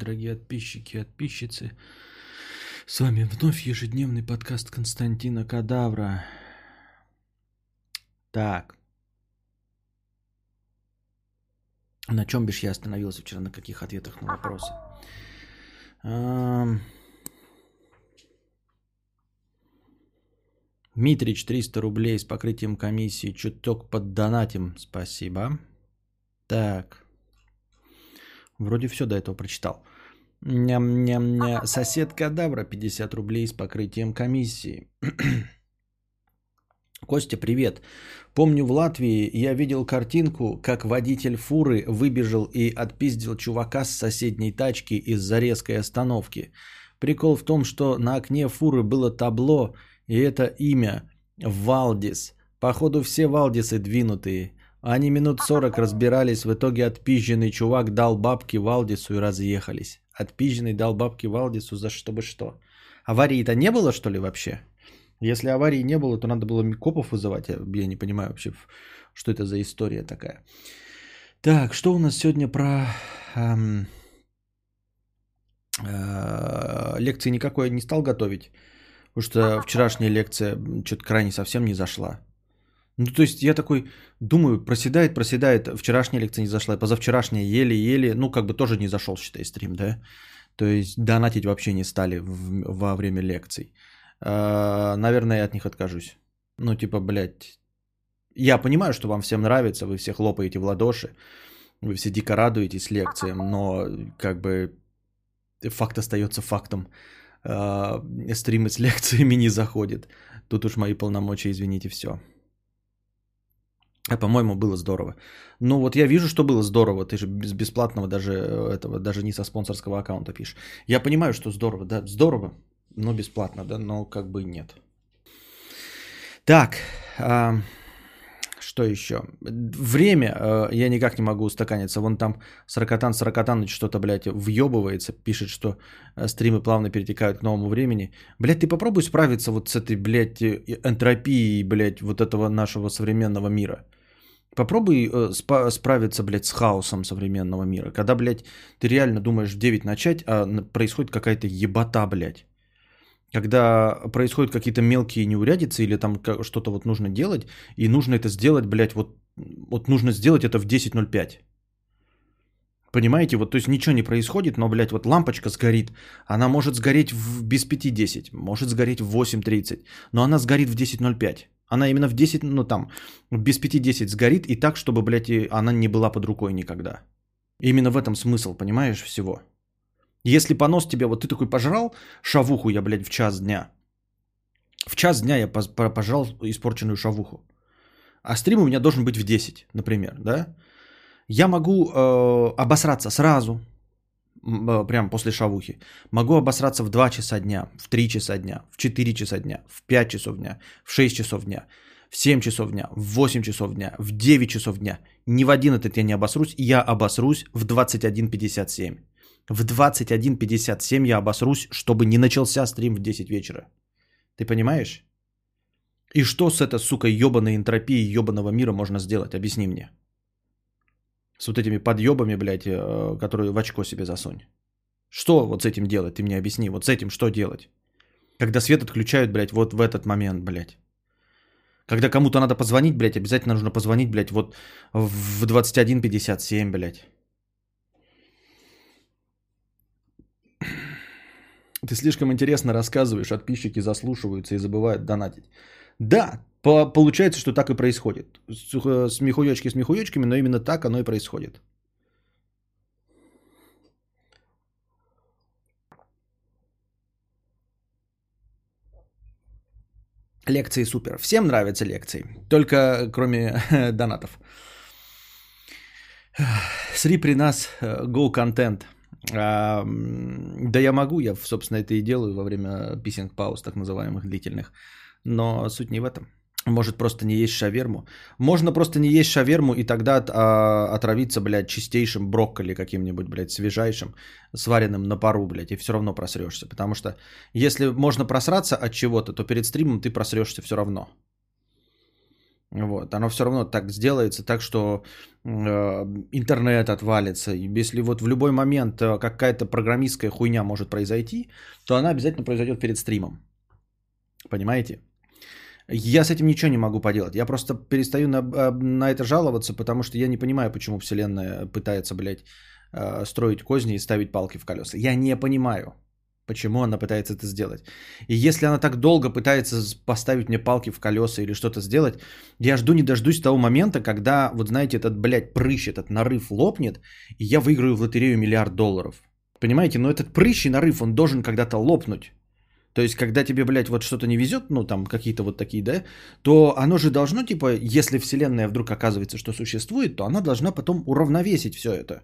Дорогие подписчики и подписчицы, с вами вновь ежедневный подкаст Константина Кадавра. Так. На чем бишь я остановился вчера, на каких ответах на вопросы? Митрич 300 рублей с покрытием комиссии. Чуток под донатим. Спасибо. Так. Вроде все до этого прочитал. Ням-ням-ня. Сосед Кадавра 50 рублей с покрытием комиссии. Костя, привет. Помню в Латвии я видел картинку, как водитель фуры выбежал и отпиздил чувака с соседней тачки из-за резкой остановки. Прикол в том, что на окне фуры было табло, и это имя Валдис. Походу все Валдисы двинутые. Они минут 40 разбирались, в итоге отпизженный чувак дал бабки Валдису и разъехались. Отпизженный дал бабки Валдису за чтобы что? Аварии-то не было, что ли, вообще? Если аварии не было, то надо было копов вызывать. Я не понимаю вообще, что это за история такая. Так, что у нас сегодня про... Эм, э, лекции никакой не стал готовить. Потому что вчерашняя лекция что-то крайне совсем не зашла. Ну, то есть я такой думаю, проседает, проседает. Вчерашняя лекция не зашла, позавчерашняя еле-еле, ну, как бы тоже не зашел, считай, стрим, да? То есть донатить вообще не стали в, во время лекций. А, наверное, я от них откажусь. Ну, типа, блядь, я понимаю, что вам всем нравится, вы все хлопаете в ладоши, вы все дико радуетесь лекциям, но как бы факт остается фактом. А, стримы с лекциями не заходят. Тут уж мои полномочия, извините, все. А по-моему, было здорово. Ну вот я вижу, что было здорово. Ты же без бесплатного даже э, этого, даже не со спонсорского аккаунта пишешь. Я понимаю, что здорово, да, здорово, но бесплатно, да, но как бы нет. Так, а, что еще? Время э, я никак не могу устаканиться. Вон там Саркатан Саркатаныч что-то, блядь, въебывается, пишет, что э, стримы плавно перетекают к новому времени. Блядь, ты попробуй справиться вот с этой, блядь, энтропией, блядь, вот этого нашего современного мира. Попробуй э, спа- справиться, блядь, с хаосом современного мира. Когда, блядь, ты реально думаешь в 9 начать, а происходит какая-то ебота, блядь. Когда происходят какие-то мелкие неурядицы или там что-то вот нужно делать, и нужно это сделать, блядь, вот, вот нужно сделать это в 10.05. Понимаете, вот то есть ничего не происходит, но, блядь, вот лампочка сгорит, она может сгореть в без 5.10, может сгореть в 8.30, но она сгорит в 10.05. Она именно в 10, ну там, без 5-10 сгорит и так, чтобы, блядь, она не была под рукой никогда. Именно в этом смысл, понимаешь, всего. Если понос тебе, вот ты такой пожрал шавуху я, блядь, в час дня. В час дня я пожрал испорченную шавуху. А стрим у меня должен быть в 10, например, да? Я могу э, обосраться сразу, э, прям после шавухи. Могу обосраться в 2 часа дня, в 3 часа дня, в 4 часа дня, в 5 часов дня, в 6 часов дня, в 7 часов дня, в 8 часов дня, в 9 часов дня. Ни в один этот я не обосрусь, я обосрусь в 21.57. В 21.57 я обосрусь, чтобы не начался стрим в 10 вечера. Ты понимаешь? И что с этой, сука, ебаной энтропией ебаного мира можно сделать? Объясни мне. С вот этими подъебами, блядь, э, которые в очко себе засунь. Что вот с этим делать? Ты мне объясни. Вот с этим что делать? Когда свет отключают, блядь, вот в этот момент, блядь. Когда кому-то надо позвонить, блядь, обязательно нужно позвонить, блядь, вот в 21.57, блядь. Ты слишком интересно рассказываешь, подписчики заслушиваются и забывают донатить. Да, по- получается, что так и происходит. Смехуёчки с мехуёчками, но именно так оно и происходит. Лекции супер. Всем нравятся лекции. Только кроме донатов. Сри при нас э, go content. А, да я могу, я, собственно, это и делаю во время писинг пауз, так называемых длительных. Но суть не в этом. Может просто не есть шаверму. Можно просто не есть шаверму и тогда а, отравиться, блядь, чистейшим брокколи каким-нибудь, блядь, свежайшим, сваренным на пару, блядь, и все равно просрешься. Потому что если можно просраться от чего-то, то перед стримом ты просрешься все равно. Вот, оно все равно так сделается, так что э, интернет отвалится. И если вот в любой момент э, какая-то программистская хуйня может произойти, то она обязательно произойдет перед стримом. Понимаете? Я с этим ничего не могу поделать. Я просто перестаю на, э, на это жаловаться, потому что я не понимаю, почему Вселенная пытается, блядь, э, строить козни и ставить палки в колеса. Я не понимаю, почему она пытается это сделать. И если она так долго пытается поставить мне палки в колеса или что-то сделать, я жду не дождусь того момента, когда, вот знаете, этот, блядь, прыщ, этот нарыв лопнет, и я выиграю в лотерею миллиард долларов. Понимаете, но этот прыщ и нарыв, он должен когда-то лопнуть. То есть, когда тебе, блядь, вот что-то не везет, ну, там, какие-то вот такие, да, то оно же должно, типа, если Вселенная вдруг оказывается, что существует, то она должна потом уравновесить все это.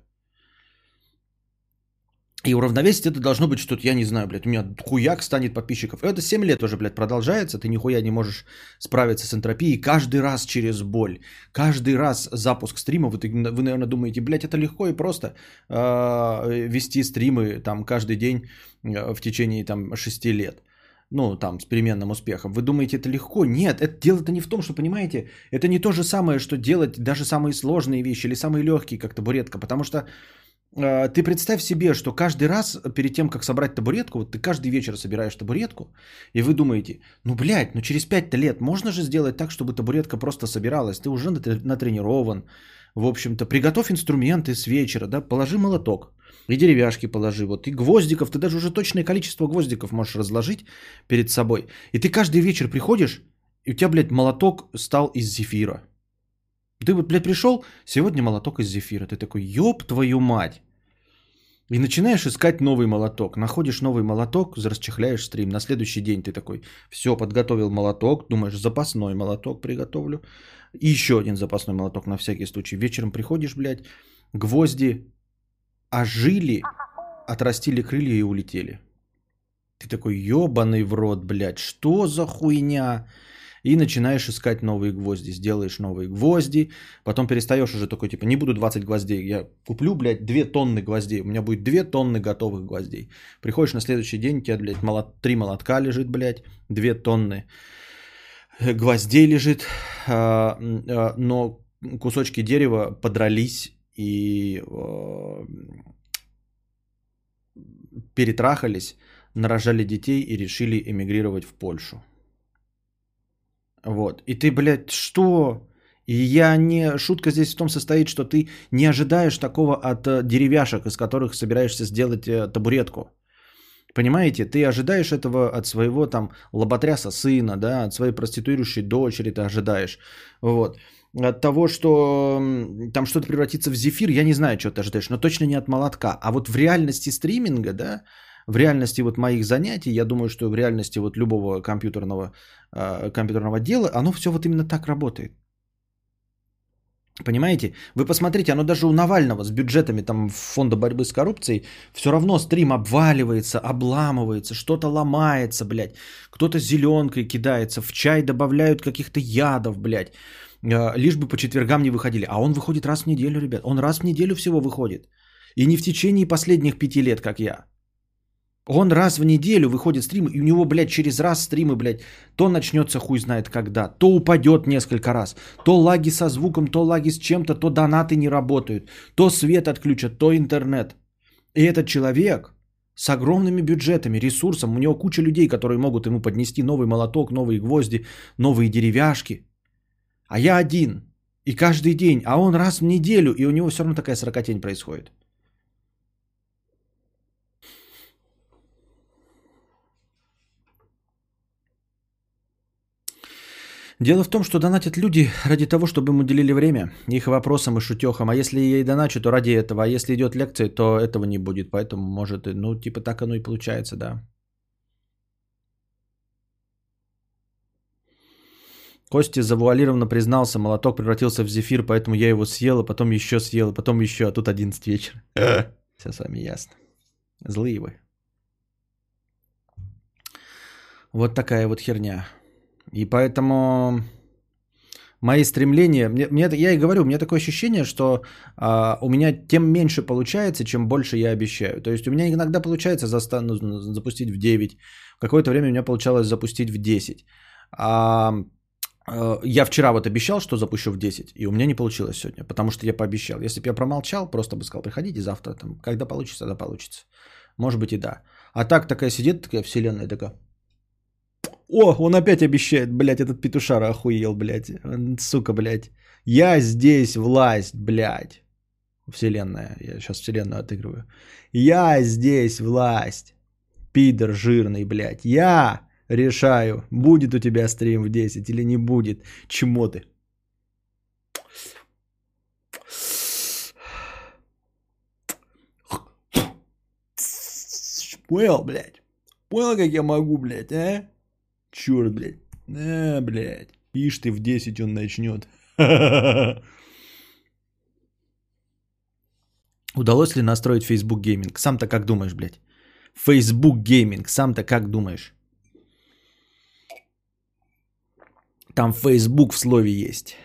И уравновесить это должно быть что-то, я не знаю, блядь, у меня хуяк станет подписчиков. Это 7 лет уже, блядь, продолжается, ты нихуя не можешь справиться с энтропией. Каждый раз через боль, каждый раз запуск стрима, вы, вы наверное, думаете, блядь, это легко и просто э, вести стримы там каждый день э, в течение там 6 лет. Ну, там, с переменным успехом. Вы думаете, это легко? Нет, это дело-то не в том, что, понимаете, это не то же самое, что делать даже самые сложные вещи или самые легкие, как табуретка, потому что ты представь себе, что каждый раз перед тем, как собрать табуретку, вот ты каждый вечер собираешь табуретку, и вы думаете, ну, блядь, ну через 5 лет можно же сделать так, чтобы табуретка просто собиралась, ты уже натренирован, в общем-то, приготовь инструменты с вечера, да, положи молоток, и деревяшки положи, вот, и гвоздиков, ты даже уже точное количество гвоздиков можешь разложить перед собой, и ты каждый вечер приходишь, и у тебя, блядь, молоток стал из зефира. Ты вот, блядь, пришел, сегодня молоток из зефира. Ты такой, ёб твою мать. И начинаешь искать новый молоток. Находишь новый молоток, расчехляешь стрим. На следующий день ты такой, все, подготовил молоток. Думаешь, запасной молоток приготовлю. И еще один запасной молоток на всякий случай. Вечером приходишь, блядь, гвозди ожили, отрастили крылья и улетели. Ты такой, ебаный в рот, блядь, что за хуйня? И начинаешь искать новые гвозди. Сделаешь новые гвозди, потом перестаешь уже такой, типа, не буду 20 гвоздей, я куплю, блядь, 2 тонны гвоздей, у меня будет 2 тонны готовых гвоздей. Приходишь на следующий день, у тебя, блядь, молот, 3 молотка лежит, блядь, 2 тонны гвоздей лежит, а, а, но кусочки дерева подрались и а, перетрахались, нарожали детей и решили эмигрировать в Польшу. Вот. И ты, блядь, что? И я не... Шутка здесь в том состоит, что ты не ожидаешь такого от э, деревяшек, из которых собираешься сделать э, табуретку. Понимаете, ты ожидаешь этого от своего там лоботряса сына, да, от своей проституирующей дочери ты ожидаешь. Вот. От того, что там что-то превратится в зефир, я не знаю, что ты ожидаешь, но точно не от молотка. А вот в реальности стриминга, да, в реальности вот моих занятий, я думаю, что в реальности вот любого компьютерного, э, компьютерного дела, оно все вот именно так работает. Понимаете? Вы посмотрите, оно даже у Навального с бюджетами там фонда борьбы с коррупцией, все равно стрим обваливается, обламывается, что-то ломается, блядь. Кто-то зеленкой кидается, в чай добавляют каких-то ядов, блядь. Э, лишь бы по четвергам не выходили. А он выходит раз в неделю, ребят. Он раз в неделю всего выходит. И не в течение последних пяти лет, как я. Он раз в неделю выходит стрим, и у него, блядь, через раз стримы, блядь, то начнется хуй знает когда, то упадет несколько раз, то лаги со звуком, то лаги с чем-то, то донаты не работают, то свет отключат, то интернет. И этот человек с огромными бюджетами, ресурсом, у него куча людей, которые могут ему поднести новый молоток, новые гвозди, новые деревяшки. А я один. И каждый день, а он раз в неделю, и у него все равно такая сорокотень происходит. Дело в том, что донатят люди ради того, чтобы им уделили время, их вопросам и шутехам. А если я и доначу, то ради этого. А если идет лекция, то этого не будет. Поэтому, может, ну, типа так оно и получается, да. Костя завуалированно признался, молоток превратился в зефир, поэтому я его съел, а потом еще съел, а потом еще, а тут 11 вечера. Все с вами ясно. Злые вы. Вот такая вот херня. И поэтому мои стремления, мне, мне, я и говорю, у меня такое ощущение, что а, у меня тем меньше получается, чем больше я обещаю. То есть у меня иногда получается заста- ну, запустить в 9, в какое-то время у меня получалось запустить в 10. А, Э, я вчера вот обещал, что запущу в 10, и у меня не получилось сегодня, потому что я пообещал. Если бы я промолчал, просто бы сказал, приходите завтра, там, когда получится, тогда получится. Может быть и да. А так такая сидит, такая вселенная, такая. О, он опять обещает, блядь, этот петушара охуел, блядь. Сука, блядь. Я здесь власть, блядь. Вселенная. Я сейчас вселенную отыгрываю. Я здесь власть. Пидор жирный, блядь. Я решаю, будет у тебя стрим в 10 или не будет. Чему ты? Понял, блядь? Понял, как я могу, блядь, а? Черт, блядь. А, блядь. Ишь ты, в 10 он начнет. Удалось ли настроить Facebook Gaming? Сам-то как думаешь, блядь? Facebook Gaming, сам-то как думаешь? Там Facebook в слове есть.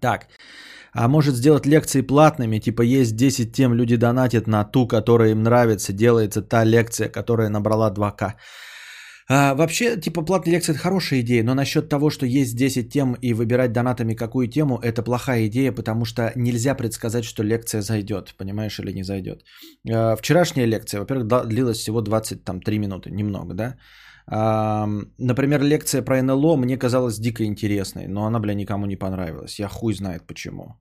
Так, а может сделать лекции платными, типа есть 10 тем, люди донатят на ту, которая им нравится, делается та лекция, которая набрала 2К. А, вообще, типа, платная лекция – это хорошая идея, но насчет того, что есть 10 тем и выбирать донатами какую тему, это плохая идея, потому что нельзя предсказать, что лекция зайдет, понимаешь, или не зайдет. А, вчерашняя лекция, во-первых, длилась всего 23 минуты, немного, да? А, например, лекция про НЛО мне казалась дико интересной, но она, бля, никому не понравилась. Я хуй знает почему.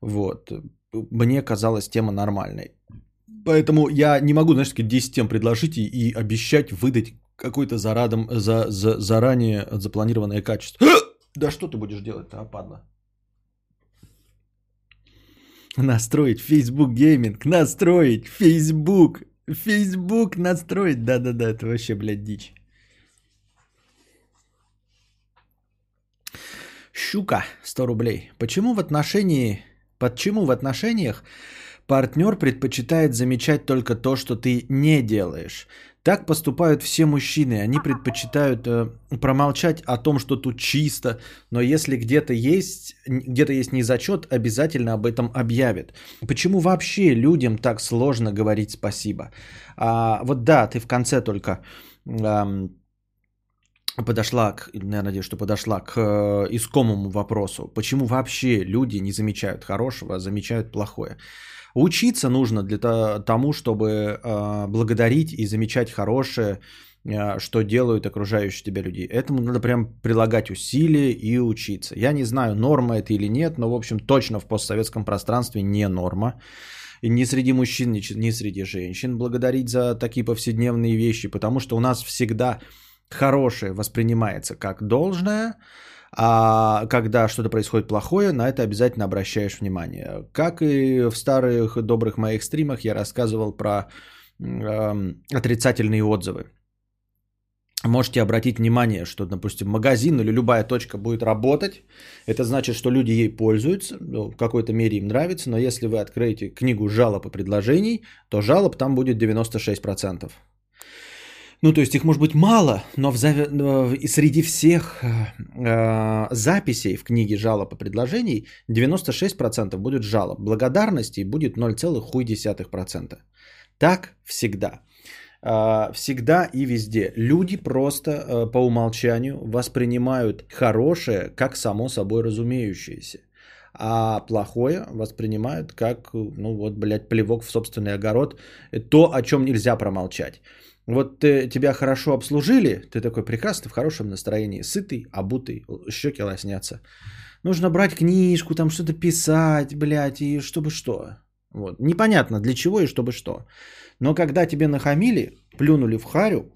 Вот. Мне казалась тема нормальной. Поэтому я не могу, знаешь, 10 тем предложить и, и обещать выдать какой-то зарадом, за, за, заранее запланированное качество. Да что ты будешь делать-то, опадло? Настроить Facebook гейминг, настроить Facebook, Facebook настроить, да-да-да, это вообще, блядь, дичь. Щука, 100 рублей. Почему в отношении, почему в отношениях партнер предпочитает замечать только то, что ты не делаешь? Так поступают все мужчины. Они предпочитают э, промолчать о том, что тут чисто, но если где-то есть, где-то есть незачет, обязательно об этом объявят. Почему вообще людям так сложно говорить спасибо? А, вот да, ты в конце только э, подошла, к, я надеюсь, что подошла к э, искомому вопросу. Почему вообще люди не замечают хорошего, а замечают плохое? Учиться нужно для тому, чтобы а, благодарить и замечать хорошее, а, что делают окружающие тебя люди. Этому надо прям прилагать усилия и учиться. Я не знаю, норма это или нет, но, в общем, точно в постсоветском пространстве не норма. И ни среди мужчин, ни среди женщин благодарить за такие повседневные вещи, потому что у нас всегда хорошее воспринимается как должное, а когда что-то происходит плохое, на это обязательно обращаешь внимание. Как и в старых добрых моих стримах я рассказывал про э, отрицательные отзывы. Можете обратить внимание, что, допустим, магазин или любая точка будет работать. Это значит, что люди ей пользуются, ну, в какой-то мере им нравится, но если вы откроете книгу жалоб и предложений, то жалоб там будет 96%. Ну, то есть их может быть мало, но в, в, среди всех э, э записей в книге жалоб и предложений 96% будет жалоб. Благодарностей будет 0,1%. Так всегда. Э, всегда и везде. Люди просто э, по умолчанию воспринимают хорошее как само собой разумеющееся. А плохое воспринимают как, ну вот, блядь, плевок в собственный огород. То, о чем нельзя промолчать. Вот ты, тебя хорошо обслужили, ты такой прекрасный, в хорошем настроении, сытый, обутый, щеки лоснятся. Нужно брать книжку, там что-то писать, блядь, и чтобы что. Вот. Непонятно для чего и чтобы что. Но когда тебе нахамили, плюнули в харю,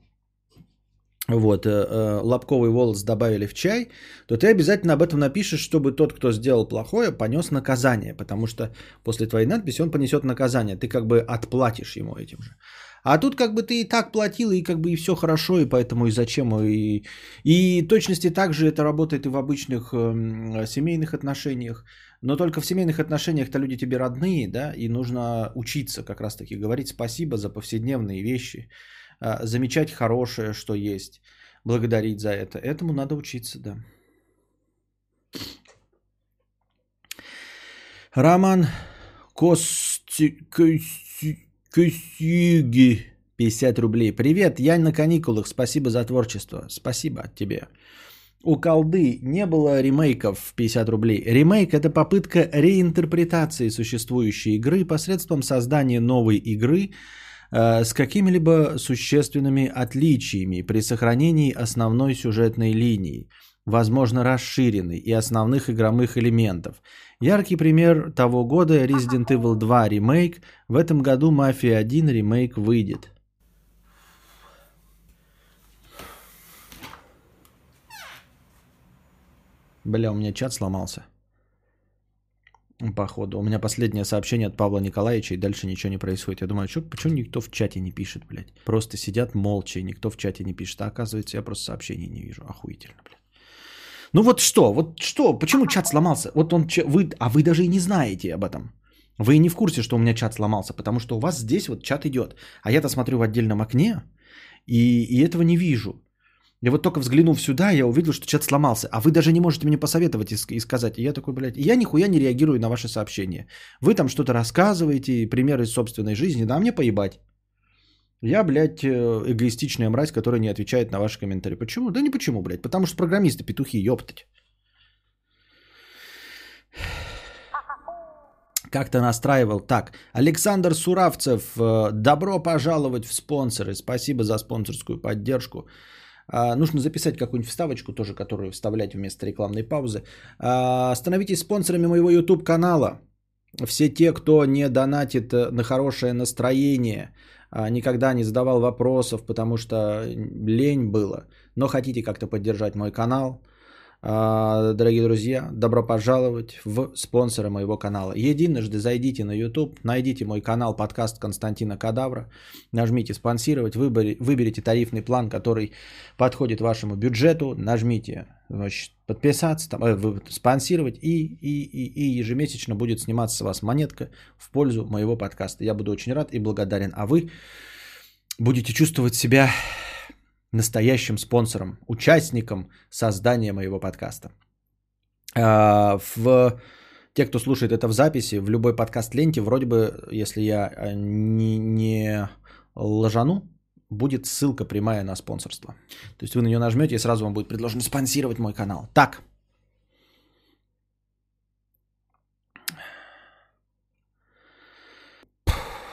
вот, э, э, лобковый волос добавили в чай, то ты обязательно об этом напишешь, чтобы тот, кто сделал плохое, понес наказание, потому что после твоей надписи он понесет наказание, ты как бы отплатишь ему этим же. А тут как бы ты и так платил, и как бы и все хорошо, и поэтому и зачем. И, и точности также это работает и в обычных э, семейных отношениях. Но только в семейных отношениях-то люди тебе родные, да, и нужно учиться как раз-таки говорить спасибо за повседневные вещи, э, замечать хорошее, что есть, благодарить за это. Этому надо учиться, да. Роман. Кости... Косиги 50 рублей. Привет, я на каникулах, спасибо за творчество. Спасибо тебе. У колды не было ремейков 50 рублей. Ремейк это попытка реинтерпретации существующей игры посредством создания новой игры э, с какими-либо существенными отличиями при сохранении основной сюжетной линии, возможно расширенной и основных игровых элементов. Яркий пример того года Resident Evil 2 ремейк. В этом году Mafia 1 ремейк выйдет. Бля, у меня чат сломался. Походу. У меня последнее сообщение от Павла Николаевича, и дальше ничего не происходит. Я думаю, что, почему никто в чате не пишет, блядь? Просто сидят молча, и никто в чате не пишет. А оказывается, я просто сообщений не вижу. Охуительно, блядь. Ну вот что, вот что, почему чат сломался? Вот он, вы, а вы даже и не знаете об этом. Вы не в курсе, что у меня чат сломался, потому что у вас здесь вот чат идет. А я-то смотрю в отдельном окне, и, и этого не вижу. Я вот только взглянув сюда, я увидел, что чат сломался. А вы даже не можете мне посоветовать и, и сказать. И я такой, блядь, я нихуя не реагирую на ваши сообщения. Вы там что-то рассказываете, примеры из собственной жизни, да, мне поебать. Я, блядь, э, эгоистичная мразь, которая не отвечает на ваши комментарии. Почему? Да не почему, блядь. Потому что программисты петухи, ёптать. Как-то настраивал. Так, Александр Суравцев, э, добро пожаловать в спонсоры. Спасибо за спонсорскую поддержку. А, нужно записать какую-нибудь вставочку тоже, которую вставлять вместо рекламной паузы. А, становитесь спонсорами моего YouTube канала. Все те, кто не донатит э, на хорошее настроение, никогда не задавал вопросов, потому что лень было, но хотите как-то поддержать мой канал, а, дорогие друзья, добро пожаловать в спонсора моего канала. Единожды зайдите на YouTube, найдите мой канал подкаст Константина Кадавра, нажмите спонсировать, выберите тарифный план, который подходит вашему бюджету, нажмите значит, подписаться, там, э, спонсировать и, и, и, и ежемесячно будет сниматься с вас монетка в пользу моего подкаста. Я буду очень рад и благодарен. А вы будете чувствовать себя настоящим спонсором, участником создания моего подкаста. А, в те, кто слушает это в записи, в любой подкаст-ленте, вроде бы, если я а, не, не ложану, будет ссылка прямая на спонсорство. То есть вы на нее нажмете и сразу вам будет предложено спонсировать мой канал. Так,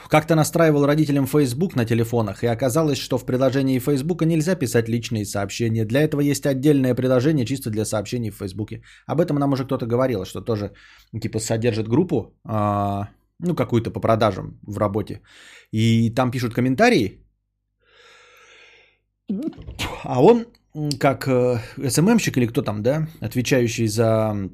Как-то настраивал родителям Facebook на телефонах, и оказалось, что в приложении Facebook нельзя писать личные сообщения. Для этого есть отдельное приложение чисто для сообщений в Facebook. Об этом нам уже кто-то говорил, что тоже типа содержит группу, а, ну какую-то по продажам в работе. И там пишут комментарии, а он как э, СММщик или кто там, да, отвечающий за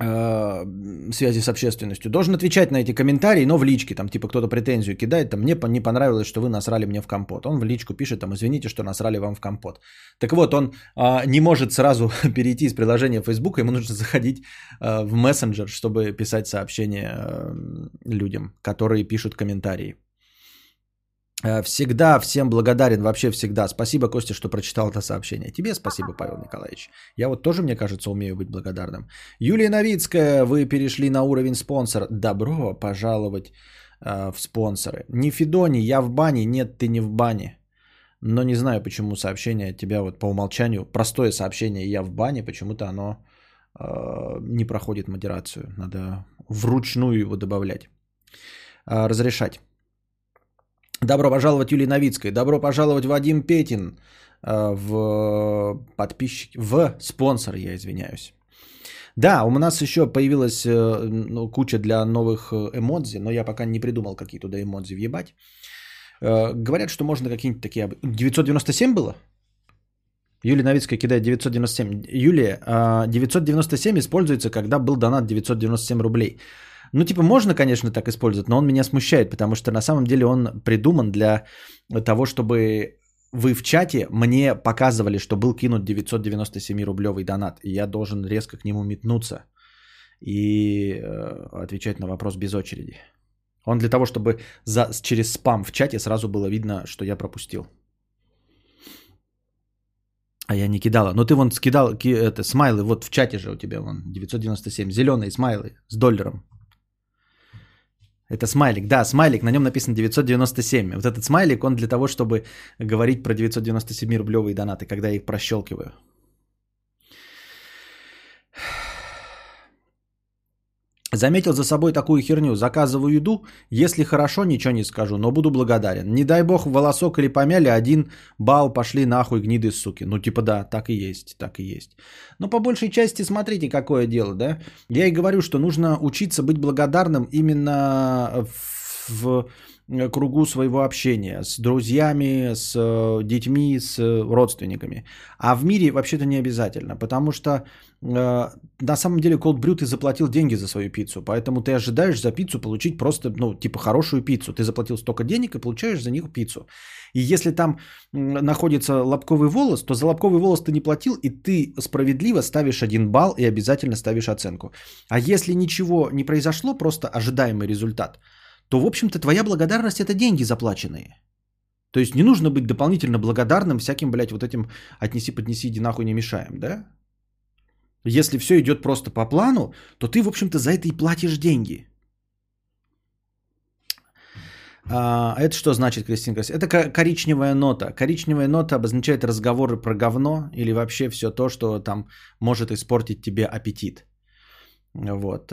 связи с общественностью, должен отвечать на эти комментарии, но в личке, там, типа, кто-то претензию кидает, там, мне не понравилось, что вы насрали мне в компот. Он в личку пишет, там, извините, что насрали вам в компот. Так вот, он а, не может сразу перейти из приложения Facebook, ему нужно заходить а, в мессенджер, чтобы писать сообщения а, людям, которые пишут комментарии. Э, всегда всем благодарен, вообще всегда. Спасибо, Костя, что прочитал это сообщение. Тебе спасибо, Павел Николаевич. Я вот тоже, мне кажется, умею быть благодарным. Юлия Новицкая, вы перешли на уровень спонсор. Добро пожаловать э, в спонсоры. Не Федони, я в бане. Нет, ты не в бане. Но не знаю, почему сообщение от тебя вот по умолчанию, простое сообщение «я в бане», почему-то оно э, не проходит модерацию. Надо вручную его добавлять. Э, разрешать. Добро пожаловать Юлии Новицкой. Добро пожаловать Вадим Петин э, в подписчик, в спонсор, я извиняюсь. Да, у нас еще появилась э, ну, куча для новых э, эмодзи, но я пока не придумал, какие туда эмодзи въебать. Говорят, что можно какие-нибудь такие... 997 было? Юлия Новицкая кидает 997. Юлия, 997 используется, когда был донат 997 рублей. Ну, типа, можно, конечно, так использовать, но он меня смущает, потому что на самом деле он придуман для того, чтобы вы в чате мне показывали, что был кинут 997-рублевый донат, и я должен резко к нему метнуться и э, отвечать на вопрос без очереди. Он для того, чтобы за, через спам в чате сразу было видно, что я пропустил. А я не кидала. Но ты вон скидал ки, это, смайлы, вот в чате же у тебя вон 997, зеленые смайлы с долларом. Это смайлик, да, смайлик, на нем написано 997. Вот этот смайлик, он для того, чтобы говорить про 997-рублевые донаты, когда я их прощелкиваю. Заметил за собой такую херню. Заказываю еду. Если хорошо, ничего не скажу, но буду благодарен. Не дай бог волосок или помяли, один балл пошли нахуй гниды суки. Ну типа да, так и есть, так и есть. Но по большей части смотрите, какое дело, да. Я и говорю, что нужно учиться быть благодарным именно в кругу своего общения, с друзьями, с э, детьми, с родственниками. А в мире вообще-то не обязательно, потому что э, на самом деле Cold Brew ты заплатил деньги за свою пиццу, поэтому ты ожидаешь за пиццу получить просто, ну, типа хорошую пиццу. Ты заплатил столько денег и получаешь за них пиццу. И если там находится лобковый волос, то за лобковый волос ты не платил, и ты справедливо ставишь один балл и обязательно ставишь оценку. А если ничего не произошло, просто ожидаемый результат – то, в общем-то, твоя благодарность – это деньги заплаченные. То есть не нужно быть дополнительно благодарным всяким, блядь, вот этим отнеси, поднеси, иди нахуй, не мешаем, да? Если все идет просто по плану, то ты, в общем-то, за это и платишь деньги. А, это что значит, Кристинка? Это коричневая нота. Коричневая нота обозначает разговоры про говно или вообще все то, что там может испортить тебе аппетит. Вот.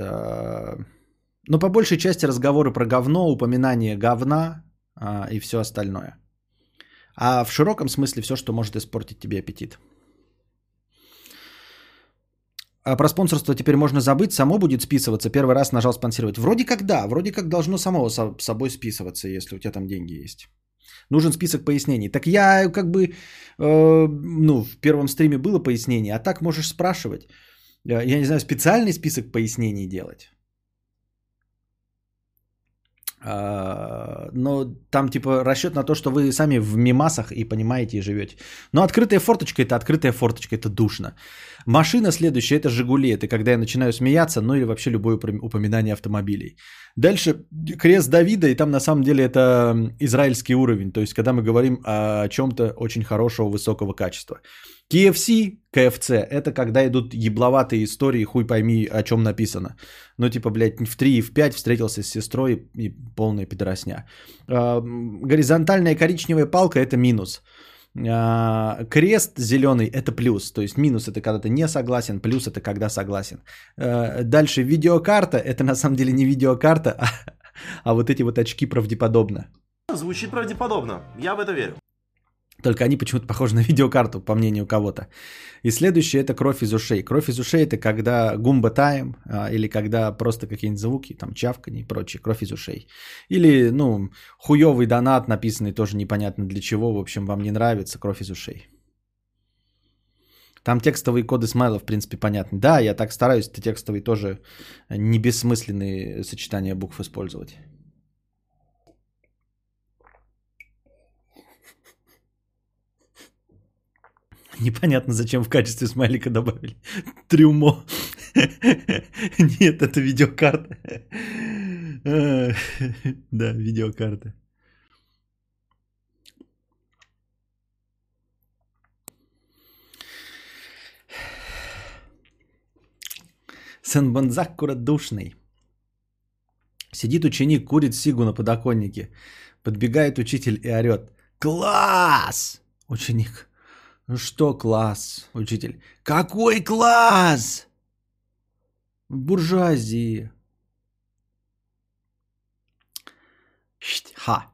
Но по большей части разговоры про говно, упоминание говна а, и все остальное. А в широком смысле все, что может испортить тебе аппетит. А про спонсорство теперь можно забыть, само будет списываться. Первый раз нажал спонсировать. Вроде как да, вроде как должно само собой списываться, если у тебя там деньги есть. Нужен список пояснений. Так я как бы, э, ну, в первом стриме было пояснение, а так можешь спрашивать. Я не знаю, специальный список пояснений делать. А, но там типа расчет на то, что вы сами в мимасах и понимаете и живете. Но открытая форточка это открытая форточка, это душно. Машина следующая это Жигули, это когда я начинаю смеяться, ну или вообще любое упоминание автомобилей. Дальше крест Давида, и там на самом деле это израильский уровень, то есть когда мы говорим о чем-то очень хорошего, высокого качества. KFC, KFC, это когда идут ебловатые истории, хуй пойми, о чем написано. Ну, типа, блядь, в 3 и в 5 встретился с сестрой и полная пидоросня. А, горизонтальная коричневая палка – это минус. А, крест зеленый – это плюс. То есть минус – это когда ты не согласен, плюс – это когда согласен. А, дальше видеокарта – это на самом деле не видеокарта, а, а вот эти вот очки правдеподобно. Звучит правдеподобно. Я в это верю. Только они почему-то похожи на видеокарту, по мнению кого-то. И следующее это кровь из ушей. Кровь из ушей это когда гумба таем, а, или когда просто какие-нибудь звуки, там чавканье и прочее, кровь из ушей. Или, ну, хуёвый донат, написанный тоже непонятно для чего, в общем, вам не нравится, кровь из ушей. Там текстовые коды смайлов, в принципе, понятны. Да, я так стараюсь, это текстовые тоже не бессмысленные сочетания букв использовать. Непонятно, зачем в качестве смайлика добавили трюмо. Нет, это видеокарта. Да, видеокарта. Сен-Бонзак душный. Сидит ученик, курит сигу на подоконнике. Подбегает учитель и орет. Класс! Ученик. Что класс, учитель? Какой класс? Буржуазии. Ха.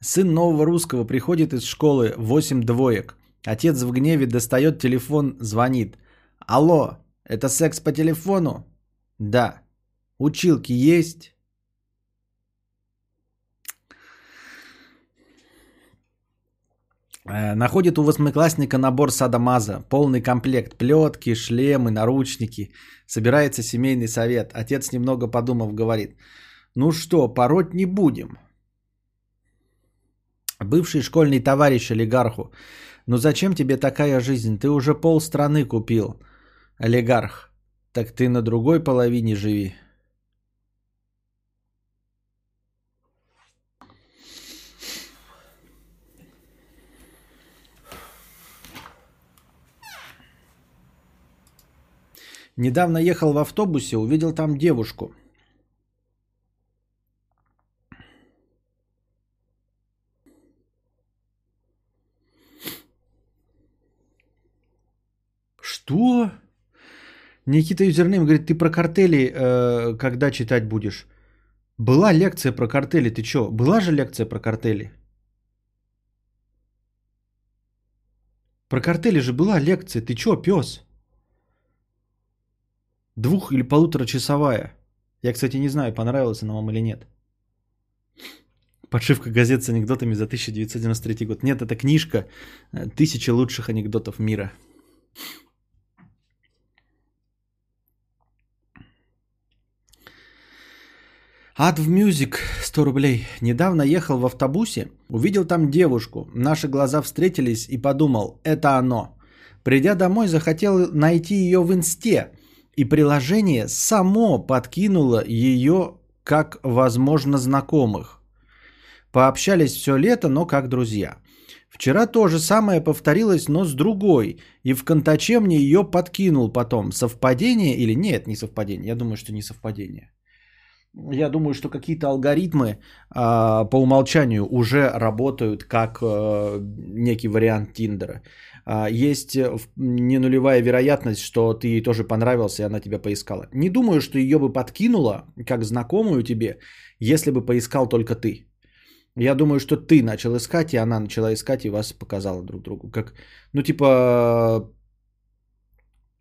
Сын нового русского приходит из школы 8 двоек. Отец в гневе достает телефон, звонит. Алло, это секс по телефону? Да. Училки есть? Находит у восьмиклассника набор садомаза, полный комплект, плетки, шлемы, наручники. Собирается семейный совет. Отец, немного подумав, говорит, ну что, пороть не будем. Бывший школьный товарищ олигарху, ну зачем тебе такая жизнь? Ты уже пол страны купил, олигарх. Так ты на другой половине живи. Недавно ехал в автобусе, увидел там девушку. Что? Никита Юзерным говорит, ты про картели э, когда читать будешь? Была лекция про картели, ты чё? Была же лекция про картели? Про картели же была лекция, ты чё, пёс? Двух- или полуторачасовая. Я, кстати, не знаю, понравилась она вам или нет. Подшивка газет с анекдотами за 1993 год. Нет, это книжка э, «Тысячи лучших анекдотов мира». Ад в Мюзик 100 рублей. Недавно ехал в автобусе, увидел там девушку. Наши глаза встретились и подумал, это оно. Придя домой, захотел найти ее в инсте. И приложение само подкинуло ее как, возможно, знакомых. Пообщались все лето, но как друзья. Вчера то же самое повторилось, но с другой. И в контаче мне ее подкинул потом. Совпадение или нет, не совпадение. Я думаю, что не совпадение. Я думаю, что какие-то алгоритмы а, по умолчанию уже работают как а, некий вариант Тиндера. А, есть не нулевая вероятность, что ты ей тоже понравился, и она тебя поискала. Не думаю, что ее бы подкинула как знакомую тебе, если бы поискал только ты. Я думаю, что ты начал искать, и она начала искать, и вас показала друг другу. Как, ну, типа,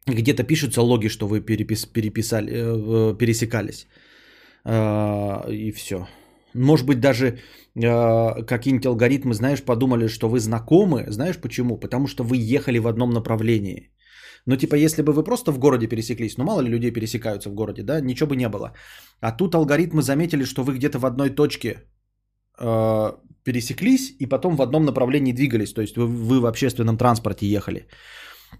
где-то пишутся логи, что вы перепис, переписали, э, пересекались. Э, и все. Может быть, даже э, какие-нибудь алгоритмы, знаешь, подумали, что вы знакомы. Знаешь почему? Потому что вы ехали в одном направлении. Ну, типа, если бы вы просто в городе пересеклись, ну, мало ли людей пересекаются в городе, да, ничего бы не было. А тут алгоритмы заметили, что вы где-то в одной точке э, пересеклись и потом в одном направлении двигались. То есть вы, вы в общественном транспорте ехали.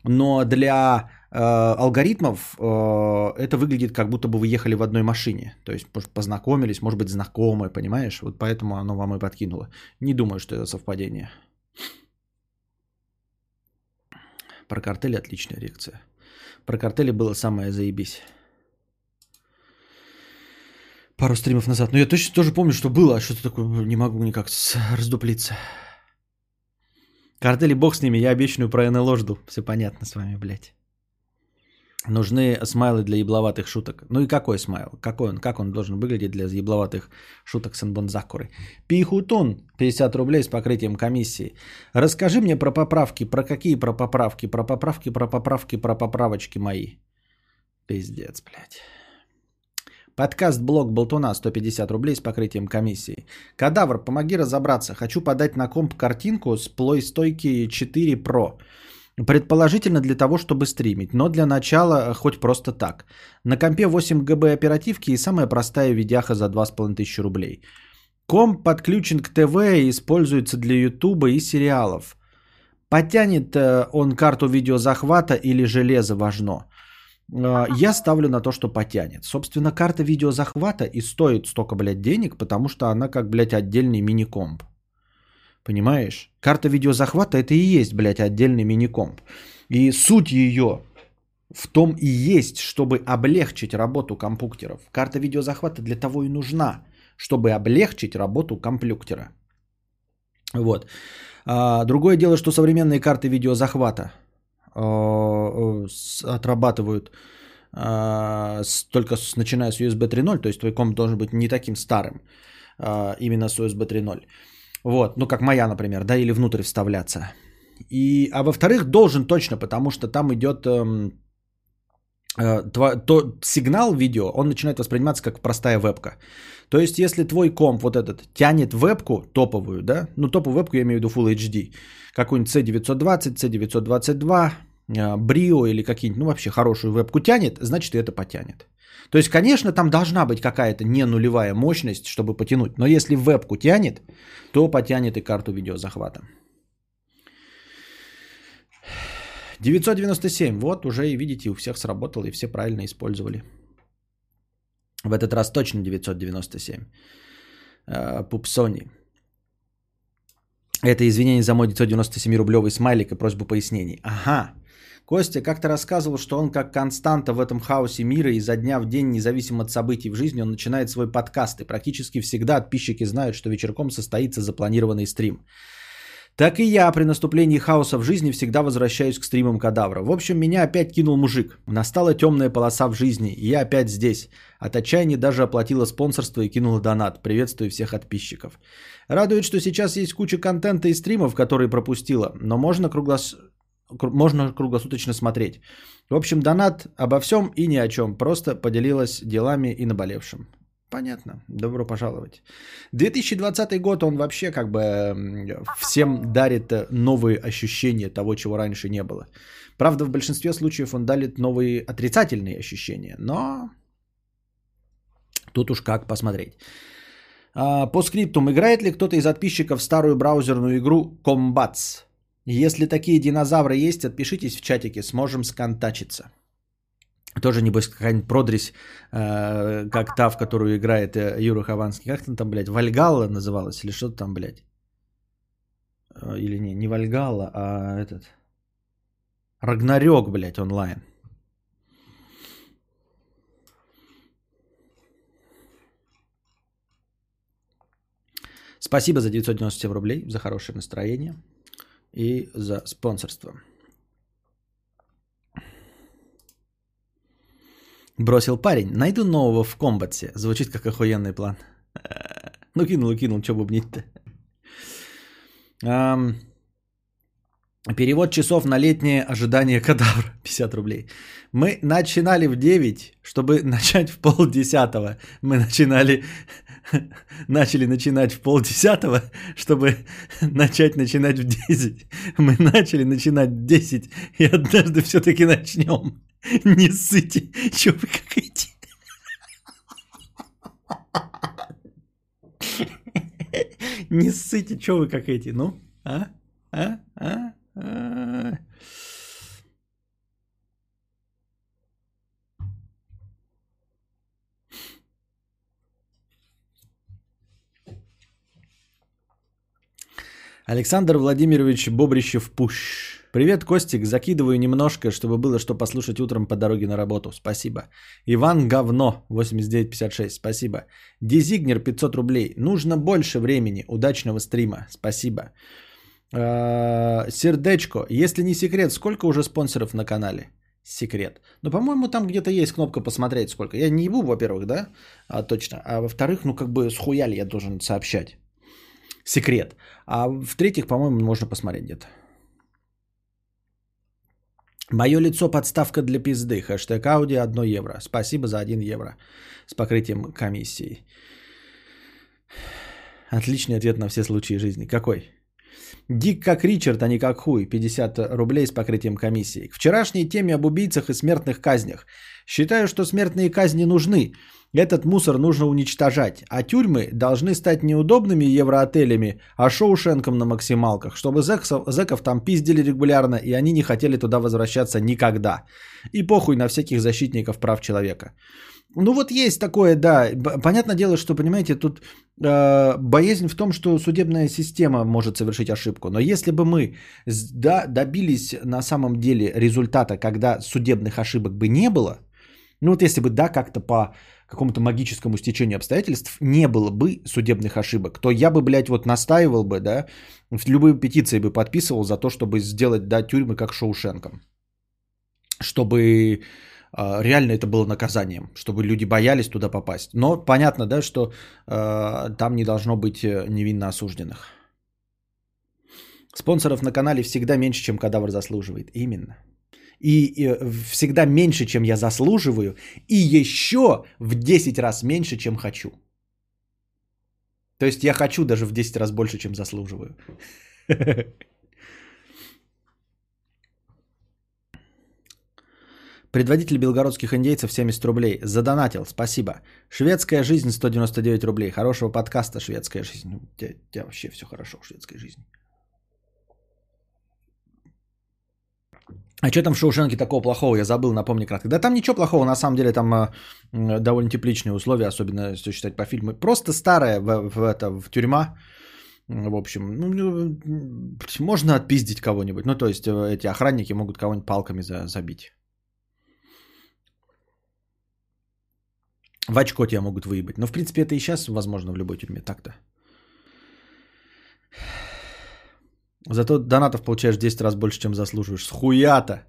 Но для алгоритмов э, это выглядит как будто бы вы ехали в одной машине. То есть, познакомились, может быть, знакомы, понимаешь? Вот поэтому оно вам и подкинуло. Не думаю, что это совпадение. Про картели отличная реакция. Про картели было самое заебись. Пару стримов назад. Но я точно тоже помню, что было, а что-то такое не могу никак раздуплиться. Картели бог с ними, я обещанную про НЛО жду. Все понятно с вами, блядь. Нужны смайлы для ебловатых шуток. Ну и какой смайл? Какой он? Как он должен выглядеть для ебловатых шуток с Инбонзакурой? Пихутун, 50 рублей с покрытием комиссии. Расскажи мне про поправки. Про какие про поправки? Про поправки, про поправки, про поправочки мои. Пиздец, блядь. Подкаст блог Болтуна 150 рублей с покрытием комиссии. Кадавр, помоги разобраться. Хочу подать на комп картинку с плойстойки 4 Pro. Предположительно для того, чтобы стримить, но для начала хоть просто так. На компе 8 ГБ оперативки и самая простая видяха за 2500 рублей. Комп подключен к ТВ и используется для Ютуба и сериалов. Потянет э, он карту видеозахвата или железо важно. А, я ставлю на то, что потянет. Собственно, карта видеозахвата и стоит столько, блядь, денег, потому что она как, блядь, отдельный мини-комп. Понимаешь? Карта видеозахвата это и есть, блядь, отдельный мини-комп. И суть ее в том и есть, чтобы облегчить работу компьютеров. Карта видеозахвата для того и нужна, чтобы облегчить работу компьютера. Вот. А, другое дело, что современные карты видеозахвата – Э, отрабатывают э, только с, начиная с USB 3.0, то есть твой комп должен быть не таким старым, именно с USB 3.0. Вот, ну как моя, например, да, или внутрь вставляться. И, а во-вторых, должен точно, потому что там идет эм, э, то, сигнал видео, он начинает восприниматься как простая вебка. То есть, если твой комп вот этот тянет вебку топовую, да, ну топовую вебку я имею в виду Full HD, какую-нибудь C920, C922, Брио или какие-нибудь, ну вообще хорошую вебку тянет, значит и это потянет. То есть, конечно, там должна быть какая-то не нулевая мощность, чтобы потянуть. Но если вебку тянет, то потянет и карту видеозахвата. 997. Вот уже и видите, у всех сработало и все правильно использовали. В этот раз точно 997. Пупсони. Это извинение за мой 997-рублевый смайлик и просьбу пояснений. Ага. Костя как-то рассказывал, что он как константа в этом хаосе мира изо дня в день, независимо от событий в жизни, он начинает свой подкаст. И практически всегда подписчики знают, что вечерком состоится запланированный стрим. Так и я при наступлении хаоса в жизни всегда возвращаюсь к стримам кадавра. В общем, меня опять кинул мужик. Настала темная полоса в жизни, и я опять здесь. От отчаяния даже оплатила спонсорство и кинула донат. Приветствую всех подписчиков. Радует, что сейчас есть куча контента и стримов, которые пропустила, но можно, круглос... можно круглосуточно смотреть. В общем, донат обо всем и ни о чем. Просто поделилась делами и наболевшим. Понятно. Добро пожаловать. 2020 год, он вообще как бы всем дарит э, новые ощущения того, чего раньше не было. Правда, в большинстве случаев он дарит новые отрицательные ощущения, но тут уж как посмотреть. А, по скриптум, играет ли кто-то из подписчиков старую браузерную игру Combats? Если такие динозавры есть, отпишитесь в чатике, сможем сконтачиться. Тоже, небось, какая-нибудь продресь, э, как та, в которую играет э, Юра Хованский. Как там, блядь, Вальгалла называлась или что-то там, блядь? Э, или не, не Вальгалла, а этот... Рагнарёк, блядь, онлайн. Спасибо за 997 рублей, за хорошее настроение и за спонсорство. Бросил парень. Найду нового в комбате. Звучит как охуенный план. Ну кинул, кинул, что бубнить-то. Um, перевод часов на летнее ожидание кадавра. 50 рублей. Мы начинали в 9, чтобы начать в полдесятого. Мы начинали... Начали начинать в полдесятого, чтобы начать начинать в 10. Мы начали начинать в 10 и однажды все-таки начнем. Не ссыте, что вы какаете? Не ссыте, что вы как эти, ну? А? А? А? а? Александр Владимирович Бобрищев-Пущ. Привет, Костик. Закидываю немножко, чтобы было что послушать утром по дороге на работу. Спасибо. Иван Говно 8956. Спасибо. Дизигнер 500 рублей. Нужно больше времени. Удачного стрима. Спасибо. А, сердечко. Если не секрет, сколько уже спонсоров на канале? Секрет. Ну, по-моему, там где-то есть кнопка посмотреть сколько. Я не ебу, во-первых, да? А, точно. А во-вторых, ну как бы схуяли я должен сообщать. Секрет. А в-третьих, по-моему, можно посмотреть где-то. Мое лицо подставка для пизды. Хэштег Ауди 1 евро. Спасибо за 1 евро с покрытием комиссии. Отличный ответ на все случаи жизни. Какой? Дик как Ричард, а не как хуй. 50 рублей с покрытием комиссии. К вчерашней теме об убийцах и смертных казнях. Считаю, что смертные казни нужны. Этот мусор нужно уничтожать, а тюрьмы должны стать неудобными евроотелями, а шоушенком на максималках, чтобы зэков, зэков там пиздили регулярно, и они не хотели туда возвращаться никогда. И похуй на всяких защитников прав человека. Ну вот есть такое, да. Понятное дело, что, понимаете, тут э, боязнь в том, что судебная система может совершить ошибку. Но если бы мы да, добились на самом деле результата, когда судебных ошибок бы не было, ну вот если бы, да, как-то по какому-то магическому стечению обстоятельств не было бы судебных ошибок, то я бы, блядь, вот настаивал бы, да, любые петиции бы подписывал за то, чтобы сделать, да, тюрьмы как Шоушенком. Чтобы э, реально это было наказанием, чтобы люди боялись туда попасть. Но понятно, да, что э, там не должно быть э, невинно осужденных. Спонсоров на канале всегда меньше, чем кадавр заслуживает. Именно и всегда меньше, чем я заслуживаю, и еще в 10 раз меньше, чем хочу. То есть я хочу даже в 10 раз больше, чем заслуживаю. Предводитель белгородских индейцев 70 рублей. Задонатил, спасибо. Шведская жизнь 199 рублей. Хорошего подкаста «Шведская жизнь». У тебя, у тебя вообще все хорошо в шведской жизни. А что там в Шоушенке такого плохого? Я забыл, напомни кратко. Да там ничего плохого, на самом деле там э, довольно тепличные условия, особенно если считать по фильму. Просто старая в, в, это, в тюрьма. В общем, ну, ну можно отпиздить кого-нибудь. Ну, то есть э, эти охранники могут кого-нибудь палками за, забить. В очко тебя могут выебать. Но, в принципе, это и сейчас возможно в любой тюрьме. Так-то. Зато донатов получаешь 10 раз больше, чем заслуживаешь. С хуя-то.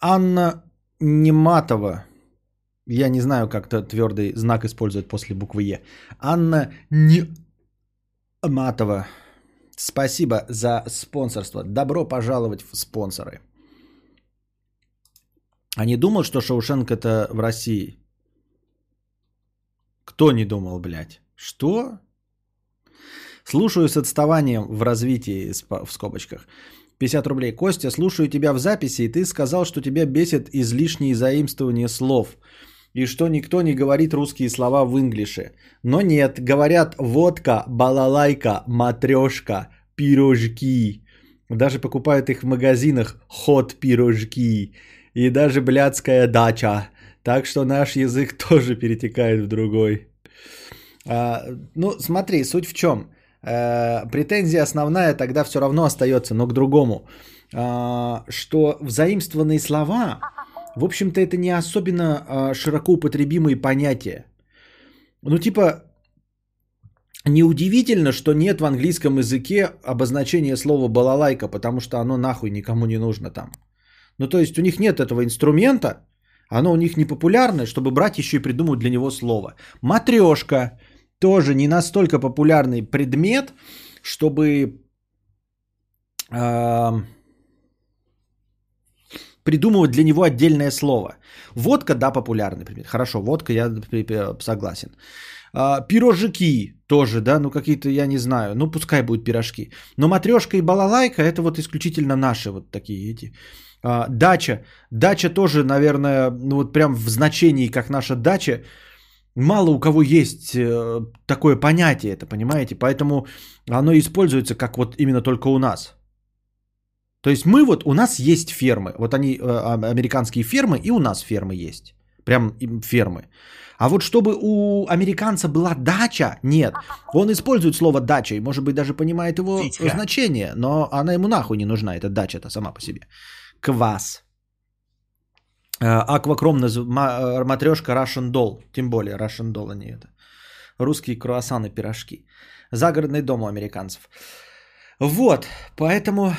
Анна Нематова. Я не знаю, как-то твердый знак использовать после буквы Е. Анна Нематова. Спасибо за спонсорство. Добро пожаловать в спонсоры. А не думал, что Шоушенк это в России? Кто не думал, блядь? Что? Слушаю с отставанием в развитии в скобочках. 50 рублей. Костя, слушаю тебя в записи, и ты сказал, что тебя бесит излишние заимствования слов. И что никто не говорит русские слова в инглише. Но нет, говорят водка, балалайка, матрешка, пирожки. Даже покупают их в магазинах ход пирожки. И даже блядская дача. Так что наш язык тоже перетекает в другой. А, ну, смотри, суть в чем. Э, претензия основная тогда все равно остается, но к другому. А, что взаимствованные слова, в общем-то, это не особенно а, широко употребимые понятия. Ну, типа, неудивительно, что нет в английском языке обозначения слова балалайка, потому что оно нахуй никому не нужно там. Ну, то есть у них нет этого инструмента, оно у них не популярное, чтобы брать еще и придумать для него слово. Матрешка – тоже не настолько популярный предмет, чтобы э, придумывать для него отдельное слово. Водка, да, популярный предмет. Хорошо, водка, я согласен. А, пирожики тоже, да, ну какие-то, я не знаю, ну пускай будут пирожки. Но матрешка и балалайка это вот исключительно наши вот такие эти. А, дача. Дача тоже, наверное, ну вот прям в значении, как наша дача, Мало у кого есть э, такое понятие, это понимаете, поэтому оно используется как вот именно только у нас. То есть мы вот, у нас есть фермы, вот они, э, американские фермы, и у нас фермы есть, прям фермы. А вот чтобы у американца была дача, нет. Он использует слово дача и, может быть, даже понимает его Витька. значение, но она ему нахуй не нужна, эта дача-то сама по себе. Квас. Э, Аквакром, э, матрешка Russian Doll. Тем более Russian Doll, а не это. Русские круассаны, пирожки. Загородный дом у американцев. Вот, поэтому...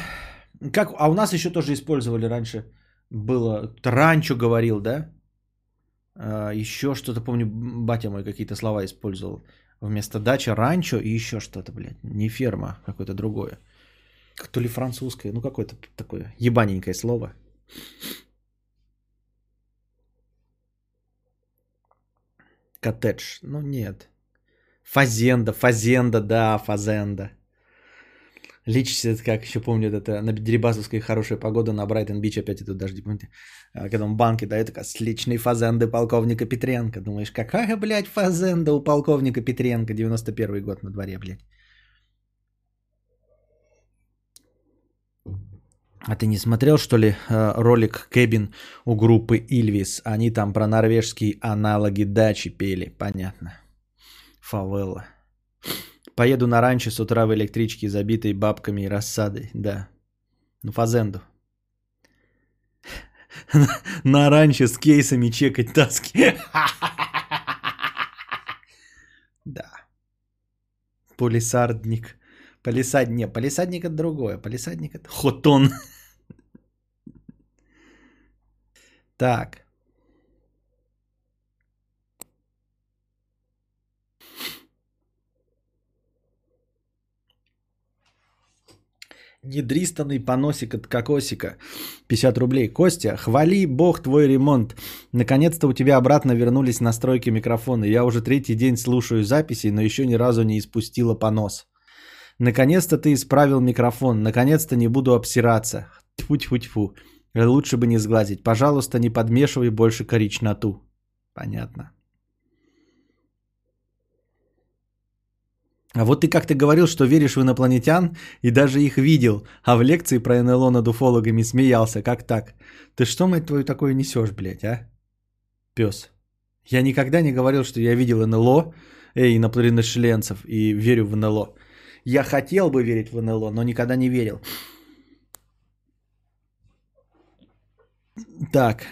Как, а у нас еще тоже использовали раньше. Было... Ранчо говорил, да? А, еще что-то, помню, батя мой какие-то слова использовал. Вместо дача ранчо и еще что-то, блядь. Не ферма, какое-то другое. То ли французское, ну какое-то такое ебаненькое слово. Коттедж. Ну нет. Фазенда, фазенда, да, фазенда. Личится, как еще помню, это на Дерибасовской хорошая погода, на Брайтон-Бич опять идут дожди, помните? А, когда он банки дает, такая, с личной фазенды полковника Петренко. Думаешь, какая, блядь, фазенда у полковника Петренко, 91 год на дворе, блядь. А ты не смотрел, что ли, э, ролик Кэбин у группы Ильвис? Они там про норвежские аналоги дачи пели, понятно. Фавелла. Поеду на ранчо с утра в электричке, забитой бабками и рассадой. Да. Ну, фазенду. На ранчо с кейсами чекать таски. Да. Полисардник. Полисадник. Не, полисадник это другое. Полисадник это хотон. Так. Недристанный поносик от кокосика. 50 рублей. Костя, хвали бог твой ремонт. Наконец-то у тебя обратно вернулись настройки микрофона. Я уже третий день слушаю записи, но еще ни разу не испустила понос. Наконец-то ты исправил микрофон. Наконец-то не буду обсираться. Тьфу-тьфу-тьфу. Лучше бы не сглазить. Пожалуйста, не подмешивай больше коричноту. Понятно. А вот ты как-то говорил, что веришь в инопланетян и даже их видел, а в лекции про НЛО над уфологами смеялся. Как так? Ты что, мать твою, такое несешь, блядь, а? Пес. Я никогда не говорил, что я видел НЛО, эй, инопланетных и верю в НЛО. Я хотел бы верить в НЛО, но никогда не верил. Так.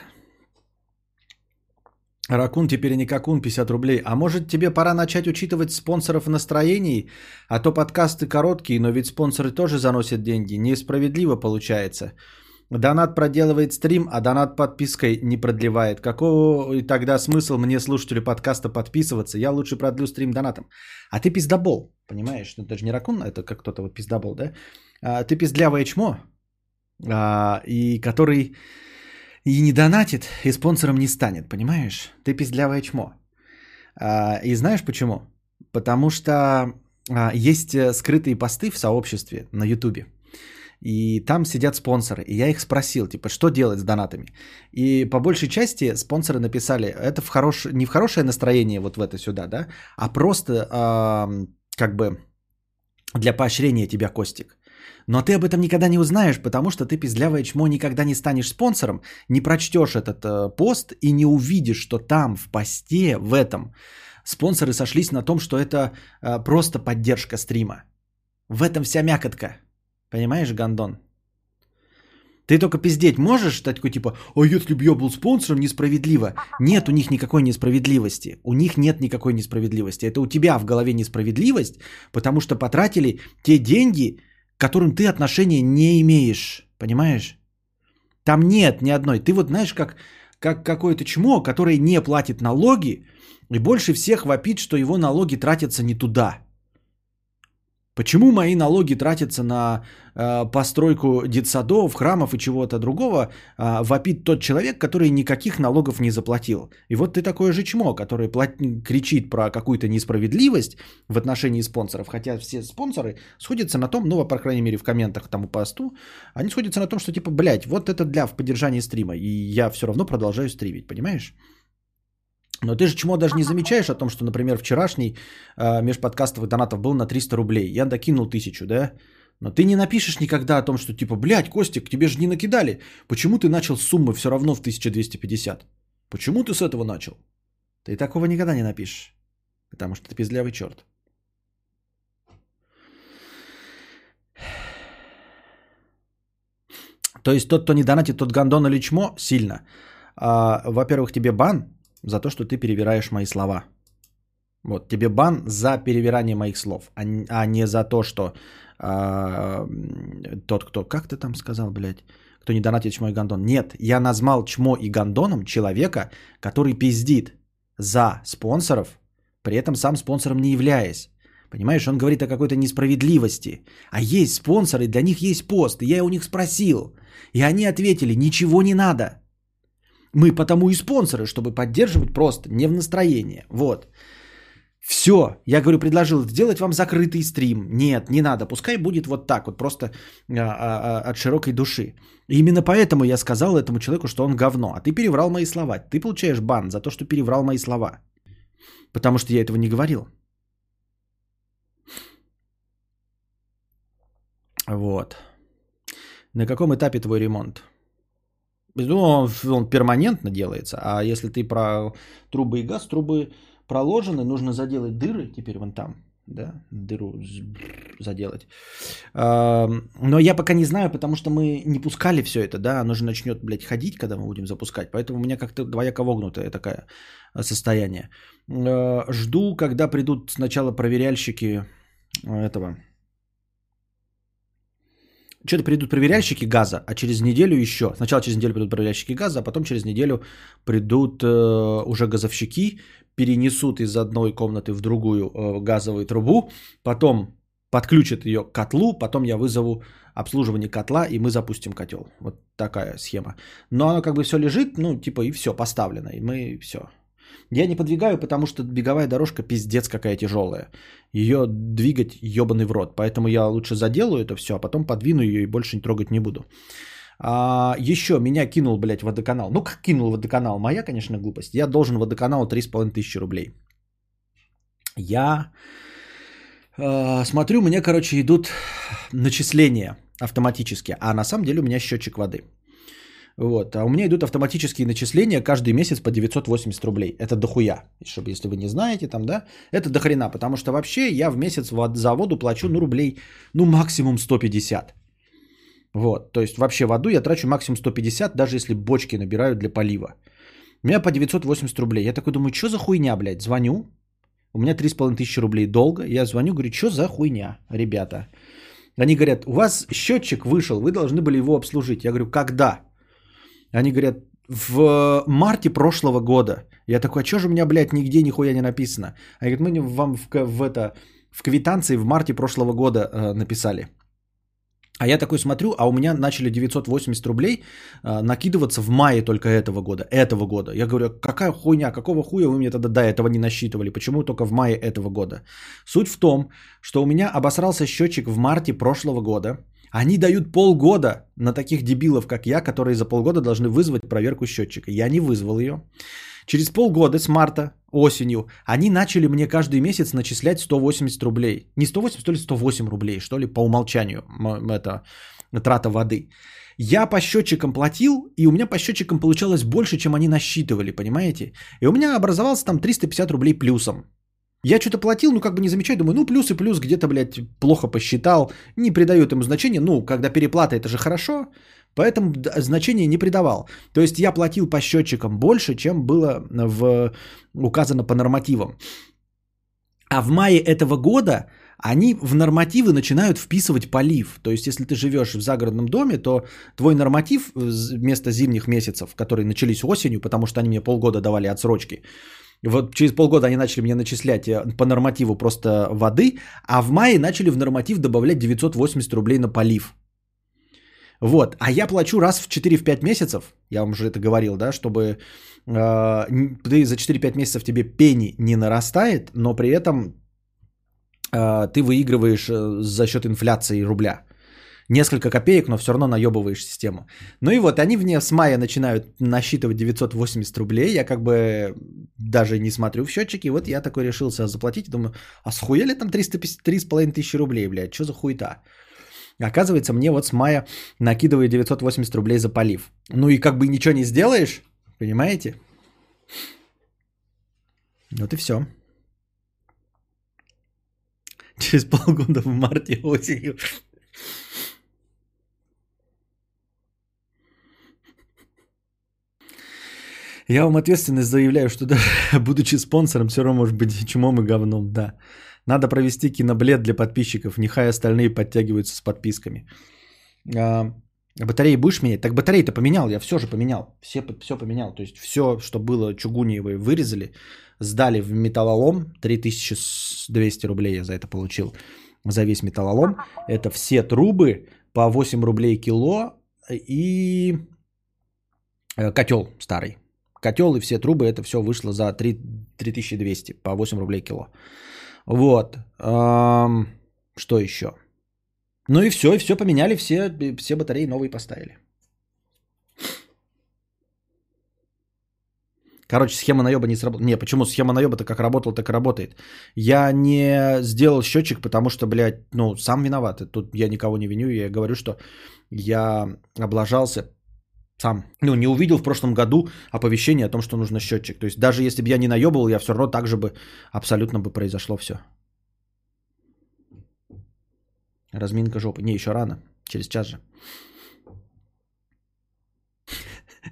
Ракун теперь не какун, 50 рублей. А может тебе пора начать учитывать спонсоров в настроении? А то подкасты короткие, но ведь спонсоры тоже заносят деньги. Несправедливо получается. Донат проделывает стрим, а донат подпиской не продлевает. Какого тогда смысл мне, слушателю подкаста, подписываться? Я лучше продлю стрим донатом. А ты пиздобол, понимаешь? Ну, это же не ракун, это как кто-то вот пиздобол, да? А, ты пиздлявое чмо, а, и который и не донатит, и спонсором не станет, понимаешь? Ты пиздлявое чмо. А, и знаешь почему? Потому что а, есть э, скрытые посты в сообществе на Ютубе. И там сидят спонсоры. И я их спросил, типа, что делать с донатами. И по большей части спонсоры написали, это в хорош... не в хорошее настроение вот в это сюда, да, а просто э, как бы для поощрения тебя, Костик. Но ты об этом никогда не узнаешь, потому что ты, пиздлявое чмо, никогда не станешь спонсором, не прочтешь этот э, пост и не увидишь, что там в посте, в этом, спонсоры сошлись на том, что это э, просто поддержка стрима. В этом вся мякотка. Понимаешь, Гандон? Ты только пиздеть можешь, такой типа, а если бы я был спонсором, несправедливо. Нет у них никакой несправедливости. У них нет никакой несправедливости. Это у тебя в голове несправедливость, потому что потратили те деньги, к которым ты отношения не имеешь. Понимаешь? Там нет ни одной. Ты вот знаешь, как, как какое-то чмо, которое не платит налоги, и больше всех вопит, что его налоги тратятся не туда. Почему мои налоги тратятся на э, постройку детсадов, храмов и чего-то другого, э, вопит тот человек, который никаких налогов не заплатил. И вот ты такое же чмо, который плат... кричит про какую-то несправедливость в отношении спонсоров, хотя все спонсоры сходятся на том, ну, по крайней мере, в комментах к тому посту, они сходятся на том, что типа, блядь, вот это для в поддержании стрима, и я все равно продолжаю стримить, понимаешь? Но ты же чему даже не замечаешь о том, что, например, вчерашний э, межподкастовых донатов был на 300 рублей. Я докинул тысячу, да? Но ты не напишешь никогда о том, что типа, блядь, Костик, тебе же не накидали. Почему ты начал с суммы все равно в 1250? Почему ты с этого начал? Ты такого никогда не напишешь. Потому что ты пиздлявый черт. То есть тот, кто не донатит, тот гандон или чмо, сильно. А, во-первых, тебе бан, за то, что ты перевираешь мои слова. Вот, тебе бан за перевирание моих слов, а, а не за то, что а, тот, кто, как ты там сказал, блядь, кто не донатит чмо и гандон. Нет, я назвал чмо и гандоном человека, который пиздит за спонсоров, при этом сам спонсором не являясь. Понимаешь, он говорит о какой-то несправедливости. А есть спонсоры, для них есть пост. Я у них спросил. И они ответили, ничего не надо. Мы потому и спонсоры, чтобы поддерживать просто не в настроение. Вот. Все, я говорю, предложил сделать вам закрытый стрим. Нет, не надо, пускай будет вот так вот, просто а, а, а, от широкой души. И именно поэтому я сказал этому человеку, что он говно. А ты переврал мои слова. Ты получаешь бан за то, что переврал мои слова. Потому что я этого не говорил. Вот. На каком этапе твой ремонт? Ну, он, перманентно делается. А если ты про трубы и газ, трубы проложены, нужно заделать дыры теперь вон там, да, дыру заделать. Но я пока не знаю, потому что мы не пускали все это, да, оно же начнет, блядь, ходить, когда мы будем запускать. Поэтому у меня как-то двояко вогнутое такое состояние. А, жду, когда придут сначала проверяльщики этого что-то придут проверяльщики газа, а через неделю еще. Сначала через неделю придут проверяльщики газа, а потом через неделю придут э, уже газовщики, перенесут из одной комнаты в другую э, газовую трубу, потом подключат ее к котлу, потом я вызову обслуживание котла, и мы запустим котел. Вот такая схема. Но оно как бы все лежит, ну, типа, и все поставлено, и мы все. Я не подвигаю, потому что беговая дорожка пиздец какая тяжелая. Ее двигать ебаный в рот. Поэтому я лучше заделаю это все, а потом подвину ее и больше трогать не буду. А, еще меня кинул, блядь, водоканал. Ну, как кинул водоканал? Моя, конечно, глупость. Я должен водоканалу 3,5 тысячи рублей. Я э, смотрю, мне, короче, идут начисления автоматически. А на самом деле у меня счетчик воды. Вот. А у меня идут автоматические начисления каждый месяц по 980 рублей. Это дохуя. Чтобы, если вы не знаете, там, да, это дохрена. Потому что вообще я в месяц за воду плачу, ну, рублей, ну, максимум 150. Вот. То есть вообще воду я трачу максимум 150, даже если бочки набираю для полива. У меня по 980 рублей. Я такой думаю, что за хуйня, блядь? Звоню. У меня 3,5 тысячи рублей долго. Я звоню, говорю, что за хуйня, ребята? Они говорят, у вас счетчик вышел, вы должны были его обслужить. Я говорю, когда? Они говорят, в марте прошлого года. Я такой, а что же у меня, блядь, нигде нихуя не написано? Они говорят, мы вам в, в, это, в квитанции в марте прошлого года э, написали. А я такой смотрю, а у меня начали 980 рублей э, накидываться в мае только этого года. Этого года. Я говорю, какая хуйня, какого хуя вы мне тогда до этого не насчитывали? Почему только в мае этого года? Суть в том, что у меня обосрался счетчик в марте прошлого года. Они дают полгода на таких дебилов, как я, которые за полгода должны вызвать проверку счетчика. Я не вызвал ее. Через полгода с марта осенью они начали мне каждый месяц начислять 180 рублей. Не 180, то ли 108 рублей, что ли, по умолчанию. Это трата воды. Я по счетчикам платил, и у меня по счетчикам получалось больше, чем они насчитывали, понимаете? И у меня образовался там 350 рублей плюсом. Я что-то платил, ну как бы не замечаю, думаю, ну плюс и плюс, где-то, блядь, плохо посчитал, не придаю этому значения, ну, когда переплата, это же хорошо, поэтому значения не придавал. То есть я платил по счетчикам больше, чем было в, указано по нормативам. А в мае этого года они в нормативы начинают вписывать полив. То есть, если ты живешь в загородном доме, то твой норматив вместо зимних месяцев, которые начались осенью, потому что они мне полгода давали отсрочки, вот через полгода они начали мне начислять э, по нормативу просто воды, а в мае начали в норматив добавлять 980 рублей на полив. Вот, а я плачу раз в 4-5 месяцев, я вам уже это говорил, да, чтобы э, ты за 4-5 месяцев тебе пени не нарастает, но при этом э, ты выигрываешь э, за счет инфляции рубля несколько копеек, но все равно наебываешь систему. Ну и вот они мне с мая начинают насчитывать 980 рублей, я как бы даже не смотрю в счетчики, вот я такой решился заплатить, думаю, а схуяли там 3,5 тысячи рублей, блядь, что за хуета? Оказывается, мне вот с мая накидывают 980 рублей за полив. Ну и как бы ничего не сделаешь, понимаете? Вот и все. Через полгода в марте осенью Я вам ответственность заявляю, что даже будучи спонсором, все равно может быть чумом и говном, да. Надо провести киноблед для подписчиков, нехай остальные подтягиваются с подписками. А, батареи будешь менять? Так батареи-то поменял, я все же поменял. Все, все поменял. То есть все, что было чугуниевое, вырезали, сдали в металлолом. 3200 рублей я за это получил. За весь металлолом. Это все трубы по 8 рублей кило и э, котел старый котел и все трубы, это все вышло за 3, 3200 по 8 рублей кило. Вот. Что еще? Ну и все, и все поменяли, все, все батареи новые поставили. Короче, схема наеба не сработала. Не, почему схема наеба-то как работала, так и работает. Я не сделал счетчик, потому что, блядь, ну, сам виноват. Тут я никого не виню, я говорю, что я облажался сам. Ну, не увидел в прошлом году оповещение о том, что нужно счетчик. То есть даже если бы я не наебывал, я все равно так же бы абсолютно бы произошло все. Разминка жопы. Не, еще рано. Через час же.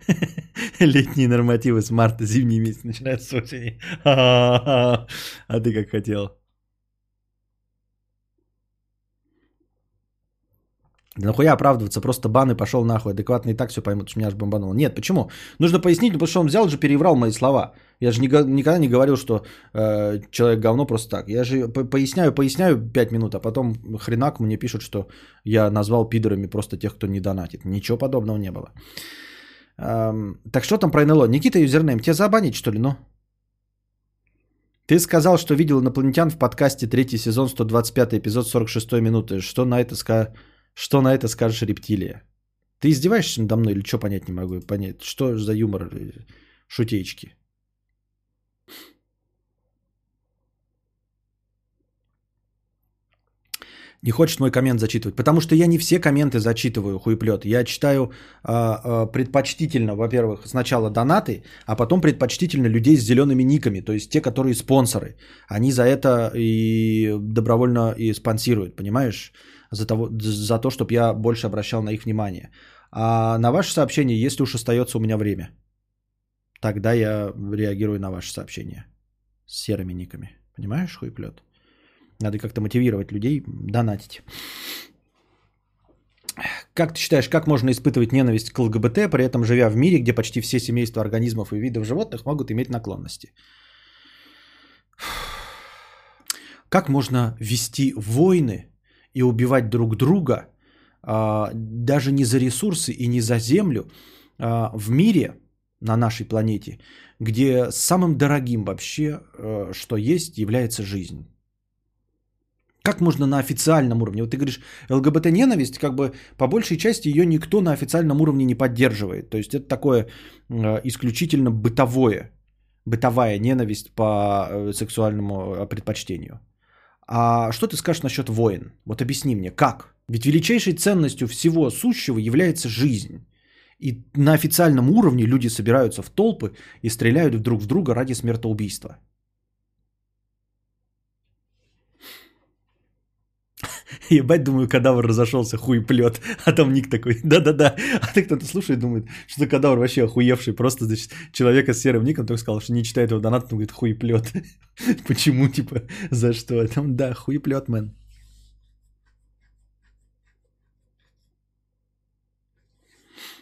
Летние нормативы с марта, зимний месяц начинаются с осени. А ты как хотел. Да нахуя оправдываться, просто бан и пошел нахуй. Адекватно и так все поймут, что меня аж бомбануло. Нет, почему? Нужно пояснить, ну, потому что он взял же переврал мои слова. Я же никогда не говорил, что э, человек говно просто так. Я же поясняю, поясняю 5 минут, а потом хренак мне пишут, что я назвал пидорами просто тех, кто не донатит. Ничего подобного не было. Эм, так что там про НЛО? Никита Юзернейм, тебя забанить что ли, ну? Ты сказал, что видел инопланетян в подкасте третий сезон, 125 эпизод, 46 минуты. Что на это сказать? Что на это скажешь рептилия? Ты издеваешься надо мной или что понять не могу понять? Что за юмор, э, шутеечки? Не хочет мой коммент зачитывать. Потому что я не все комменты зачитываю, хуеплет. Я читаю э, э, предпочтительно, во-первых, сначала донаты, а потом предпочтительно людей с зелеными никами. То есть те, которые спонсоры. Они за это и добровольно и спонсируют, понимаешь? За, того, за то, чтобы я больше обращал на их внимание. А на ваше сообщение, если уж остается у меня время. тогда я реагирую на ваши сообщения с серыми никами. Понимаешь, хуеплет? Надо как-то мотивировать людей донатить. Как ты считаешь, как можно испытывать ненависть к ЛГБТ, при этом живя в мире, где почти все семейства организмов и видов животных могут иметь наклонности? Как можно вести войны и убивать друг друга, а, даже не за ресурсы и не за землю, а, в мире, на нашей планете, где самым дорогим вообще, э, что есть, является жизнь? Как можно на официальном уровне? Вот ты говоришь, ЛГБТ-ненависть, как бы по большей части ее никто на официальном уровне не поддерживает. То есть это такое э, исключительно бытовое, бытовая ненависть по э, сексуальному предпочтению. А что ты скажешь насчет войн? Вот объясни мне, как? Ведь величайшей ценностью всего сущего является жизнь. И на официальном уровне люди собираются в толпы и стреляют друг в друга ради смертоубийства. Ебать, думаю, кадавр разошелся, хуй плет. А там ник такой, да-да-да. А ты кто-то слушает, думает, что кадавр вообще охуевший. Просто, значит, человека с серым ником только сказал, что не читает его донат, он говорит, хуй плет. Почему, типа, за что? Там, да, хуй плет, мэн.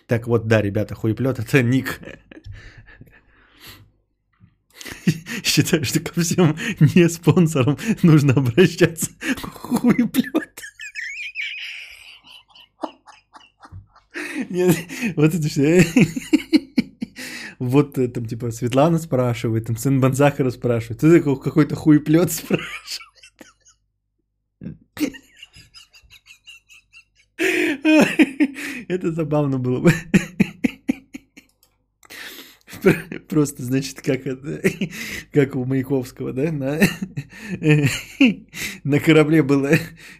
Так вот, да, ребята, хуеплет это ник. Считаю, что ко всем не спонсорам нужно обращаться хуеплет. Нет, вот это все. Вот там типа Светлана спрашивает, там сын Банзахара спрашивает, ты какой-то хуеплет спрашивает. Это забавно было бы. Просто, значит, как, это, как у Маяковского, да? На, на корабле было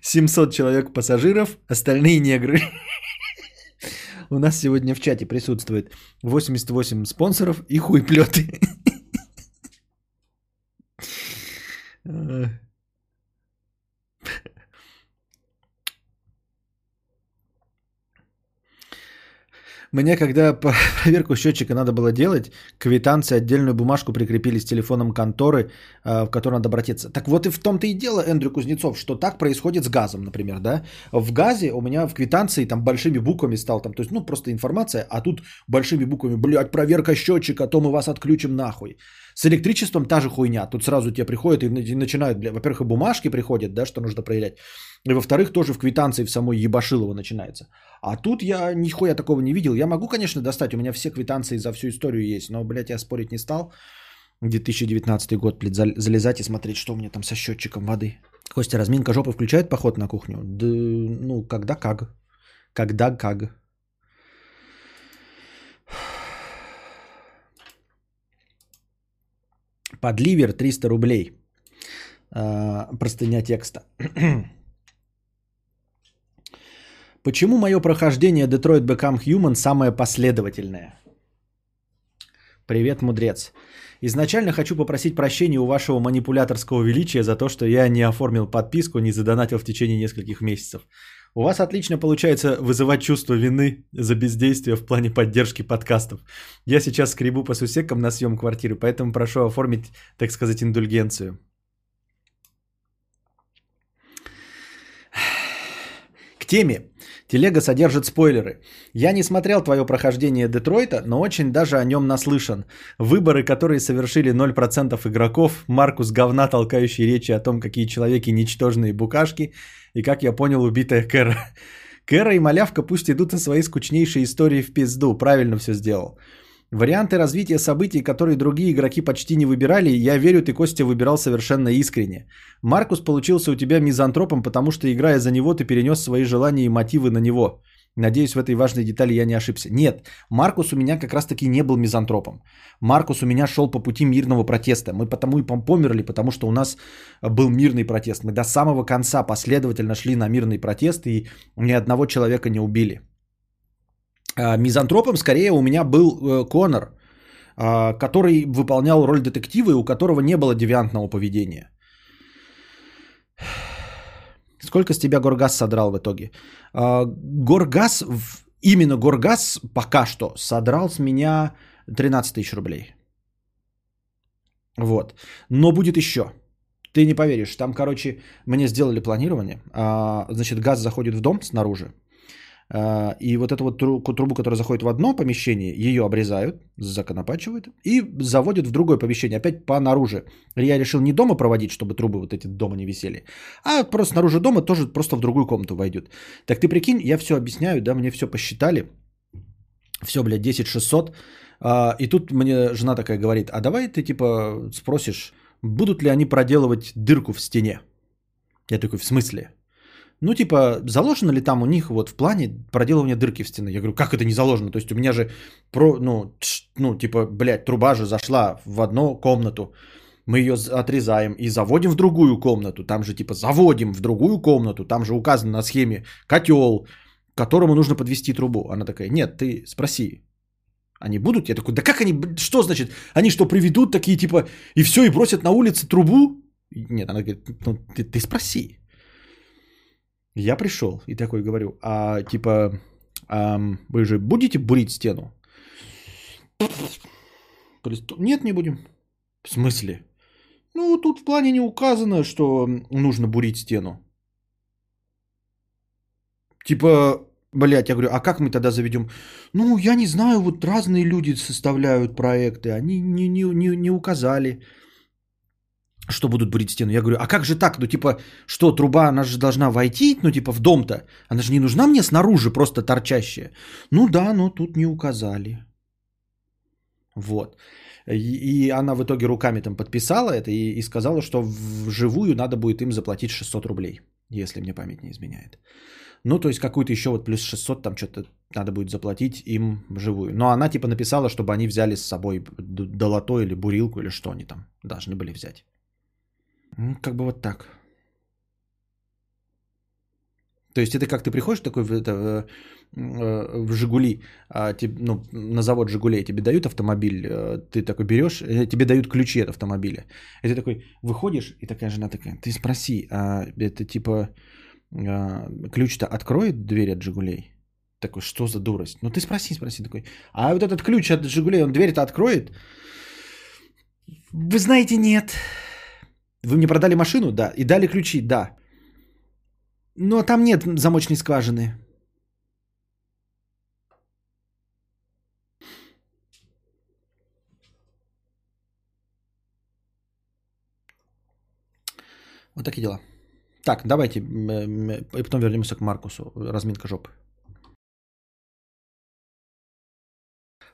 700 человек пассажиров, остальные негры. У нас сегодня в чате присутствует 88 спонсоров и хуйплеты. Мне, когда проверку счетчика надо было делать, квитанции, отдельную бумажку прикрепили с телефоном конторы, а, в которую надо обратиться. Так вот и в том-то и дело, Эндрю Кузнецов, что так происходит с газом, например, да. В газе у меня в квитанции там большими буквами стал, там, то есть, ну, просто информация, а тут большими буквами, блядь, проверка счетчика, а то мы вас отключим нахуй. С электричеством та же хуйня. Тут сразу тебе приходят и начинают, бля, во-первых, и бумажки приходят, да, что нужно проверять. И во-вторых, тоже в квитанции в самой Ебашилово начинается. А тут я нихуя такого не видел. Я могу, конечно, достать, у меня все квитанции за всю историю есть, но, блядь, я спорить не стал. 2019 год, блядь, залезать и смотреть, что у меня там со счетчиком воды. Костя, разминка жопы включает поход на кухню? Да, ну, когда как. Когда как. Подливер 300 рублей. А, простыня текста. Почему мое прохождение Detroit Become Human самое последовательное? Привет, мудрец. Изначально хочу попросить прощения у вашего манипуляторского величия за то, что я не оформил подписку, не задонатил в течение нескольких месяцев. У вас отлично получается вызывать чувство вины за бездействие в плане поддержки подкастов. Я сейчас скребу по сусекам на съем квартиры, поэтому прошу оформить, так сказать, индульгенцию. К теме. Телега содержит спойлеры. Я не смотрел твое прохождение Детройта, но очень даже о нем наслышан. Выборы, которые совершили 0% игроков, Маркус говна, толкающий речи о том, какие человеки ничтожные букашки, и, как я понял, убитая Кэра. Кэра и Малявка пусть идут на свои скучнейшие истории в пизду, правильно все сделал. Варианты развития событий, которые другие игроки почти не выбирали, я верю, ты, Костя, выбирал совершенно искренне. Маркус получился у тебя мизантропом, потому что, играя за него, ты перенес свои желания и мотивы на него. Надеюсь, в этой важной детали я не ошибся. Нет, Маркус у меня как раз-таки не был мизантропом. Маркус у меня шел по пути мирного протеста. Мы потому и померли, потому что у нас был мирный протест. Мы до самого конца последовательно шли на мирный протест, и ни одного человека не убили. А, мизантропом скорее у меня был э, Конор, а, который выполнял роль детектива и у которого не было девиантного поведения. Сколько с тебя Горгаз содрал в итоге? А, Горгаз, именно Горгаз пока что содрал с меня 13 тысяч рублей. Вот. Но будет еще. Ты не поверишь, там, короче, мне сделали планирование. Значит, газ заходит в дом снаружи. А, и вот эту вот трубу, которая заходит в одно помещение, ее обрезают, законопачивают и заводят в другое помещение, опять по наружу. Я решил не дома проводить, чтобы трубы вот эти дома не висели, а просто снаружи дома тоже просто в другую комнату войдет. Так ты прикинь, я все объясняю, да, мне все посчитали. Все, блядь, 10 600. А, и тут мне жена такая говорит, а давай ты типа спросишь, будут ли они проделывать дырку в стене. Я такой, в смысле? Ну, типа, заложено ли там у них вот в плане проделывания дырки в стены? Я говорю, как это не заложено? То есть у меня же, про, ну, ну, типа, блядь, труба же зашла в одну комнату, мы ее отрезаем и заводим в другую комнату. Там же, типа, заводим в другую комнату, там же указано на схеме котел, к которому нужно подвести трубу. Она такая, нет, ты спроси, они будут? Я такой, да как они, что значит? Они что, приведут такие, типа, и все, и бросят на улице трубу? Нет, она говорит, ну, ты, ты спроси. Я пришел и такой говорю, а типа, а, вы же будете бурить стену? Нет, не будем. В смысле? Ну, тут в плане не указано, что нужно бурить стену. Типа, блядь, я говорю, а как мы тогда заведем? Ну, я не знаю, вот разные люди составляют проекты, они не, не, не, не указали что будут бурить стену. Я говорю, а как же так? Ну, типа, что, труба, она же должна войти, ну, типа, в дом-то. Она же не нужна мне снаружи, просто торчащая. Ну да, но тут не указали. Вот. И она в итоге руками там подписала это и, и сказала, что вживую надо будет им заплатить 600 рублей, если мне память не изменяет. Ну, то есть какую-то еще вот плюс 600 там что-то надо будет заплатить им вживую. Но она типа написала, чтобы они взяли с собой долото или бурилку или что они там должны были взять. Ну, как бы вот так. То есть это как ты приходишь такой в, это, в э, Жигули, а, тебе, ну, на завод Жигулей тебе дают автомобиль, э, ты такой берешь, э, тебе дают ключи от автомобиля. И ты такой выходишь, и такая жена такая, ты спроси, а это типа а, ключ-то откроет дверь от Жигулей? Такой, что за дурость? Ну ты спроси, спроси такой. А вот этот ключ от Жигулей, он дверь-то откроет? Вы знаете, нет. Вы мне продали машину? Да. И дали ключи? Да. Но там нет замочной скважины. Вот такие дела. Так, давайте, и потом вернемся к Маркусу. Разминка жопы.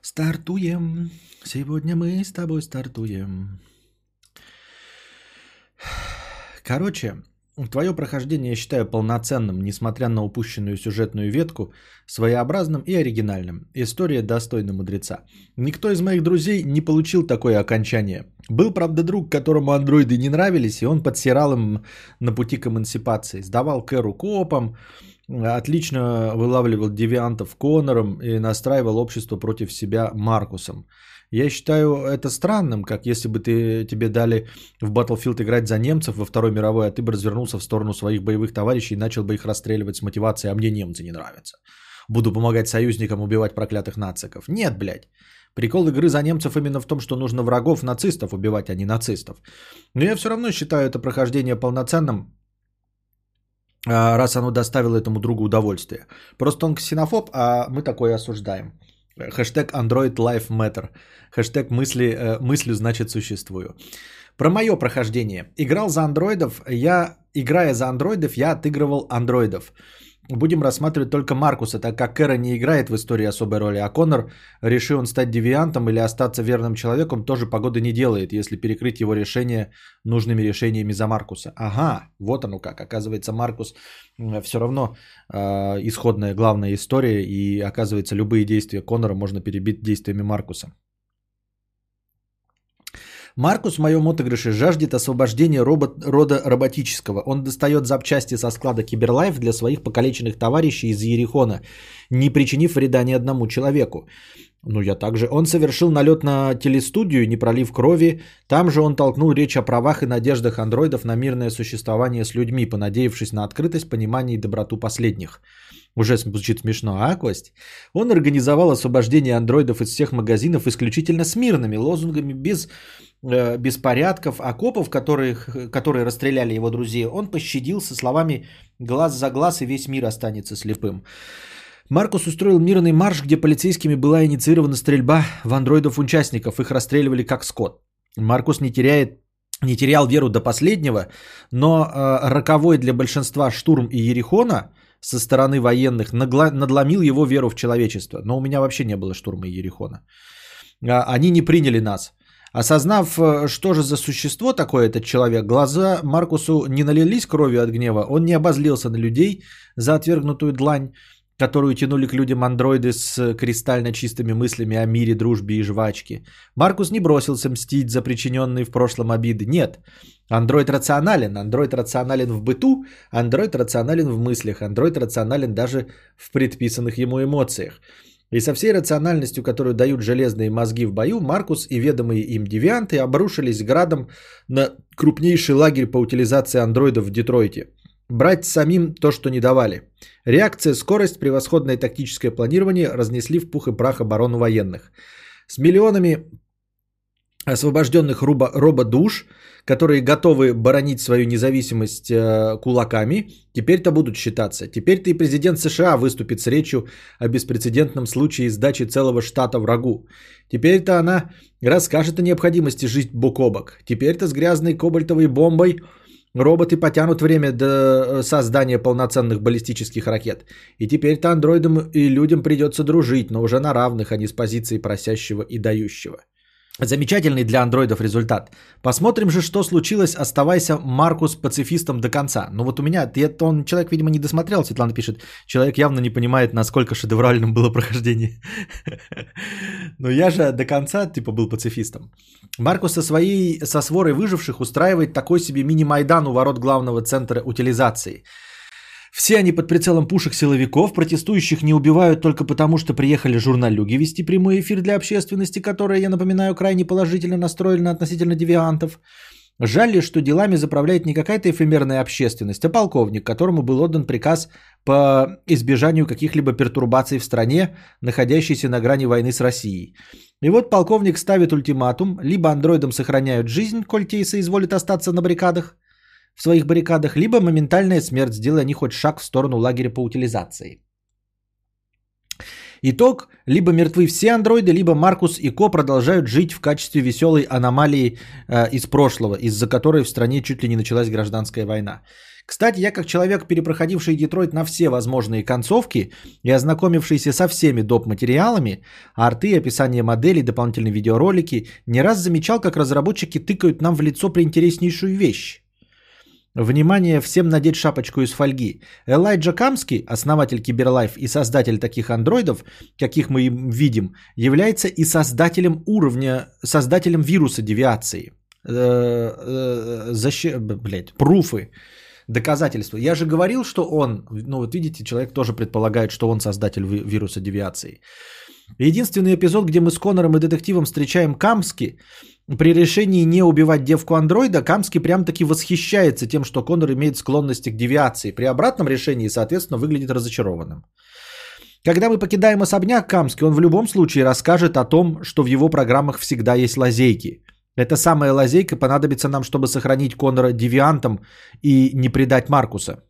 Стартуем. Сегодня мы с тобой стартуем. Короче, твое прохождение я считаю полноценным, несмотря на упущенную сюжетную ветку, своеобразным и оригинальным. История достойна мудреца. Никто из моих друзей не получил такое окончание. Был, правда, друг, которому андроиды не нравились, и он подсирал им на пути к эмансипации. Сдавал Кэру копом, отлично вылавливал девиантов Конором и настраивал общество против себя Маркусом. Я считаю это странным, как если бы ты, тебе дали в Battlefield играть за немцев во Второй мировой, а ты бы развернулся в сторону своих боевых товарищей и начал бы их расстреливать с мотивацией, а мне немцы не нравятся. Буду помогать союзникам убивать проклятых нациков. Нет, блядь. Прикол игры за немцев именно в том, что нужно врагов нацистов убивать, а не нацистов. Но я все равно считаю это прохождение полноценным, а, раз оно доставило этому другу удовольствие. Просто он ксенофоб, а мы такое осуждаем. Хэштег Android Life Matter. Хэштег мысли, э, значит существую. Про мое прохождение. Играл за андроидов. Я, играя за андроидов, я отыгрывал андроидов. Будем рассматривать только Маркуса, так как Кэра не играет в истории особой роли, а Конор, решил он стать девиантом или остаться верным человеком, тоже погоды не делает, если перекрыть его решение нужными решениями за Маркуса. Ага, вот оно как. Оказывается, Маркус все равно э, исходная главная история, и оказывается, любые действия Конора можно перебить действиями Маркуса. Маркус в моем отыгрыше жаждет освобождения робот, рода роботического. Он достает запчасти со склада Киберлайф для своих покалеченных товарищей из Ерихона, не причинив вреда ни одному человеку. Ну, я также. Он совершил налет на телестудию, не пролив крови. Там же он толкнул речь о правах и надеждах андроидов на мирное существование с людьми, понадеявшись на открытость, понимание и доброту последних. Уже звучит смешно, а, Кость? Он организовал освобождение андроидов из всех магазинов исключительно с мирными лозунгами, без беспорядков, окопов, которых, которые расстреляли его друзей. Он пощадил со словами «глаз за глаз и весь мир останется слепым». Маркус устроил мирный марш, где полицейскими была инициирована стрельба в андроидов-участников. Их расстреливали как скот. Маркус не теряет не терял веру до последнего, но э, роковой для большинства штурм и Ерихона со стороны военных нагла- надломил его веру в человечество. Но у меня вообще не было штурма Ерихона. А, они не приняли нас. Осознав, э, что же за существо такое этот человек, глаза Маркусу не налились кровью от гнева, он не обозлился на людей за отвергнутую длань, которую тянули к людям андроиды с кристально чистыми мыслями о мире, дружбе и жвачке. Маркус не бросился мстить за причиненные в прошлом обиды. Нет, андроид рационален. Андроид рационален в быту, андроид рационален в мыслях, андроид рационален даже в предписанных ему эмоциях. И со всей рациональностью, которую дают железные мозги в бою, Маркус и ведомые им девианты обрушились градом на крупнейший лагерь по утилизации андроидов в Детройте – Брать самим то, что не давали. Реакция, скорость, превосходное тактическое планирование разнесли в пух и прах оборону военных. С миллионами освобожденных робо- рободуш, которые готовы боронить свою независимость э, кулаками, теперь-то будут считаться. Теперь-то и президент США выступит с речью о беспрецедентном случае сдачи целого штата врагу. Теперь-то она расскажет о необходимости жить бок о бок. Теперь-то с грязной кобальтовой бомбой – Роботы потянут время до э, создания полноценных баллистических ракет. И теперь-то андроидам и людям придется дружить, но уже на равных, а не с позиции просящего и дающего. Замечательный для андроидов результат. Посмотрим же, что случилось. Оставайся Маркус пацифистом до конца. Ну вот у меня, это он, человек, видимо, не досмотрел, Светлана пишет. Человек явно не понимает, насколько шедевральным было прохождение. Но я же до конца, типа, был пацифистом. Маркус со своей, со сворой выживших устраивает такой себе мини-майдан у ворот главного центра утилизации – все они под прицелом пушек силовиков, протестующих не убивают только потому, что приехали журналюги вести прямой эфир для общественности, которая, я напоминаю, крайне положительно настроена относительно девиантов. Жаль ли, что делами заправляет не какая-то эфемерная общественность, а полковник, которому был отдан приказ по избежанию каких-либо пертурбаций в стране, находящейся на грани войны с Россией. И вот полковник ставит ультиматум, либо андроидам сохраняют жизнь, коль те и соизволят остаться на баррикадах, в своих баррикадах, либо моментальная смерть, сделая они хоть шаг в сторону лагеря по утилизации. Итог, либо мертвы все андроиды, либо Маркус и Ко продолжают жить в качестве веселой аномалии э, из прошлого, из-за которой в стране чуть ли не началась гражданская война. Кстати, я как человек, перепроходивший Детройт на все возможные концовки и ознакомившийся со всеми доп. материалами, арты, описание моделей, дополнительные видеоролики, не раз замечал, как разработчики тыкают нам в лицо приинтереснейшую вещь. Внимание всем надеть шапочку из фольги. Элайджа Камский, основатель Киберлайф и создатель таких андроидов, каких мы им видим, является и создателем уровня, создателем вируса девиации. Э, э, защи... Блять, пруфы, доказательства. Я же говорил, что он, ну вот видите, человек тоже предполагает, что он создатель вируса девиации. Единственный эпизод, где мы с Конором и детективом встречаем Камски, при решении не убивать девку андроида, Камский прям таки восхищается тем, что Конор имеет склонности к девиации. При обратном решении, соответственно, выглядит разочарованным. Когда мы покидаем особняк Камский, он в любом случае расскажет о том, что в его программах всегда есть лазейки. Эта самая лазейка понадобится нам, чтобы сохранить Конора девиантом и не предать Маркуса.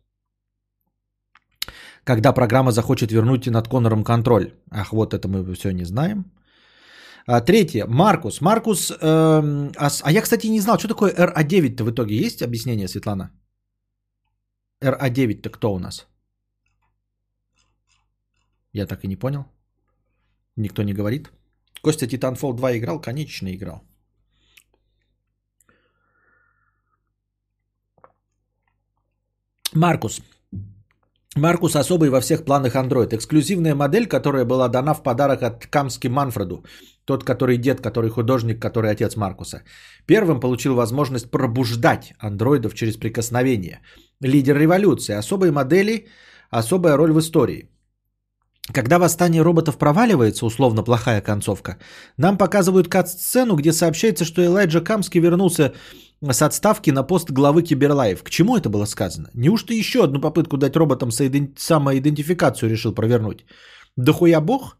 Когда программа захочет вернуть над Конором контроль. Ах, вот это мы все не знаем. А, третье. Маркус. Маркус. Э, а, а я, кстати, не знал, что такое RA9-то в итоге. Есть объяснение, Светлана? RA9-то кто у нас? Я так и не понял. Никто не говорит. Костя Titanfall 2 играл? Конечно, играл. Маркус. Маркус особый во всех планах Android. Эксклюзивная модель, которая была дана в подарок от Камски Манфреду. Тот, который дед, который художник, который отец Маркуса. Первым получил возможность пробуждать андроидов через прикосновение. Лидер революции. Особые модели, особая роль в истории. Когда восстание роботов проваливается, условно плохая концовка, нам показывают кат-сцену, где сообщается, что Элайджа Камский вернулся с отставки на пост главы Киберлайф. К чему это было сказано? Неужто еще одну попытку дать роботам самоидентификацию решил провернуть? Да хуя бог?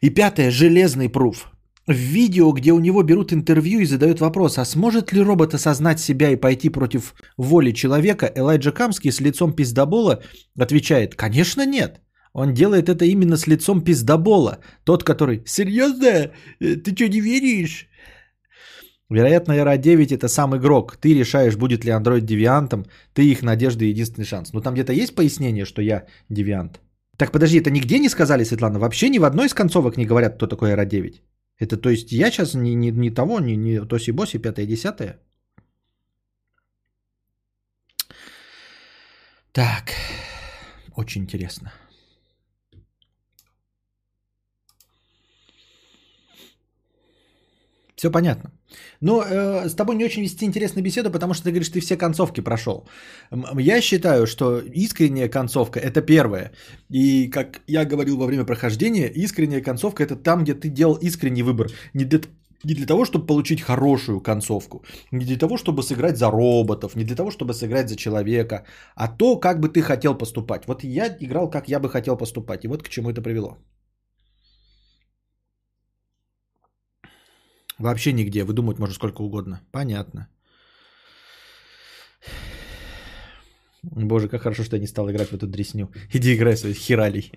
И пятое, железный пруф. В видео, где у него берут интервью и задают вопрос, а сможет ли робот осознать себя и пойти против воли человека, Элайджа Камский с лицом пиздобола отвечает, конечно нет. Он делает это именно с лицом пиздобола. Тот, который, серьезно? Ты что, не веришь? Вероятно, RA9 это сам игрок. Ты решаешь, будет ли Android девиантом. Ты их надежда и единственный шанс. Ну там где-то есть пояснение, что я девиант? Так подожди, это нигде не сказали, Светлана? Вообще ни в одной из концовок не говорят, кто такой RA9? Это то есть я сейчас не, не, не того, не, не тоси-боси, пятое, десятое? Так, очень интересно. Все понятно. Но э, с тобой не очень вести интересную беседу, потому что ты говоришь, ты все концовки прошел. Я считаю, что искренняя концовка это первое. И как я говорил во время прохождения, искренняя концовка это там, где ты делал искренний выбор. Не для, не для того, чтобы получить хорошую концовку, не для того, чтобы сыграть за роботов, не для того, чтобы сыграть за человека, а то, как бы ты хотел поступать. Вот я играл, как я бы хотел поступать. И вот к чему это привело. Вообще нигде. Выдумать можно сколько угодно. Понятно. Боже, как хорошо, что я не стал играть в эту дресню. Иди играй свой хералей.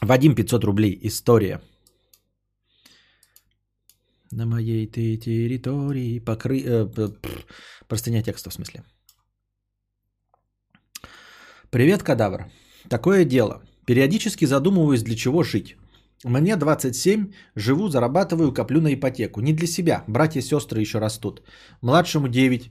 Вадим 500 рублей. История. На моей ты территории покры... Э, простыня текста в смысле. Привет, кадавр. Такое дело. Периодически задумываюсь, для чего жить. Мне 27, живу, зарабатываю, коплю на ипотеку. Не для себя, братья и сестры еще растут. Младшему 9.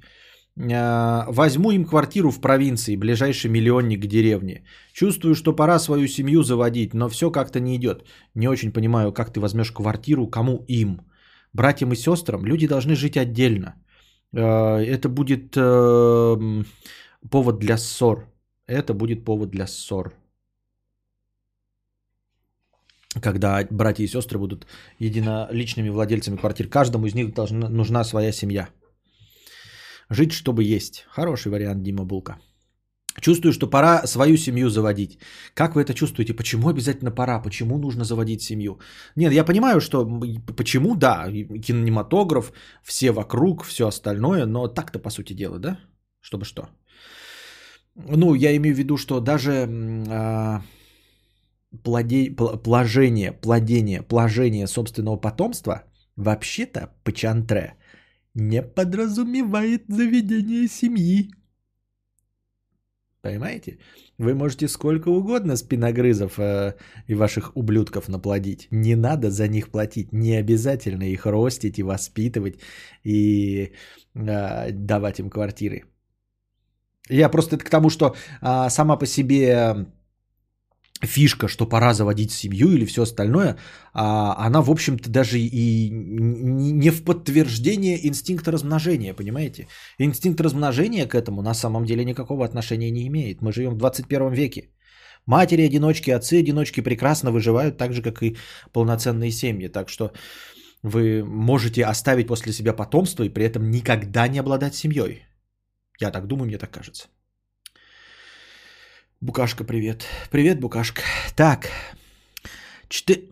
А, возьму им квартиру в провинции, ближайший миллионник к деревне. Чувствую, что пора свою семью заводить, но все как-то не идет. Не очень понимаю, как ты возьмешь квартиру, кому им. Братьям и сестрам люди должны жить отдельно. А, это будет э, повод для ссор. Это будет повод для ссор когда братья и сестры будут единоличными владельцами квартир. Каждому из них должна, нужна своя семья. Жить, чтобы есть. Хороший вариант, Дима Булка. Чувствую, что пора свою семью заводить. Как вы это чувствуете? Почему обязательно пора? Почему нужно заводить семью? Нет, я понимаю, что почему, да, кинематограф, все вокруг, все остальное, но так-то по сути дела, да? Чтобы что? Ну, я имею в виду, что даже а, плоде, плажение, плодение, плажение собственного потомства вообще-то по чантре не подразумевает заведение семьи. Понимаете? Вы можете сколько угодно спиногрызов э, и ваших ублюдков наплодить. Не надо за них платить. Не обязательно их ростить и воспитывать и э, давать им квартиры. Я просто к тому, что э, сама по себе фишка, что пора заводить семью или все остальное, а она, в общем-то, даже и не в подтверждение инстинкта размножения, понимаете? Инстинкт размножения к этому на самом деле никакого отношения не имеет. Мы живем в 21 веке. Матери-одиночки, отцы-одиночки прекрасно выживают, так же, как и полноценные семьи. Так что вы можете оставить после себя потомство и при этом никогда не обладать семьей. Я так думаю, мне так кажется. Букашка, привет. Привет, Букашка. Так. Четы...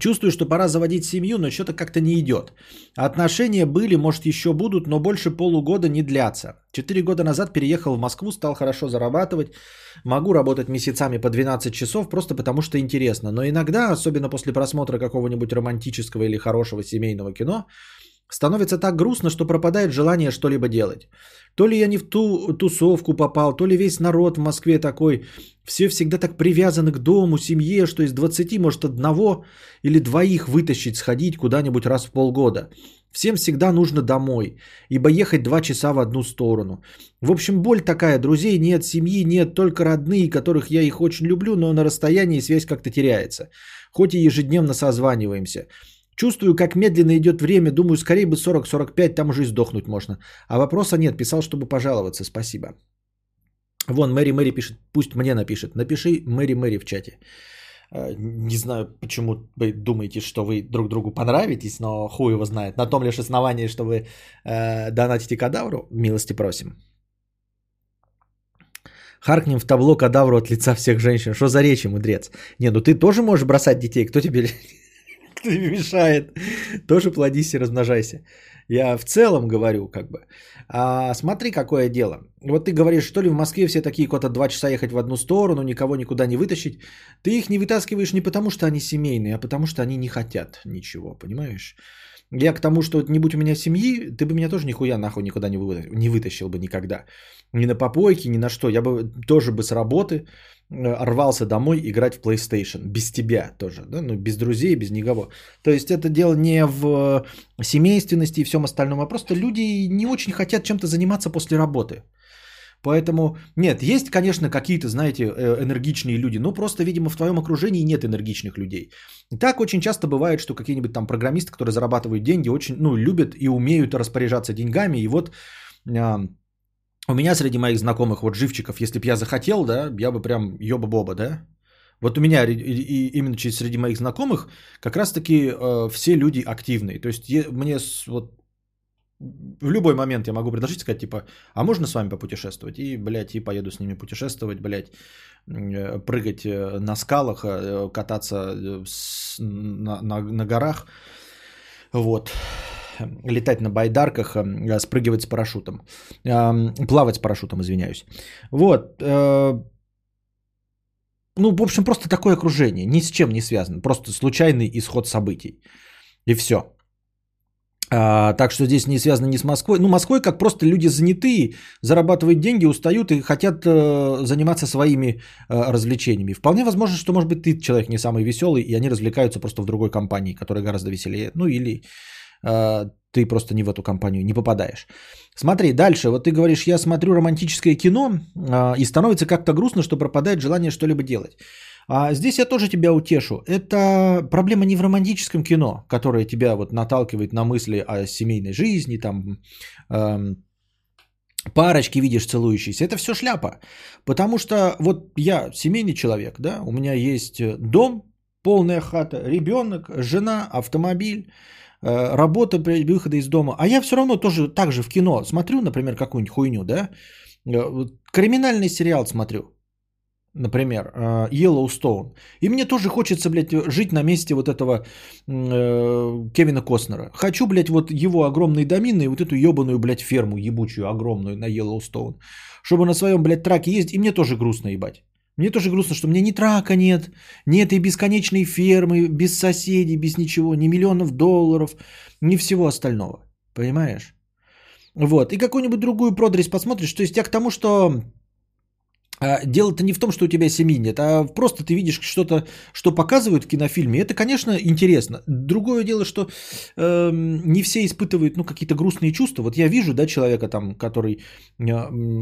Чувствую, что пора заводить семью, но что-то как-то не идет. Отношения были, может, еще будут, но больше полугода не длятся. Четыре года назад переехал в Москву, стал хорошо зарабатывать. Могу работать месяцами по 12 часов, просто потому что интересно. Но иногда, особенно после просмотра какого-нибудь романтического или хорошего семейного кино, Становится так грустно, что пропадает желание что-либо делать. То ли я не в ту тусовку попал, то ли весь народ в Москве такой. Все всегда так привязаны к дому, семье, что из 20, может, одного или двоих вытащить, сходить куда-нибудь раз в полгода. Всем всегда нужно домой, ибо ехать два часа в одну сторону. В общем, боль такая, друзей нет, семьи нет, только родные, которых я их очень люблю, но на расстоянии связь как-то теряется. Хоть и ежедневно созваниваемся. Чувствую, как медленно идет время. Думаю, скорее бы 40-45, там уже и сдохнуть можно. А вопроса нет. Писал, чтобы пожаловаться. Спасибо. Вон, Мэри Мэри пишет, пусть мне напишет. Напиши Мэри Мэри в чате. Э, не знаю, почему вы думаете, что вы друг другу понравитесь, но хуй его знает. На том лишь основании, что вы э, донатите кадавру, милости просим. Харкнем в табло кадавру от лица всех женщин. Что за речи, мудрец? Не, ну ты тоже можешь бросать детей. Кто тебе, тебе мешает? Тоже плодись и размножайся. Я в целом говорю, как бы. А, смотри, какое дело. Вот ты говоришь, что ли в Москве все такие куда-то два часа ехать в одну сторону, никого никуда не вытащить. Ты их не вытаскиваешь не потому, что они семейные, а потому, что они не хотят ничего, понимаешь? Я к тому, что не будь у меня семьи, ты бы меня тоже нихуя нахуй никуда не, вы, не вытащил бы никогда. Ни на попойки, ни на что. Я бы тоже бы с работы рвался домой играть в PlayStation. Без тебя тоже, да? Ну, без друзей, без никого. То есть это дело не в семейственности и всем остальном, а просто люди не очень хотят чем-то заниматься после работы. Поэтому, нет, есть, конечно, какие-то, знаете, э, энергичные люди, но просто, видимо, в твоем окружении нет энергичных людей. Так очень часто бывает, что какие-нибудь там программисты, которые зарабатывают деньги, очень, ну, любят и умеют распоряжаться деньгами, и вот у меня среди моих знакомых вот живчиков, если бы я захотел, да, я бы прям ёба-боба, да, вот у меня и, именно через среди моих знакомых как раз-таки э, все люди активные. То есть мне с, вот в любой момент я могу предложить, сказать, типа, а можно с вами попутешествовать? И, блядь, и поеду с ними путешествовать, блядь, э, прыгать э, на скалах, э, кататься на, на, на горах, вот, летать на байдарках, спрыгивать с парашютом, плавать с парашютом, извиняюсь. Вот, ну, в общем, просто такое окружение, ни с чем не связано, просто случайный исход событий. И все. А, так что здесь не связано ни с Москвой. Ну, Москвой как просто люди занятые, зарабатывают деньги, устают и хотят э, заниматься своими э, развлечениями. Вполне возможно, что, может быть, ты человек не самый веселый, и они развлекаются просто в другой компании, которая гораздо веселее. Ну, или э, ты просто не в эту компанию не попадаешь. Смотри, дальше. Вот ты говоришь, я смотрю романтическое кино, э, и становится как-то грустно, что пропадает желание что-либо делать. А здесь я тоже тебя утешу. Это проблема не в романтическом кино, которое тебя вот наталкивает на мысли о семейной жизни, там эм, парочки видишь целующиеся. Это все шляпа. Потому что вот я семейный человек, да, у меня есть дом, полная хата, ребенок, жена, автомобиль, э, работа при выходе из дома. А я все равно тоже так же в кино смотрю, например, какую-нибудь хуйню, да, э, криминальный сериал смотрю например, э, Yellowstone. И мне тоже хочется, блядь, жить на месте вот этого э, Кевина Костнера. Хочу, блядь, вот его огромные домины и вот эту ебаную, блядь, ферму ебучую огромную на Yellowstone. Чтобы на своем, блядь, траке ездить. И мне тоже грустно, ебать. Мне тоже грустно, что мне ни трака нет, нет и бесконечной фермы, без соседей, без ничего, ни миллионов долларов, ни всего остального. Понимаешь? Вот. И какую-нибудь другую продресь посмотришь. То есть я к тому, что дело-то не в том, что у тебя семьи нет, а просто ты видишь что-то, что показывают в кинофильме. Это, конечно, интересно. Другое дело, что э, не все испытывают ну, какие-то грустные чувства. Вот я вижу да, человека, там, который э,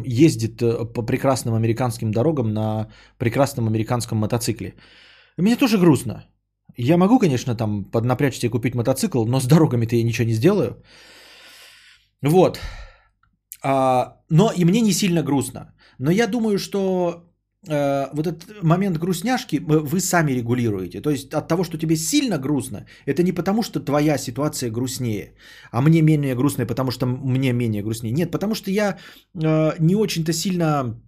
ездит э, по прекрасным американским дорогам на прекрасном американском мотоцикле. Мне тоже грустно. Я могу, конечно, там поднапрячься и купить мотоцикл, но с дорогами-то я ничего не сделаю. Вот. А, но и мне не сильно грустно. Но я думаю, что э, вот этот момент грустняшки вы сами регулируете. То есть от того, что тебе сильно грустно, это не потому, что твоя ситуация грустнее, а мне менее грустная, потому что мне менее грустнее. Нет, потому что я э, не очень-то сильно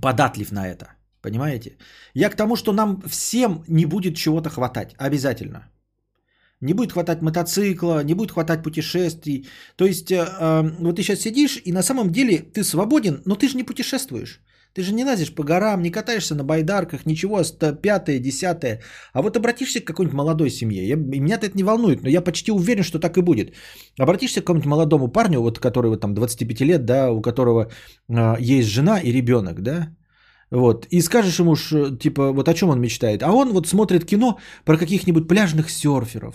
податлив на это. Понимаете? Я к тому, что нам всем не будет чего-то хватать. Обязательно. Не будет хватать мотоцикла, не будет хватать путешествий. То есть, э, э, вот ты сейчас сидишь, и на самом деле ты свободен, но ты же не путешествуешь. Ты же не лазишь по горам, не катаешься на байдарках, ничего, пятое, десятое. А вот обратишься к какой-нибудь молодой семье. Я, меня это не волнует, но я почти уверен, что так и будет. Обратишься к какому-нибудь молодому парню, вот который вот там 25 лет, да, у которого э, есть жена и ребенок, да, вот, и скажешь ему, типа, вот о чем он мечтает. А он вот смотрит кино про каких-нибудь пляжных серферов,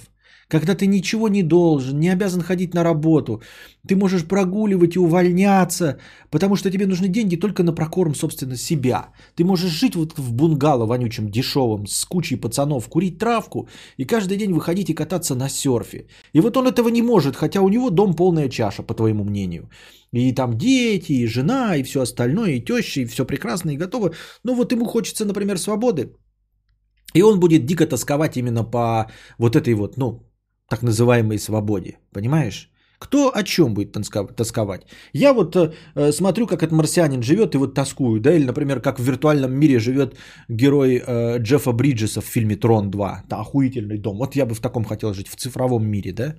когда ты ничего не должен, не обязан ходить на работу, ты можешь прогуливать и увольняться, потому что тебе нужны деньги только на прокорм, собственно, себя. Ты можешь жить вот в бунгало вонючем, дешевом, с кучей пацанов, курить травку и каждый день выходить и кататься на серфе. И вот он этого не может, хотя у него дом полная чаша, по твоему мнению. И там дети, и жена, и все остальное, и теща, и все прекрасно, и готово. Но вот ему хочется, например, свободы. И он будет дико тосковать именно по вот этой вот, ну, так называемой свободе. Понимаешь? Кто о чем будет тосковать? Я вот э, смотрю, как этот марсианин живет и вот тоскую, да, или, например, как в виртуальном мире живет герой э, Джеффа Бриджеса в фильме Трон 2. Это охуительный дом. Вот я бы в таком хотел жить, в цифровом мире, да.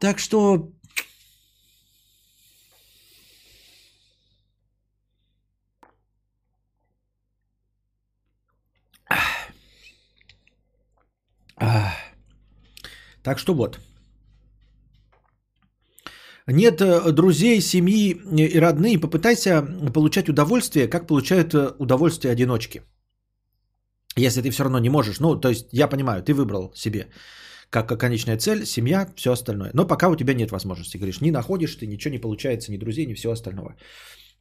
Так что Так что вот. Нет э, друзей, семьи и родные, попытайся получать удовольствие, как получают э, удовольствие одиночки. Если ты все равно не можешь, ну, то есть я понимаю, ты выбрал себе как конечная цель, семья, все остальное. Но пока у тебя нет возможности, говоришь, не находишь ты, ничего не получается, ни друзей, ни всего остального.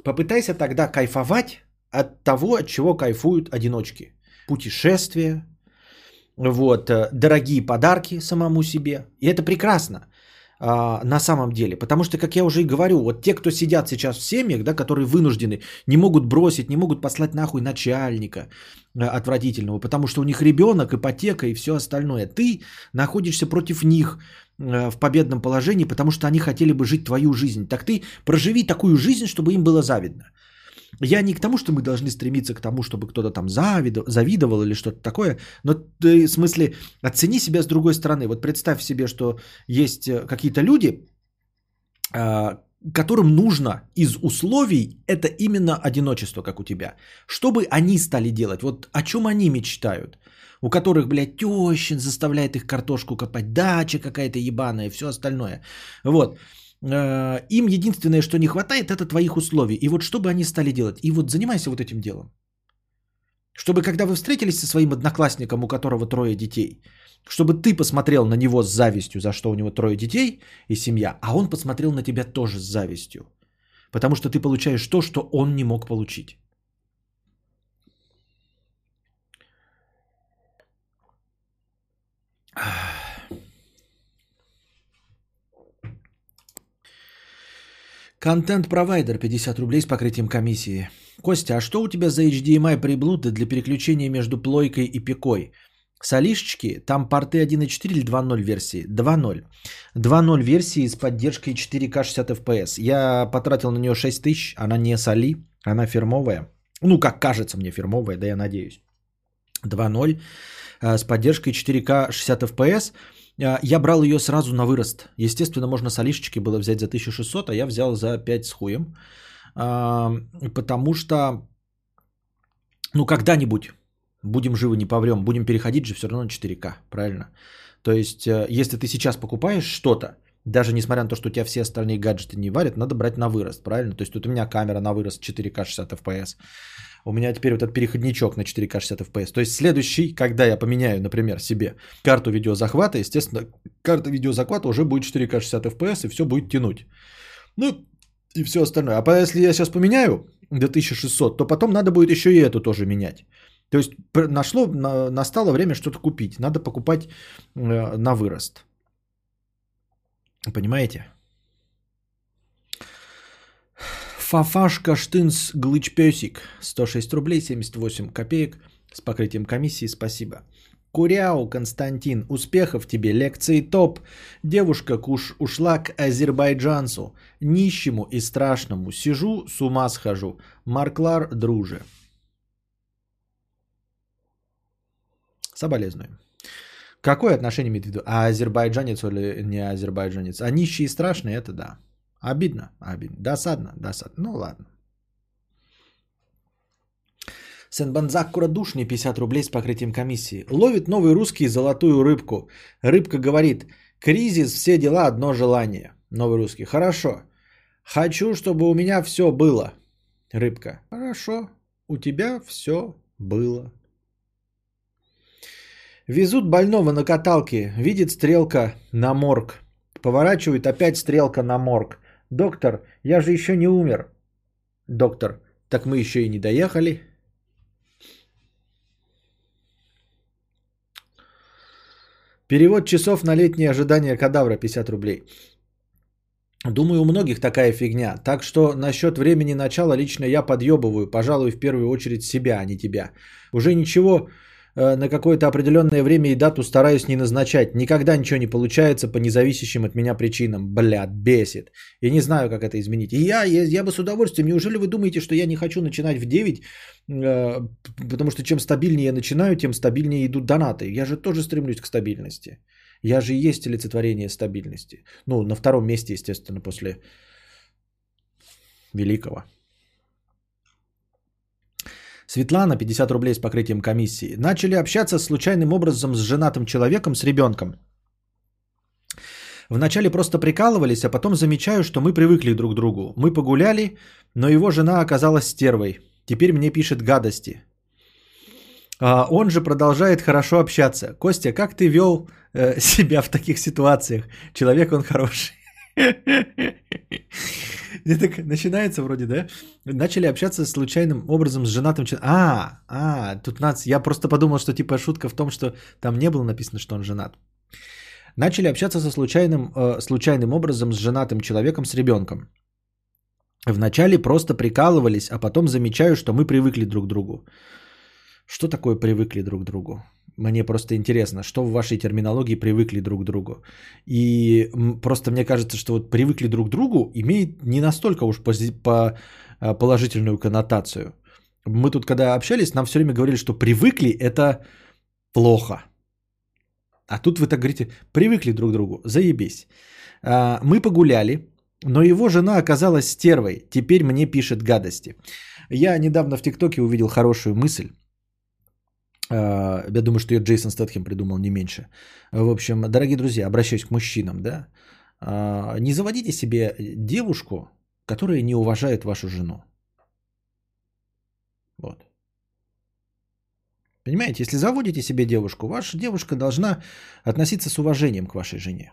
Попытайся тогда кайфовать от того, от чего кайфуют одиночки. Путешествия, вот, э, дорогие подарки самому себе. И это прекрасно а, на самом деле. Потому что, как я уже и говорю, вот те, кто сидят сейчас в семьях, да, которые вынуждены, не могут бросить, не могут послать нахуй начальника э, отвратительного, потому что у них ребенок, ипотека и все остальное. Ты находишься против них э, в победном положении, потому что они хотели бы жить твою жизнь. Так ты проживи такую жизнь, чтобы им было завидно. Я не к тому, что мы должны стремиться к тому, чтобы кто-то там завидовал, или что-то такое, но ты, в смысле, оцени себя с другой стороны. Вот представь себе, что есть э, какие-то люди, а, которым нужно из условий это именно одиночество, как у тебя. Что бы они стали делать? Вот о чем они мечтают? У которых, блядь, тещин заставляет их картошку копать, дача какая-то ебаная все остальное. Вот. Э, им единственное, что не хватает, это твоих условий. И вот что бы они стали делать? И вот занимайся вот этим делом. Чтобы когда вы встретились со своим одноклассником, у которого трое детей, чтобы ты посмотрел на него с завистью, за что у него трое детей и семья, а он посмотрел на тебя тоже с завистью. Потому что ты получаешь то, что он не мог получить. Контент-провайдер 50 рублей с покрытием комиссии. Костя, а что у тебя за HDMI приблуды для переключения между плойкой и пикой? Солишечки, там порты 1.4 или 2.0 версии? 2.0. 2.0 версии с поддержкой 4К 60 FPS. Я потратил на нее 6 тысяч, она не соли, она фирмовая. Ну, как кажется мне фирмовая, да я надеюсь. 2.0 э, с поддержкой 4К 60 FPS. А, я брал ее сразу на вырост. Естественно, можно с Алишечки было взять за 1600, а я взял за 5 с хуем. А, потому что, ну, когда-нибудь будем живы, не поврем, будем переходить же все равно на 4К, правильно? То есть, э, если ты сейчас покупаешь что-то, даже несмотря на то, что у тебя все остальные гаджеты не варят, надо брать на вырост, правильно? То есть, тут у меня камера на вырост 4К 60 FPS. У меня теперь вот этот переходничок на 4К 60 FPS. То есть следующий, когда я поменяю, например, себе карту видеозахвата, естественно, карта видеозахвата уже будет 4К 60 FPS и все будет тянуть. Ну и все остальное. А если я сейчас поменяю до 1600, то потом надо будет еще и эту тоже менять. То есть нашло, настало время что-то купить. Надо покупать э, на вырост. Понимаете? Фафашка Штынс Глычпесик. 106 рублей 78 копеек с покрытием комиссии. Спасибо. Куряу Константин. Успехов тебе. Лекции топ. Девушка куш ушла к азербайджанцу. Нищему и страшному. Сижу, с ума схожу. Марклар друже. Соболезную. Какое отношение имеет в виду? А азербайджанец или не азербайджанец? А нищий и страшный, это да. Обидно, обидно. Досадно, досадно. Ну ладно. Сен-Банзак Курадушный, 50 рублей с покрытием комиссии. Ловит новый русский золотую рыбку. Рыбка говорит, кризис, все дела, одно желание. Новый русский, хорошо. Хочу, чтобы у меня все было. Рыбка, хорошо, у тебя все было. Везут больного на каталке, видит стрелка на морг. Поворачивает опять стрелка на морг. Доктор, я же еще не умер. Доктор, так мы еще и не доехали. Перевод часов на летнее ожидание кадавра 50 рублей. Думаю, у многих такая фигня. Так что насчет времени начала лично я подъебываю, пожалуй, в первую очередь себя, а не тебя. Уже ничего на какое-то определенное время и дату стараюсь не назначать. Никогда ничего не получается по независящим от меня причинам. Блядь, бесит. Я не знаю, как это изменить. И я, я, я бы с удовольствием. Неужели вы думаете, что я не хочу начинать в 9? Э, потому что чем стабильнее я начинаю, тем стабильнее идут донаты. Я же тоже стремлюсь к стабильности. Я же и есть олицетворение стабильности. Ну, на втором месте, естественно, после великого. Светлана, 50 рублей с покрытием комиссии. Начали общаться случайным образом с женатым человеком, с ребенком. Вначале просто прикалывались, а потом замечаю, что мы привыкли друг к другу. Мы погуляли, но его жена оказалась стервой. Теперь мне пишет гадости. А он же продолжает хорошо общаться. Костя, как ты вел э, себя в таких ситуациях? Человек он хороший. Так начинается вроде, да? Начали общаться случайным образом с женатым человеком. А, а, тут нас... Я просто подумал, что типа шутка в том, что там не было написано, что он женат. Начали общаться со случайным, э, случайным образом с женатым человеком, с ребенком. Вначале просто прикалывались, а потом замечаю, что мы привыкли друг к другу. Что такое привыкли друг к другу? Мне просто интересно, что в вашей терминологии привыкли друг к другу. И просто мне кажется, что вот привыкли друг к другу имеет не настолько уж по а, положительную коннотацию. Мы тут, когда общались, нам все время говорили, что привыкли это плохо. А тут вы так говорите, привыкли друг к другу, заебись. А, мы погуляли, но его жена оказалась стервой, теперь мне пишет гадости. Я недавно в ТикТоке увидел хорошую мысль. А, я думаю, что ее Джейсон Стэтхем придумал не меньше. В общем, дорогие друзья, обращаюсь к мужчинам, да. А, не заводите себе девушку, которая не уважает вашу жену. Вот. Понимаете, если заводите себе девушку, ваша девушка должна относиться с уважением к вашей жене.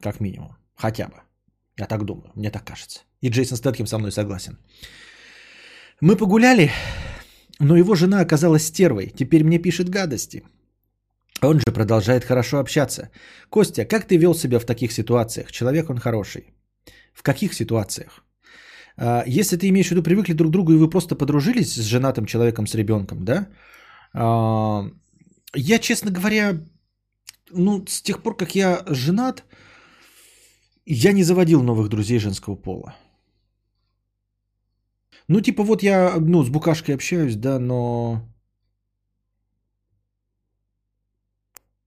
Как минимум. Хотя бы. Я так думаю, мне так кажется. И Джейсон Стэтхем со мной согласен. Мы погуляли, но его жена оказалась стервой, теперь мне пишет гадости. Он же продолжает хорошо общаться. Костя, как ты вел себя в таких ситуациях? Человек он хороший. В каких ситуациях? А, если ты имеешь в виду, привыкли друг к другу и вы просто подружились с женатым человеком, с ребенком, да? А, я, честно говоря, ну, с тех пор, как я женат, я не заводил новых друзей женского пола. Ну, типа, вот я, ну, с букашкой общаюсь, да, но...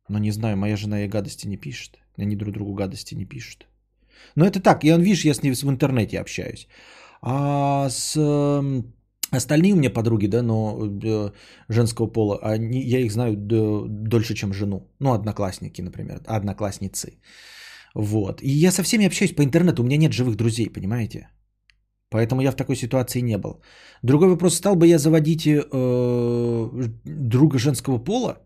Но не знаю, моя жена ей гадости не пишет. Они друг другу гадости не пишут. Но это так, он, видишь, я с ней в интернете общаюсь. А с э, остальные у меня подруги, да, но э, женского пола, они, я их знаю д- дольше, чем жену. Ну, одноклассники, например, одноклассницы. Вот. И я со всеми общаюсь по интернету, у меня нет живых друзей, понимаете? Поэтому я в такой ситуации не был. Другой вопрос, стал бы я заводить э, друга женского пола?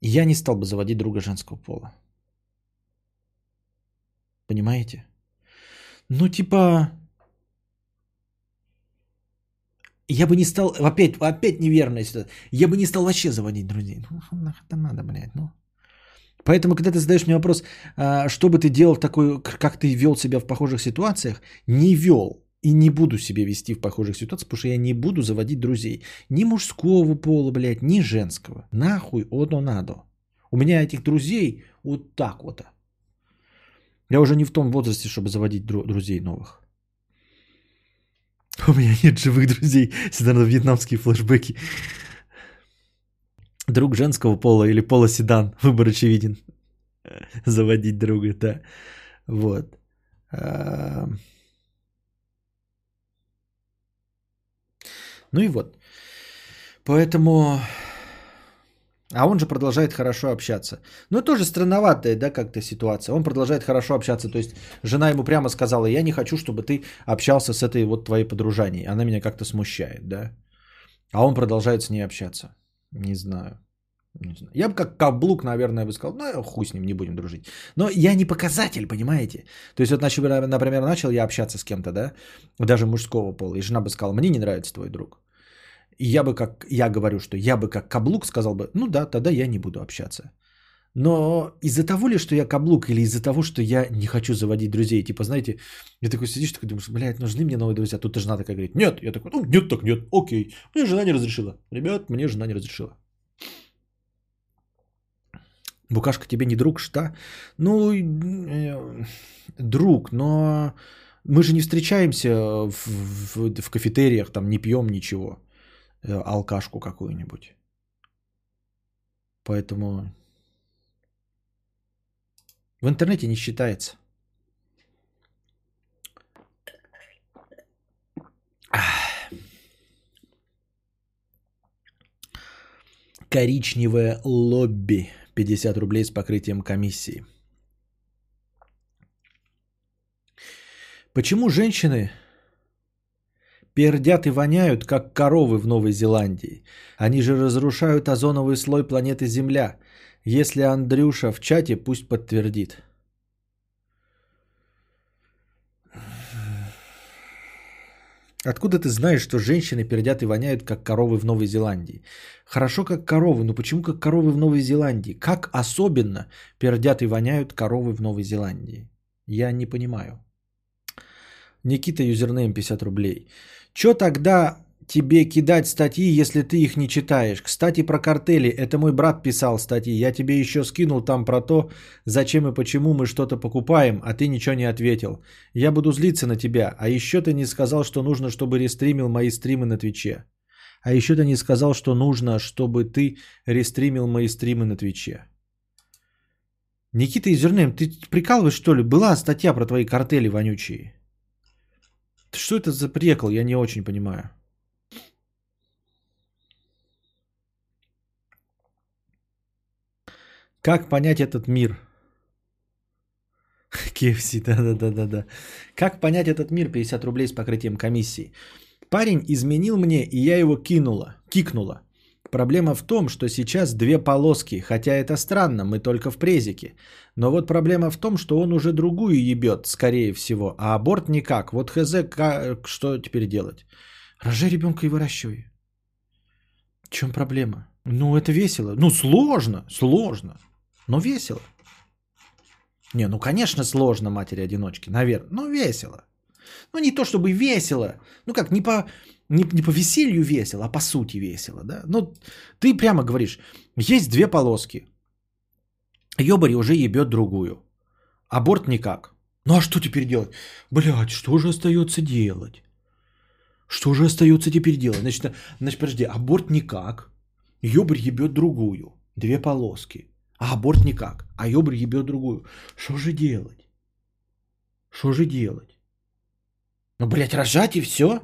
Я не стал бы заводить друга женского пола. Понимаете? Ну, типа, я бы не стал, опять, опять неверная ситуация, я бы не стал вообще заводить друзей. Ну, нахрен надо, блядь, ну. Поэтому, когда ты задаешь мне вопрос, а, что бы ты делал в такой, как ты вел себя в похожих ситуациях, не вел. И не буду себя вести в похожих ситуациях, потому что я не буду заводить друзей. Ни мужского пола, блядь, ни женского. Нахуй оно надо. У меня этих друзей вот так вот. Я уже не в том возрасте, чтобы заводить друзей новых. У меня нет живых друзей. Всегда на вьетнамские флешбеки. Друг женского пола или пола седан. Выбор очевиден. Заводить друга, да. Вот. Ну и вот. Поэтому... А он же продолжает хорошо общаться. Ну, тоже странноватая, да, как-то ситуация. Он продолжает хорошо общаться. То есть, жена ему прямо сказала, я не хочу, чтобы ты общался с этой вот твоей подружаней. Она меня как-то смущает, да. А он продолжает с ней общаться. Не знаю. Не знаю. Я бы как каблук, наверное, бы сказал, ну, хуй с ним, не будем дружить. Но я не показатель, понимаете? То есть, вот, например, начал я общаться с кем-то, да, даже мужского пола, и жена бы сказала, мне не нравится твой друг. Я бы как, я говорю, что я бы как каблук сказал бы, ну да, тогда я не буду общаться. Но из-за того ли, что я каблук, или из-за того, что я не хочу заводить друзей, типа, знаете, я такой сидишь, такой думаешь, блядь, нужны мне новые друзья, тут жена такая говорит, нет, я такой, ну, нет, так нет, окей, мне жена не разрешила, ребят, мне жена не разрешила. Букашка тебе не друг, что? Ну, э, друг, но мы же не встречаемся в, в, в кафетериях, там не пьем ничего, алкашку какую-нибудь. Поэтому в интернете не считается. Коричневое лобби. 50 рублей с покрытием комиссии. Почему женщины пердят и воняют, как коровы в Новой Зеландии? Они же разрушают озоновый слой планеты Земля. Если Андрюша в чате, пусть подтвердит. Откуда ты знаешь, что женщины пердят и воняют, как коровы в Новой Зеландии? Хорошо, как коровы, но почему как коровы в Новой Зеландии? Как особенно пердят и воняют коровы в Новой Зеландии? Я не понимаю. Никита, юзернейм 50 рублей. Чё тогда тебе кидать статьи, если ты их не читаешь? Кстати, про картели. Это мой брат писал статьи. Я тебе еще скинул там про то, зачем и почему мы что-то покупаем, а ты ничего не ответил. Я буду злиться на тебя. А еще ты не сказал, что нужно, чтобы рестримил мои стримы на Твиче. А еще ты не сказал, что нужно, чтобы ты рестримил мои стримы на Твиче. Никита Изернем, ты прикалываешь что ли? Была статья про твои картели вонючие. Что это за прикол? Я не очень понимаю. Как понять этот мир? KFC, да-да-да-да-да. Как понять этот мир? 50 рублей с покрытием комиссии. Парень изменил мне, и я его кинула, кикнула. Проблема в том, что сейчас две полоски, хотя это странно, мы только в презике. Но вот проблема в том, что он уже другую ебет, скорее всего, а аборт никак. Вот хз, как, что теперь делать? Рожай ребенка и выращивай. В чем проблема? Ну, это весело. Ну, сложно, сложно, но весело. Не, ну, конечно, сложно матери-одиночки, наверное, но весело. Ну, не то чтобы весело, ну как, не по, не, не по веселью весело, а по сути весело, да. Ну, ты прямо говоришь, есть две полоски. Ёбари уже ебет другую. Аборт никак. Ну а что теперь делать? Блядь, что же остается делать? Что же остается теперь делать? Значит, значит подожди, аборт никак. Ёбарь ебет другую. Две полоски. А аборт никак. А ёбарь ебет другую. Что же делать? Что же делать? Ну, блядь, рожать и все.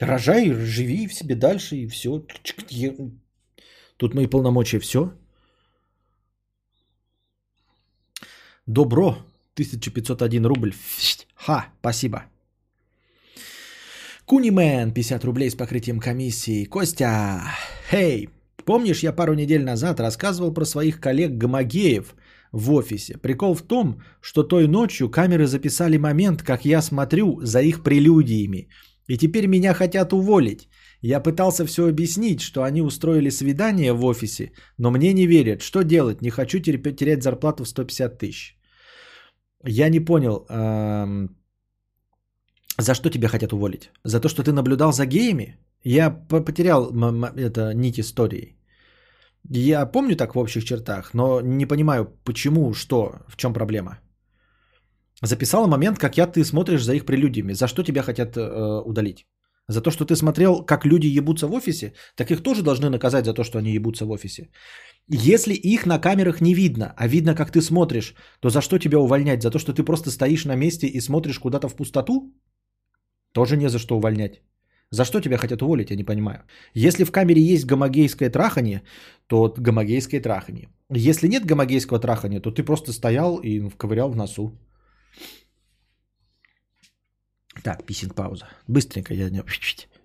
Рожай, живи в себе дальше и все. Тут мои полномочия все. Добро. 1501 рубль. Ха, спасибо. Кунимен, 50 рублей с покрытием комиссии. Костя, хей, помнишь, я пару недель назад рассказывал про своих коллег Гомогеев в офисе. Прикол в том, что той ночью камеры записали момент, как я смотрю за их прелюдиями. И теперь меня хотят уволить. Я пытался все объяснить, что они устроили свидание в офисе, но мне не верят. Что делать? Не хочу терять зарплату в 150 тысяч. Я не понял, эм, за что тебя хотят уволить? За то, что ты наблюдал за геями? Я потерял это нить истории. Я помню так в общих чертах, но не понимаю, почему, что, в чем проблема. Записала момент, как я ты смотришь за их прелюдиями. За что тебя хотят э, удалить? За то, что ты смотрел, как люди ебутся в офисе, так их тоже должны наказать за то, что они ебутся в офисе. Если их на камерах не видно, а видно, как ты смотришь, то за что тебя увольнять? За то, что ты просто стоишь на месте и смотришь куда-то в пустоту? Тоже не за что увольнять. За что тебя хотят уволить, я не понимаю. Если в камере есть гомогейское трахание, то гомогейское трахание. Если нет гомогейского трахания, то ты просто стоял и ковырял в носу. Так, писинг пауза. Быстренько я не...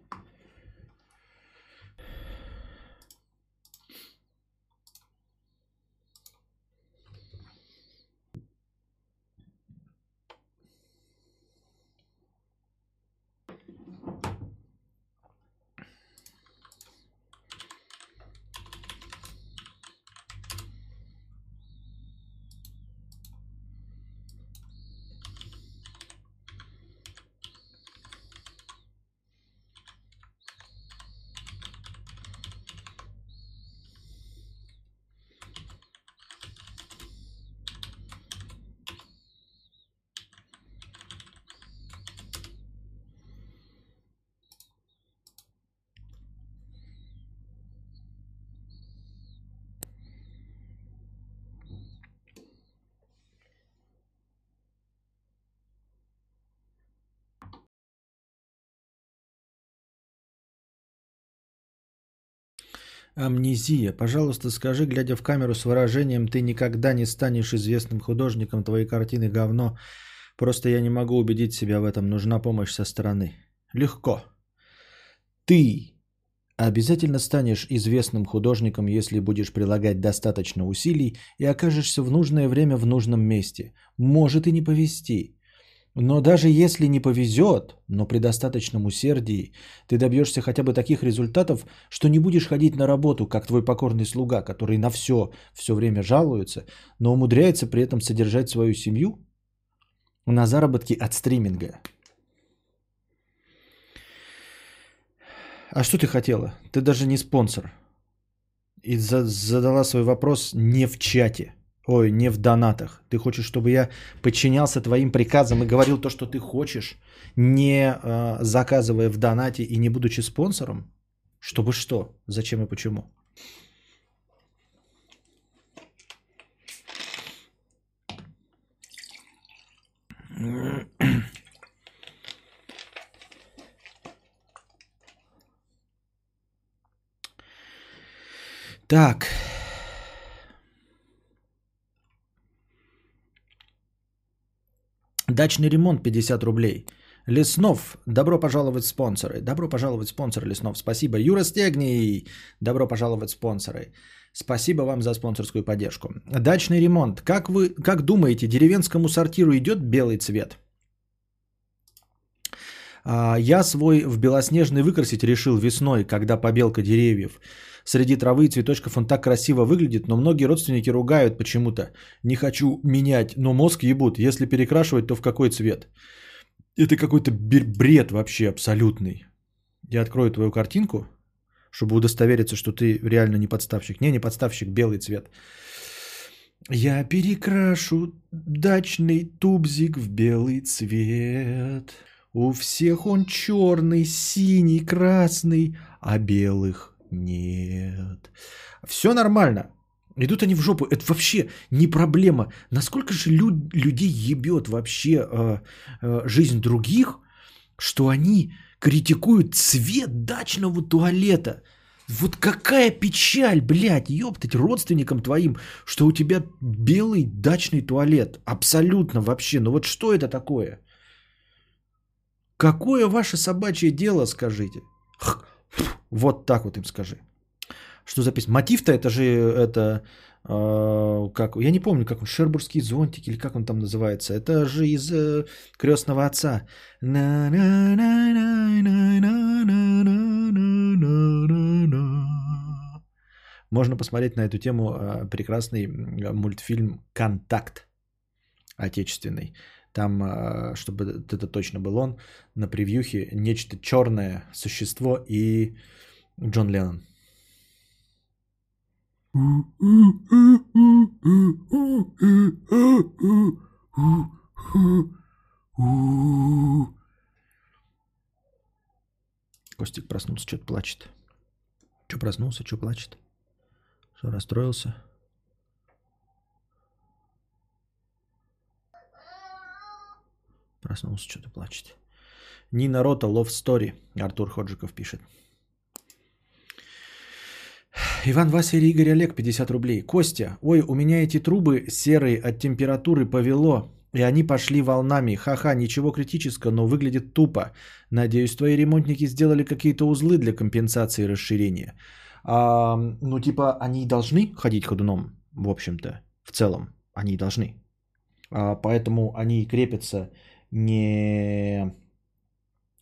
Амнезия. Пожалуйста, скажи, глядя в камеру с выражением «ты никогда не станешь известным художником, твои картины говно». Просто я не могу убедить себя в этом, нужна помощь со стороны. Легко. Ты обязательно станешь известным художником, если будешь прилагать достаточно усилий и окажешься в нужное время в нужном месте. Может и не повезти. Но даже если не повезет, но при достаточном усердии, ты добьешься хотя бы таких результатов, что не будешь ходить на работу, как твой покорный слуга, который на все все время жалуется, но умудряется при этом содержать свою семью на заработки от стриминга. А что ты хотела? Ты даже не спонсор. И задала свой вопрос не в чате. Ой, не в донатах. Ты хочешь, чтобы я подчинялся твоим приказам и говорил то, что ты хочешь, не э, заказывая в донате и не будучи спонсором? Чтобы что? Зачем и почему? Так. Дачный ремонт 50 рублей. Леснов, добро пожаловать спонсоры. Добро пожаловать спонсоры Леснов. Спасибо. Юра Стегний, добро пожаловать спонсоры. Спасибо вам за спонсорскую поддержку. Дачный ремонт. Как вы, как думаете, деревенскому сортиру идет белый цвет? А, я свой в белоснежный выкрасить решил весной, когда побелка деревьев среди травы и цветочков он так красиво выглядит, но многие родственники ругают почему-то. Не хочу менять, но мозг ебут. Если перекрашивать, то в какой цвет? Это какой-то бред вообще абсолютный. Я открою твою картинку, чтобы удостовериться, что ты реально не подставщик. Не, не подставщик, белый цвет. Я перекрашу дачный тубзик в белый цвет. У всех он черный, синий, красный, а белых нет. Все нормально. Идут они в жопу. Это вообще не проблема. Насколько же люд, людей ебет вообще э, э, жизнь других, что они критикуют цвет дачного туалета. Вот какая печаль, блядь, ёптать родственникам твоим, что у тебя белый дачный туалет. Абсолютно вообще. Ну вот что это такое? Какое ваше собачье дело, скажите? Вот так вот им скажи. Что запись? Мотив-то это же это э, как я не помню, как он Шербургский зонтик или как он там называется. Это же из э, крестного отца. Можно посмотреть на эту тему э, прекрасный мультфильм Контакт отечественный. Там, чтобы это точно был он, на превьюхе нечто черное существо и Джон Леннон. Костик проснулся, что-то плачет. Что проснулся, что плачет? Что расстроился? Проснулся, что-то плачет. Нина Рота, Love Story. Артур Ходжиков пишет. Иван Вася Игорь Олег, 50 рублей. Костя, ой, у меня эти трубы серые от температуры повело, и они пошли волнами. Ха-ха, ничего критического, но выглядит тупо. Надеюсь, твои ремонтники сделали какие-то узлы для компенсации и расширения. А, ну, типа, они должны ходить ходуном, в общем-то, в целом. Они должны. А, поэтому они крепятся не,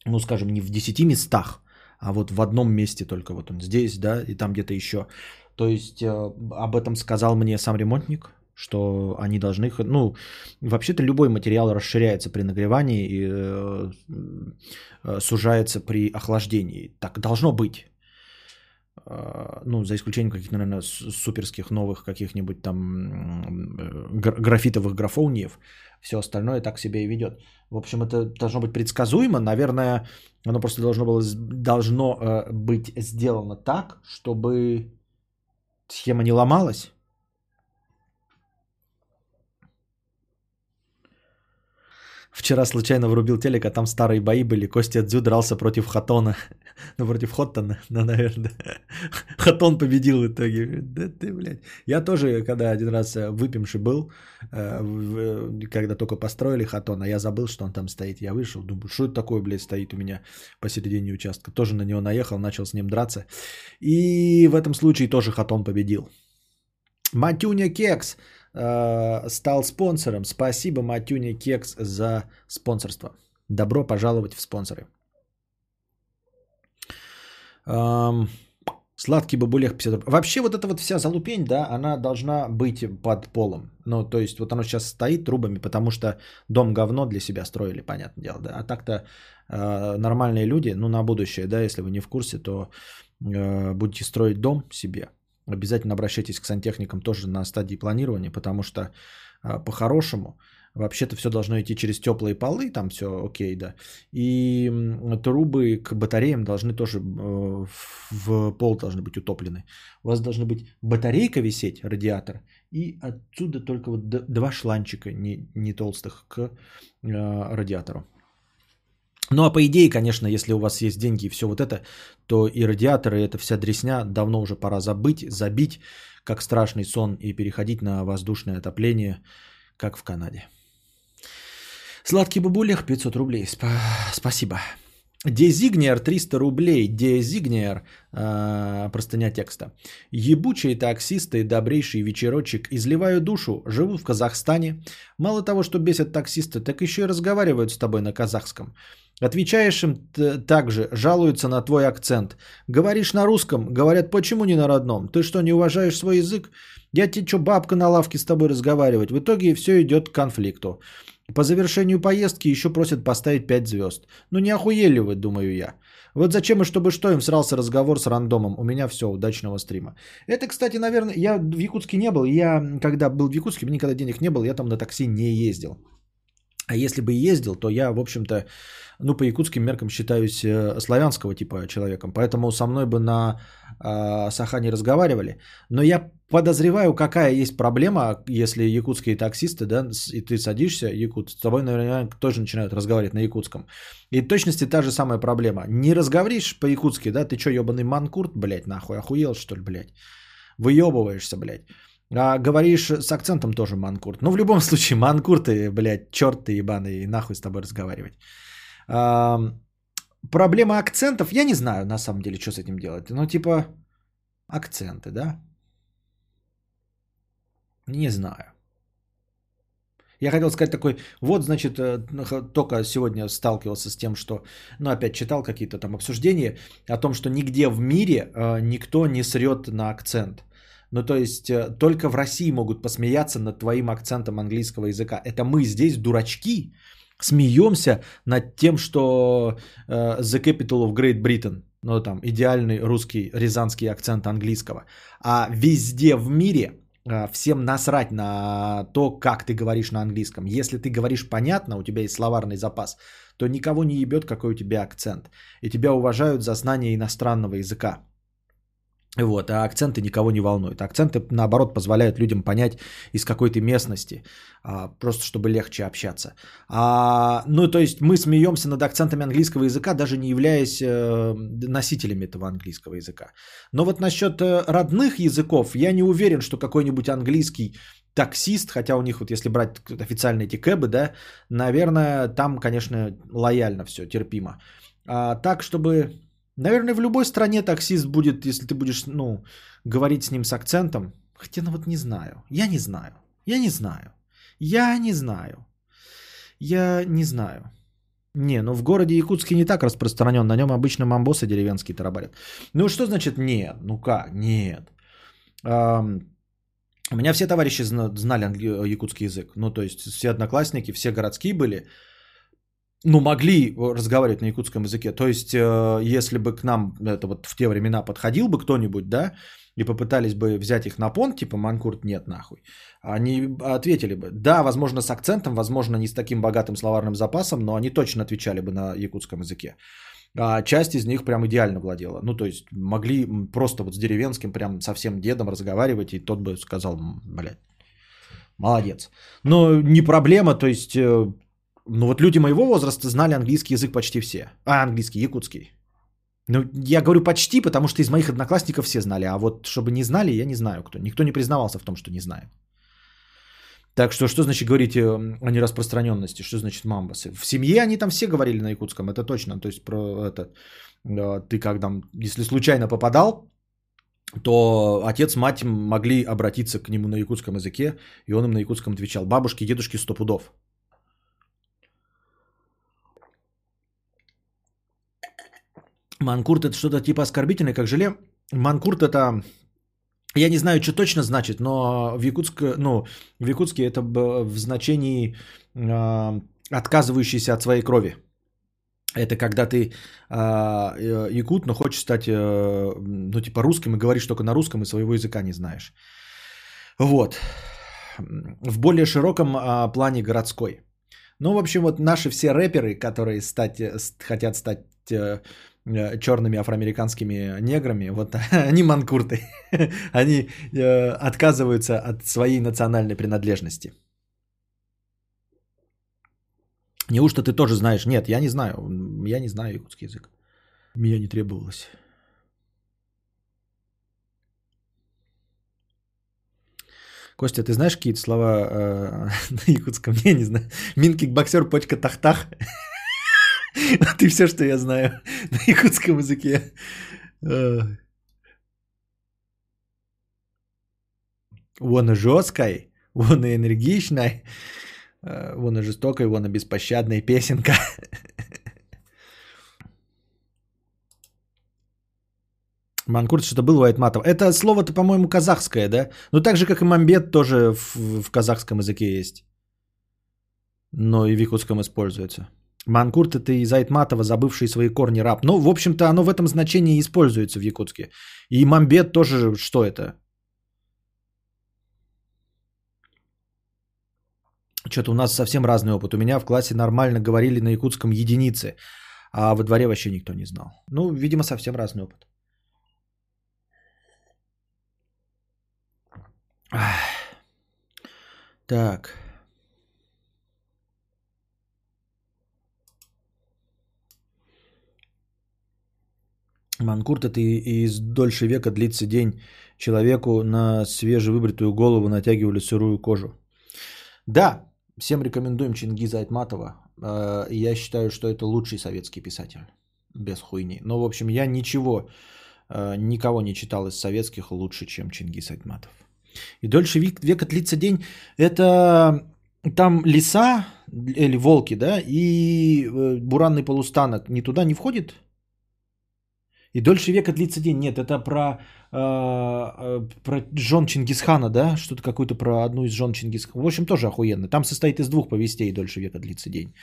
ну, скажем, не в 10 местах, а вот в одном месте только вот он здесь, да, и там где-то еще. То есть э, об этом сказал мне сам ремонтник, что они должны, ну, вообще-то любой материал расширяется при нагревании и э, э, сужается при охлаждении. Так должно быть. Э, ну, за исключением каких-то, наверное, суперских новых каких-нибудь там графитовых графониев. Все остальное так себя и ведет. В общем, это должно быть предсказуемо. Наверное, оно просто должно, было, должно э, быть сделано так, чтобы схема не ломалась. Вчера случайно врубил телек, а там старые бои были. Костя Дзю дрался против Хатона. Ну, против Хоттона, ну, наверное. Хатон победил в итоге. Да ты, блядь. Я тоже, когда один раз э, выпивший был, э, когда только построили Хатона, я забыл, что он там стоит. Я вышел, думаю, что это такое, блядь, стоит у меня посередине участка. Тоже на него наехал, начал с ним драться. И в этом случае тоже Хатон победил. Матюня Кекс э, стал спонсором. Спасибо, Матюня Кекс, за спонсорство. Добро пожаловать в спонсоры. Эм, сладкий бабулех 50 рублей. Вообще вот эта вот вся залупень, да, она должна быть под полом. Ну, то есть вот оно сейчас стоит трубами, потому что дом говно для себя строили, понятное дело, да. А так-то э, нормальные люди, ну, на будущее, да, если вы не в курсе, то э, будете строить дом себе, Обязательно обращайтесь к сантехникам тоже на стадии планирования, потому что а, по-хорошему вообще-то все должно идти через теплые полы, там все окей, да. И трубы к батареям должны тоже э, в пол должны быть утоплены. У вас должна быть батарейка висеть, радиатор, и отсюда только вот два шланчика не, не толстых к э, радиатору. Ну а по идее, конечно, если у вас есть деньги и все вот это, то и радиаторы, и эта вся дресня давно уже пора забыть, забить, как страшный сон, и переходить на воздушное отопление, как в Канаде. Сладкий бабулех 500 рублей. Сп- спасибо. Дезигнер 300 рублей. Дезигнер, э, простыня текста. Ебучие таксисты, добрейший вечерочек, изливаю душу, живу в Казахстане. Мало того, что бесят таксисты, так еще и разговаривают с тобой на казахском. Отвечаешь им также, жалуются на твой акцент. Говоришь на русском, говорят, почему не на родном? Ты что, не уважаешь свой язык? Я тебе что, бабка на лавке с тобой разговаривать? В итоге все идет к конфликту. По завершению поездки еще просят поставить 5 звезд. Ну не охуели вы, думаю я. Вот зачем и чтобы что им срался разговор с рандомом. У меня все, удачного стрима. Это, кстати, наверное, я в Якутске не был. Я, когда был в Якутске, мне никогда денег не было, я там на такси не ездил. А если бы ездил, то я, в общем-то, ну, по якутским меркам считаюсь э, славянского типа человеком. Поэтому со мной бы на э, Сахане разговаривали. Но я подозреваю, какая есть проблема, если якутские таксисты, да, и ты садишься, якут, с тобой, наверное, тоже начинают разговаривать на якутском. И в точности та же самая проблема. Не разговоришь по-якутски, да, ты что, ебаный манкурт, блядь, нахуй, охуел, что ли, блядь? Выебываешься, блядь. А говоришь с акцентом тоже манкурт. Ну, в любом случае, манкурты, блядь, черт ты ебаный, нахуй с тобой разговаривать. А, проблема акцентов, я не знаю, на самом деле, что с этим делать. Ну, типа, акценты, да? Не знаю. Я хотел сказать такой, вот, значит, э, только сегодня сталкивался с тем, что, ну, опять читал какие-то там обсуждения о том, что нигде в мире э, никто не срет на акцент. Ну, то есть, э, только в России могут посмеяться над твоим акцентом английского языка. Это мы здесь дурачки, смеемся над тем, что uh, The Capital of Great Britain, ну, там, идеальный русский, рязанский акцент английского. А везде в мире uh, всем насрать на то, как ты говоришь на английском. Если ты говоришь понятно, у тебя есть словарный запас, то никого не ебет, какой у тебя акцент. И тебя уважают за знание иностранного языка. Вот, а акценты никого не волнуют. Акценты, наоборот, позволяют людям понять, из какой то местности, а, просто чтобы легче общаться. А, ну, то есть мы смеемся над акцентами английского языка, даже не являясь э, носителями этого английского языка. Но вот насчет э, родных языков, я не уверен, что какой-нибудь английский таксист, хотя у них вот если брать официальные эти кэбы, да, наверное, там, конечно, лояльно все, терпимо. А так, чтобы Наверное, в любой стране таксист будет, если ты будешь, ну, говорить с ним с акцентом. Хотя, ну вот не знаю. Я не знаю. Я не знаю. Я не знаю. Я не знаю. Не, ну в городе Якутске не так распространен. На нем обычно мамбосы деревенские тарабарят. Ну что значит нет? Ну как? Нет. У меня все товарищи знали англи- якутский язык. Ну то есть все одноклассники, все городские были ну, могли разговаривать на якутском языке. То есть, э, если бы к нам это вот в те времена подходил бы кто-нибудь, да, и попытались бы взять их на понт, типа Манкурт нет нахуй, они ответили бы, да, возможно с акцентом, возможно не с таким богатым словарным запасом, но они точно отвечали бы на якутском языке. А часть из них прям идеально владела. Ну, то есть могли просто вот с деревенским прям совсем дедом разговаривать, и тот бы сказал, блядь, молодец. Но не проблема, то есть э, Ну вот люди моего возраста знали английский язык почти все. А, английский, якутский. Ну, я говорю почти, потому что из моих одноклассников все знали. А вот чтобы не знали, я не знаю кто. Никто не признавался в том, что не знает. Так что, что значит говорить э, о нераспространенности? Что значит мамбасы? В семье они там все говорили на якутском, это точно. То есть, про это, э, ты как там, если случайно попадал, то отец, мать могли обратиться к нему на якутском языке, и он им на якутском отвечал. Бабушки, дедушки сто пудов. Манкурт это что-то типа оскорбительное, как желе. Манкурт это, я не знаю, что точно значит, но в, Якутск, ну, в Якутске это в значении э, отказывающийся от своей крови. Это когда ты э, якут, но хочешь стать, э, ну, типа русским и говоришь только на русском и своего языка не знаешь. Вот. В более широком э, плане городской. Ну, в общем, вот наши все рэперы, которые стать, хотят стать э, Э, черными афроамериканскими неграми, вот они манкурты, они э, отказываются от своей национальной принадлежности. Неужто ты тоже знаешь? Нет, я не знаю. Я не знаю якутский язык. Меня не требовалось. Костя, ты знаешь какие-то слова э, на якутском? Я не знаю. Минкикбоксер, почка, тах-тах. Ты все, что я знаю на якутском языке. Вон жесткой, вон и энергичной, вон и жестокой, вон и беспощадной песенка. Манкурт что-то был White матов. Это слово-то, по-моему, казахское, да? Ну, так же, как и мамбет тоже в, в казахском языке есть. Но и в якутском используется. Манкурт это из Айтматова, забывший свои корни раб. Ну, в общем-то, оно в этом значении используется в Якутске. И мамбет тоже, что это? Что-то у нас совсем разный опыт. У меня в классе нормально говорили на якутском единицы, а во дворе вообще никто не знал. Ну, видимо, совсем разный опыт. Так. Манкурт это из дольше века длится день. Человеку на свежевыбритую голову натягивали сырую кожу. Да, всем рекомендуем Чингиза Айтматова. Э, я считаю, что это лучший советский писатель. Без хуйни. Но, в общем, я ничего, э, никого не читал из советских лучше, чем Чингиз Айтматов. И дольше века длится день. Это там леса или волки, да, и э, буранный полустанок не туда не входит? И дольше века длится день. Нет, это про, э, э, про жен Чингисхана, да? Что-то какое-то про одну из жен Чингисхана. В общем, тоже охуенно. Там состоит из двух повестей «Дольше века длится день».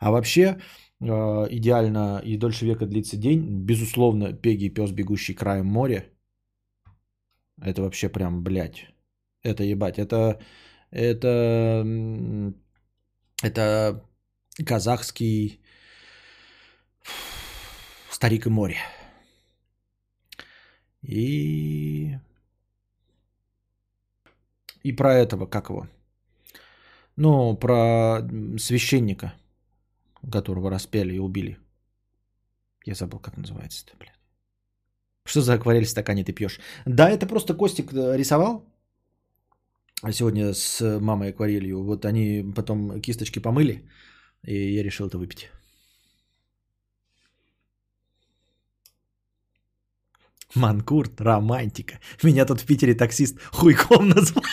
А вообще, э, идеально и «Дольше века длится день», безусловно, «Пеги пес, бегущий краем моря». Это вообще прям, блядь, это ебать. Это, это, это казахский старик и море. И... И про этого, как его? Ну, про священника, которого распяли и убили. Я забыл, как называется это, блядь. Что за акварель в стакане ты пьешь? Да, это просто Костик э, рисовал. Сегодня с мамой акварелью. Вот они потом кисточки помыли, и я решил это выпить. Манкурт, романтика. Меня тут в Питере таксист хуйком назвал.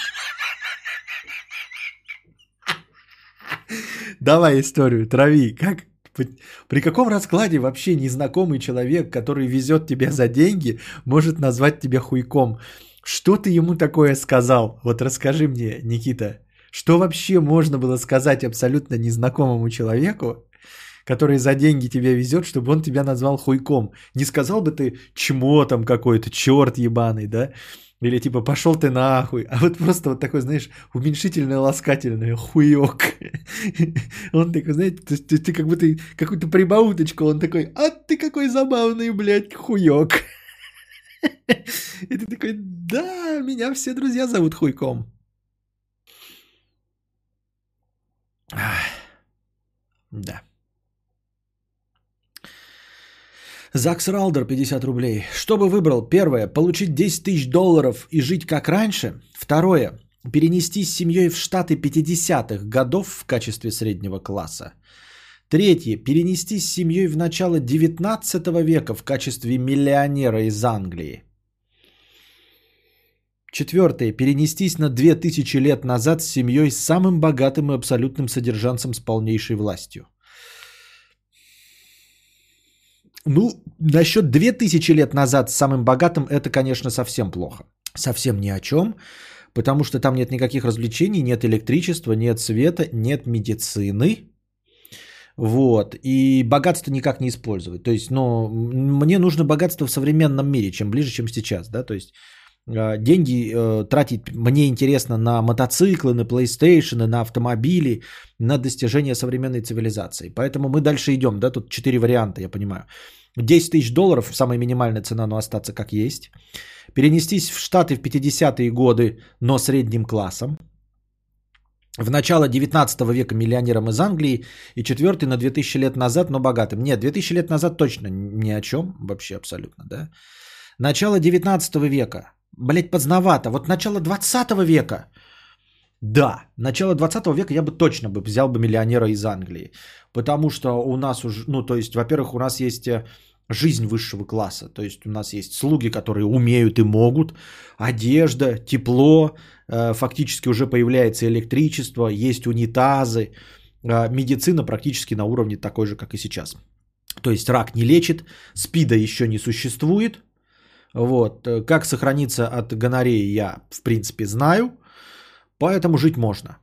Давай историю, трави. Как, при каком раскладе вообще незнакомый человек, который везет тебя за деньги, может назвать тебя хуйком? Что ты ему такое сказал? Вот расскажи мне, Никита. Что вообще можно было сказать абсолютно незнакомому человеку, который за деньги тебя везет, чтобы он тебя назвал хуйком. Не сказал бы ты чмо там какой-то, черт ебаный, да? Или типа пошел ты нахуй. А вот просто вот такой, знаешь, уменьшительное, ласкательное хуёк. Он такой, знаете, ты, как будто какую-то прибауточку, он такой, а ты какой забавный, блядь, хуёк. И ты такой, да, меня все друзья зовут хуйком. Да. Закс Ралдер, 50 рублей. Что бы выбрал? Первое. Получить 10 тысяч долларов и жить как раньше. Второе. Перенести с семьей в Штаты 50-х годов в качестве среднего класса. Третье. Перенести с семьей в начало 19 века в качестве миллионера из Англии. Четвертое. Перенестись на 2000 лет назад с семьей с самым богатым и абсолютным содержанцем с полнейшей властью. Ну, насчет 2000 лет назад с самым богатым это, конечно, совсем плохо. Совсем ни о чем, потому что там нет никаких развлечений, нет электричества, нет света, нет медицины. Вот. И богатство никак не использовать. То есть, ну, мне нужно богатство в современном мире, чем ближе, чем сейчас, да, то есть деньги э, тратить мне интересно на мотоциклы, на PlayStation, на автомобили, на достижение современной цивилизации. Поэтому мы дальше идем, да, тут четыре варианта, я понимаю. 10 тысяч долларов, самая минимальная цена, но остаться как есть. Перенестись в Штаты в 50-е годы, но средним классом. В начало 19 века миллионером из Англии и четвертый на 2000 лет назад, но богатым. Нет, 2000 лет назад точно ни о чем, вообще абсолютно, да. Начало 19 века, блять, поздновато. Вот начало 20 века, да, начало 20 века я бы точно бы взял бы миллионера из Англии. Потому что у нас уже, ну то есть, во-первых, у нас есть э, жизнь высшего класса. То есть у нас есть слуги, которые умеют и могут, одежда, тепло, э, фактически уже появляется электричество, есть унитазы, э, медицина практически на уровне такой же, как и сейчас. То есть рак не лечит, спида еще не существует. Вот. Э, как сохраниться от гонореи я, в принципе, знаю, поэтому жить можно.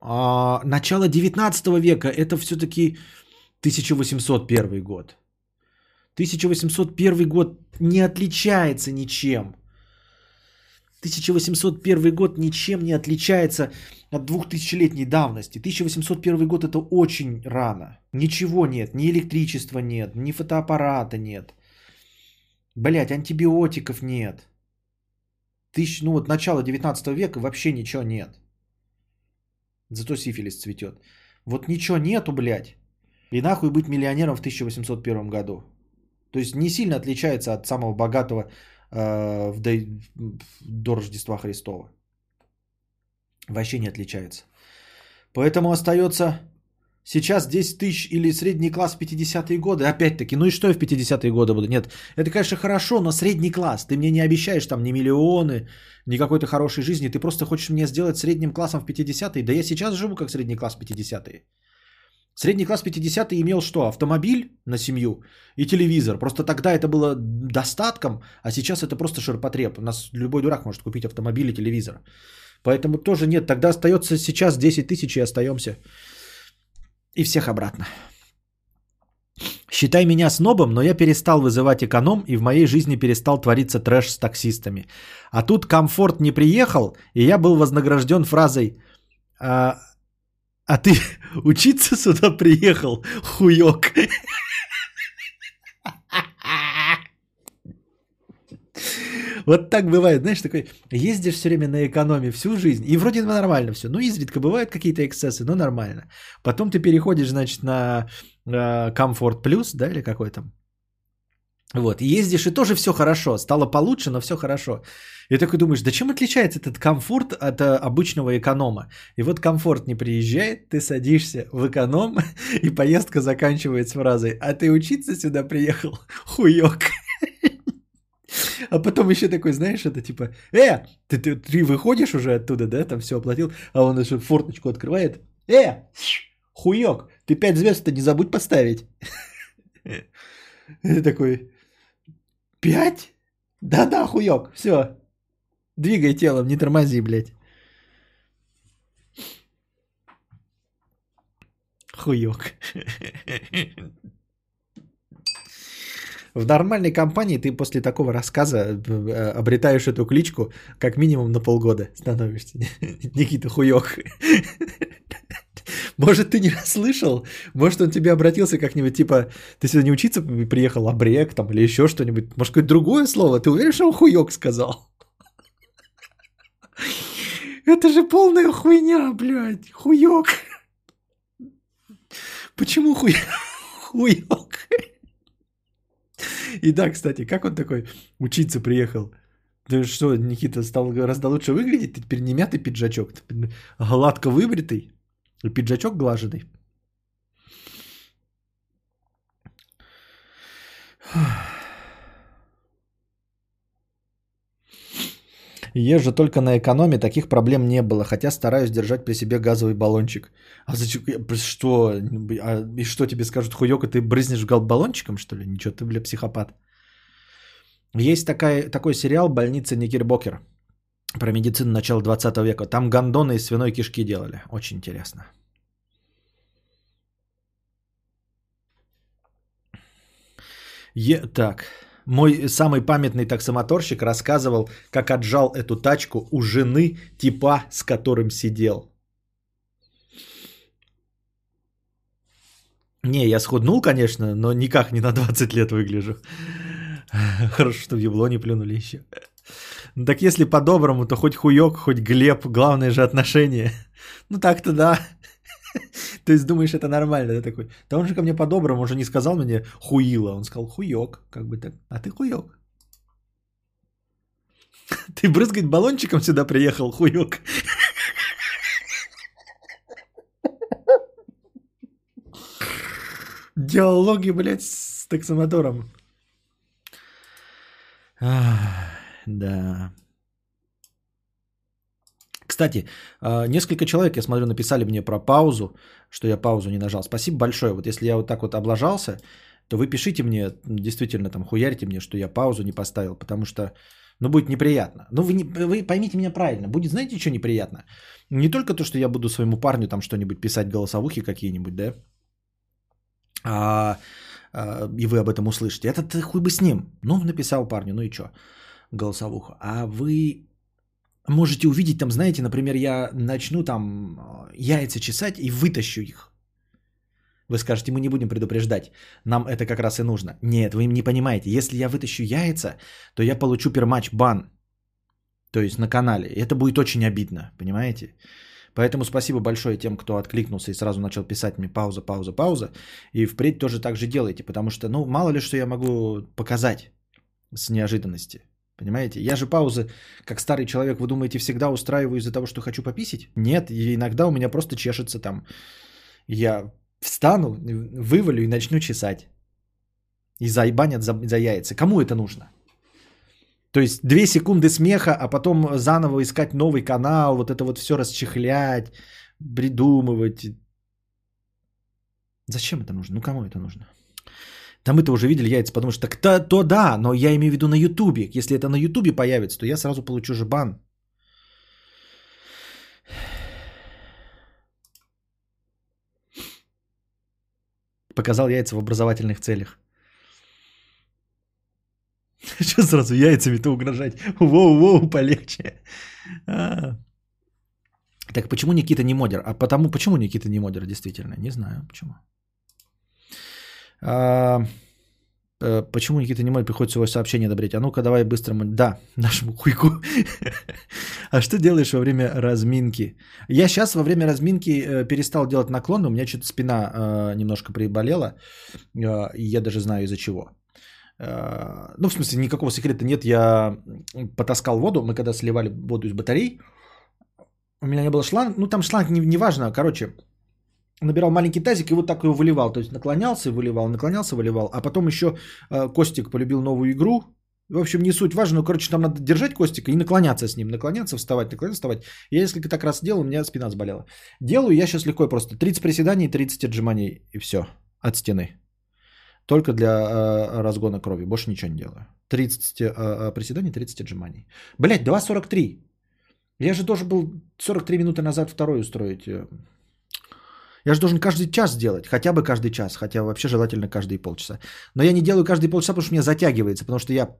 А начало 19 века это все-таки 1801 год. 1801 год не отличается ничем. 1801 год ничем не отличается от 2000-летней давности. 1801 год это очень рано. Ничего нет, ни электричества нет, ни фотоаппарата нет. Блять, антибиотиков нет. Тысяч, ну вот начало 19 века вообще ничего нет. Зато сифилис цветет. Вот ничего нету, блядь. И нахуй быть миллионером в 1801 году. То есть не сильно отличается от самого богатого э, в до, до Рождества Христова. Вообще не отличается. Поэтому остается сейчас 10 тысяч или средний класс в 50-е годы. Опять-таки, ну и что я в 50-е годы буду? Нет, это, конечно, хорошо, но средний класс. Ты мне не обещаешь там ни миллионы, ни какой-то хорошей жизни. Ты просто хочешь мне сделать средним классом в 50-е. Да я сейчас живу как средний класс в 50-е. Средний класс 50-й имел что? Автомобиль на семью и телевизор. Просто тогда это было достатком, а сейчас это просто ширпотреб. У нас любой дурак может купить автомобиль и телевизор. Поэтому тоже нет. Тогда остается сейчас 10 тысяч и остаемся. И всех обратно. Считай меня снобом, но я перестал вызывать эконом и в моей жизни перестал твориться трэш с таксистами. А тут комфорт не приехал, и я был вознагражден фразой «А, а ты учиться сюда приехал, хуёк. Вот так бывает, знаешь, такой, ездишь все время на экономе всю жизнь, и вроде нормально все, ну изредка бывают какие-то эксцессы, но нормально. Потом ты переходишь, значит, на комфорт э, плюс, да, или какой там, вот, ездишь, и тоже все хорошо, стало получше, но все хорошо. И такой думаешь, да чем отличается этот комфорт от а, обычного эконома? И вот комфорт не приезжает, ты садишься в эконом, и поездка заканчивается фразой, а ты учиться сюда приехал? Хуёк. А потом еще такой, знаешь, это типа, э, ты, ты, ты выходишь уже оттуда, да, там все оплатил, а он еще форточку открывает, э, хуёк, ты пять звезд-то не забудь поставить. И такой, Пять? Да-да, хуёк, все. Двигай телом, не тормози, блядь. Хуёк. В нормальной компании ты после такого рассказа э, обретаешь эту кличку как минимум на полгода становишься. Никита Хуёк. Может, ты не расслышал? Может, он тебе обратился как-нибудь, типа, ты сюда не учиться приехал, а брек там или еще что-нибудь. Может, какое-то другое слово? Ты уверен, что он хуёк сказал? Это же полная хуйня, блядь, хуёк. Почему хуй... хуёк? И да, кстати, как он такой учиться приехал? Ты что, Никита, стал гораздо лучше выглядеть? Ты теперь не мятый пиджачок, ты гладко выбритый, пиджачок глаженный. Езжу только на экономе, таких проблем не было, хотя стараюсь держать при себе газовый баллончик. А зачем? Что? А, и что тебе скажут, хуёк, ты брызнешь баллончиком, что ли? Ничего, ты, бля, психопат. Есть такая, такой сериал «Больница Никербокер» про медицину начала 20 века. Там гондоны из свиной кишки делали. Очень интересно. Е- так. Мой самый памятный таксомоторщик рассказывал, как отжал эту тачку у жены типа, с которым сидел. Не, я схуднул, конечно, но никак не на 20 лет выгляжу. Хорошо, что в ебло не плюнули еще. Так если по-доброму, то хоть хуёк, хоть Глеб, главное же отношение. Ну так-то да. То есть думаешь, это нормально, да, такой. Да он же ко мне по-доброму, он же не сказал мне хуила, он сказал хуёк, как бы так. А ты хуёк. Ты брызгать баллончиком сюда приехал, хуёк. Диалоги, блядь, с таксомотором. да. Кстати, а, несколько человек, я смотрю, написали мне про паузу, что я паузу не нажал. Спасибо большое. Вот если я вот так вот облажался, то вы пишите мне, действительно там хуярите мне, что я паузу не поставил, потому что, ну, будет неприятно. Ну, вы, не, вы поймите меня правильно. Будет, знаете, что неприятно? Не только то, что я буду своему парню там что-нибудь писать, голосовухи какие-нибудь, да? А, а, и вы об этом услышите. Это хуй бы с ним. Ну, написал парню, ну и что? Голосовуха. А вы можете увидеть там, знаете, например, я начну там э, яйца чесать и вытащу их. Вы скажете, мы не будем предупреждать, нам это как раз и нужно. Нет, вы не понимаете, если я вытащу яйца, то я получу пермач бан, то есть на канале. Это будет очень обидно, понимаете? Поэтому спасибо большое тем, кто откликнулся и сразу начал писать мне пауза, пауза, пауза. И впредь тоже так же делайте, потому что, ну, мало ли что я могу показать с неожиданности. Понимаете? Я же паузы, как старый человек, вы думаете, всегда устраиваю из-за того, что хочу пописить? Нет, и иногда у меня просто чешется там. Я встану, вывалю и начну чесать. И заебанят за, за яйца. Кому это нужно? То есть две секунды смеха, а потом заново искать новый канал, вот это вот все расчехлять, придумывать. Зачем это нужно? Ну кому это нужно? Да мы-то уже видели яйца, потому что так то, то да, но я имею в виду на Ютубе. Если это на Ютубе появится, то я сразу получу же бан. Показал яйца в образовательных целях. Что сразу яйцами-то угрожать? Воу-воу, полегче. А. Так почему Никита не модер? А потому, почему Никита не модер, действительно? Не знаю, почему. А, э, почему Никита не может приходит свое сообщение одобрить? А ну-ка давай быстро. Да, нашему хуйку. а что делаешь во время разминки? Я сейчас во время разминки э, перестал делать наклоны. У меня что-то спина э, немножко приболела. Я даже знаю из-за чего. Ну, в смысле, никакого секрета нет. Я потаскал воду. Мы когда сливали воду из батарей, у меня не было шланг. Ну, там шланг не, не важно. Короче, набирал маленький тазик и вот так его выливал. То есть наклонялся и выливал, наклонялся, выливал. А потом еще э, Костик полюбил новую игру. В общем, не суть важно, но, короче, там надо держать Костика и наклоняться с ним. Наклоняться, вставать, наклоняться, вставать. Я несколько так раз делал, у меня спина заболела. Делаю я сейчас легко просто. 30 приседаний, 30 отжиманий и все. От стены. Только для э, разгона крови. Больше ничего не делаю. 30 э, приседаний, 30 отжиманий. Блять, 2.43. Я же должен был 43 минуты назад второй устроить э, я же должен каждый час делать, хотя бы каждый час, хотя вообще желательно каждые полчаса. Но я не делаю каждые полчаса, потому что меня затягивается, потому что я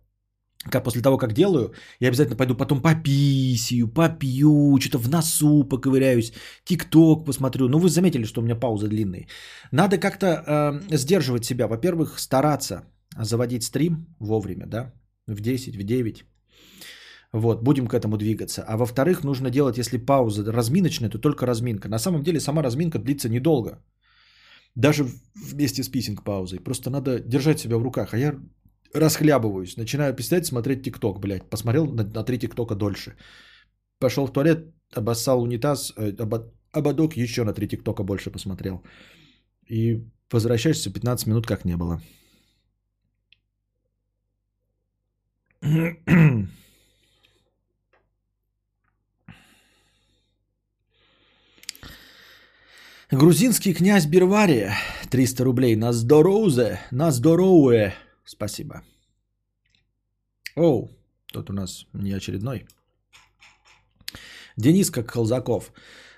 как после того, как делаю, я обязательно пойду потом пописью, попью, что-то в носу поковыряюсь, тикток посмотрю. Ну, вы заметили, что у меня паузы длинные. Надо как-то э, сдерживать себя. Во-первых, стараться заводить стрим вовремя, да, в 10, в 9. Вот, будем к этому двигаться. А во-вторых, нужно делать, если пауза разминочная, то только разминка. На самом деле сама разминка длится недолго. Даже вместе с писинг-паузой. Просто надо держать себя в руках. А я расхлябываюсь. Начинаю писать, смотреть ТикТок, блядь. Посмотрел на, на три ТикТока дольше. Пошел в туалет, обоссал унитаз, э, обо, ободок, еще на три ТикТока больше посмотрел. И возвращаешься 15 минут как не было. Грузинский князь Бервария, 300 рублей. На здоровье, на здоровье. Спасибо. Оу, тут у нас не очередной. Денис как Холзаков.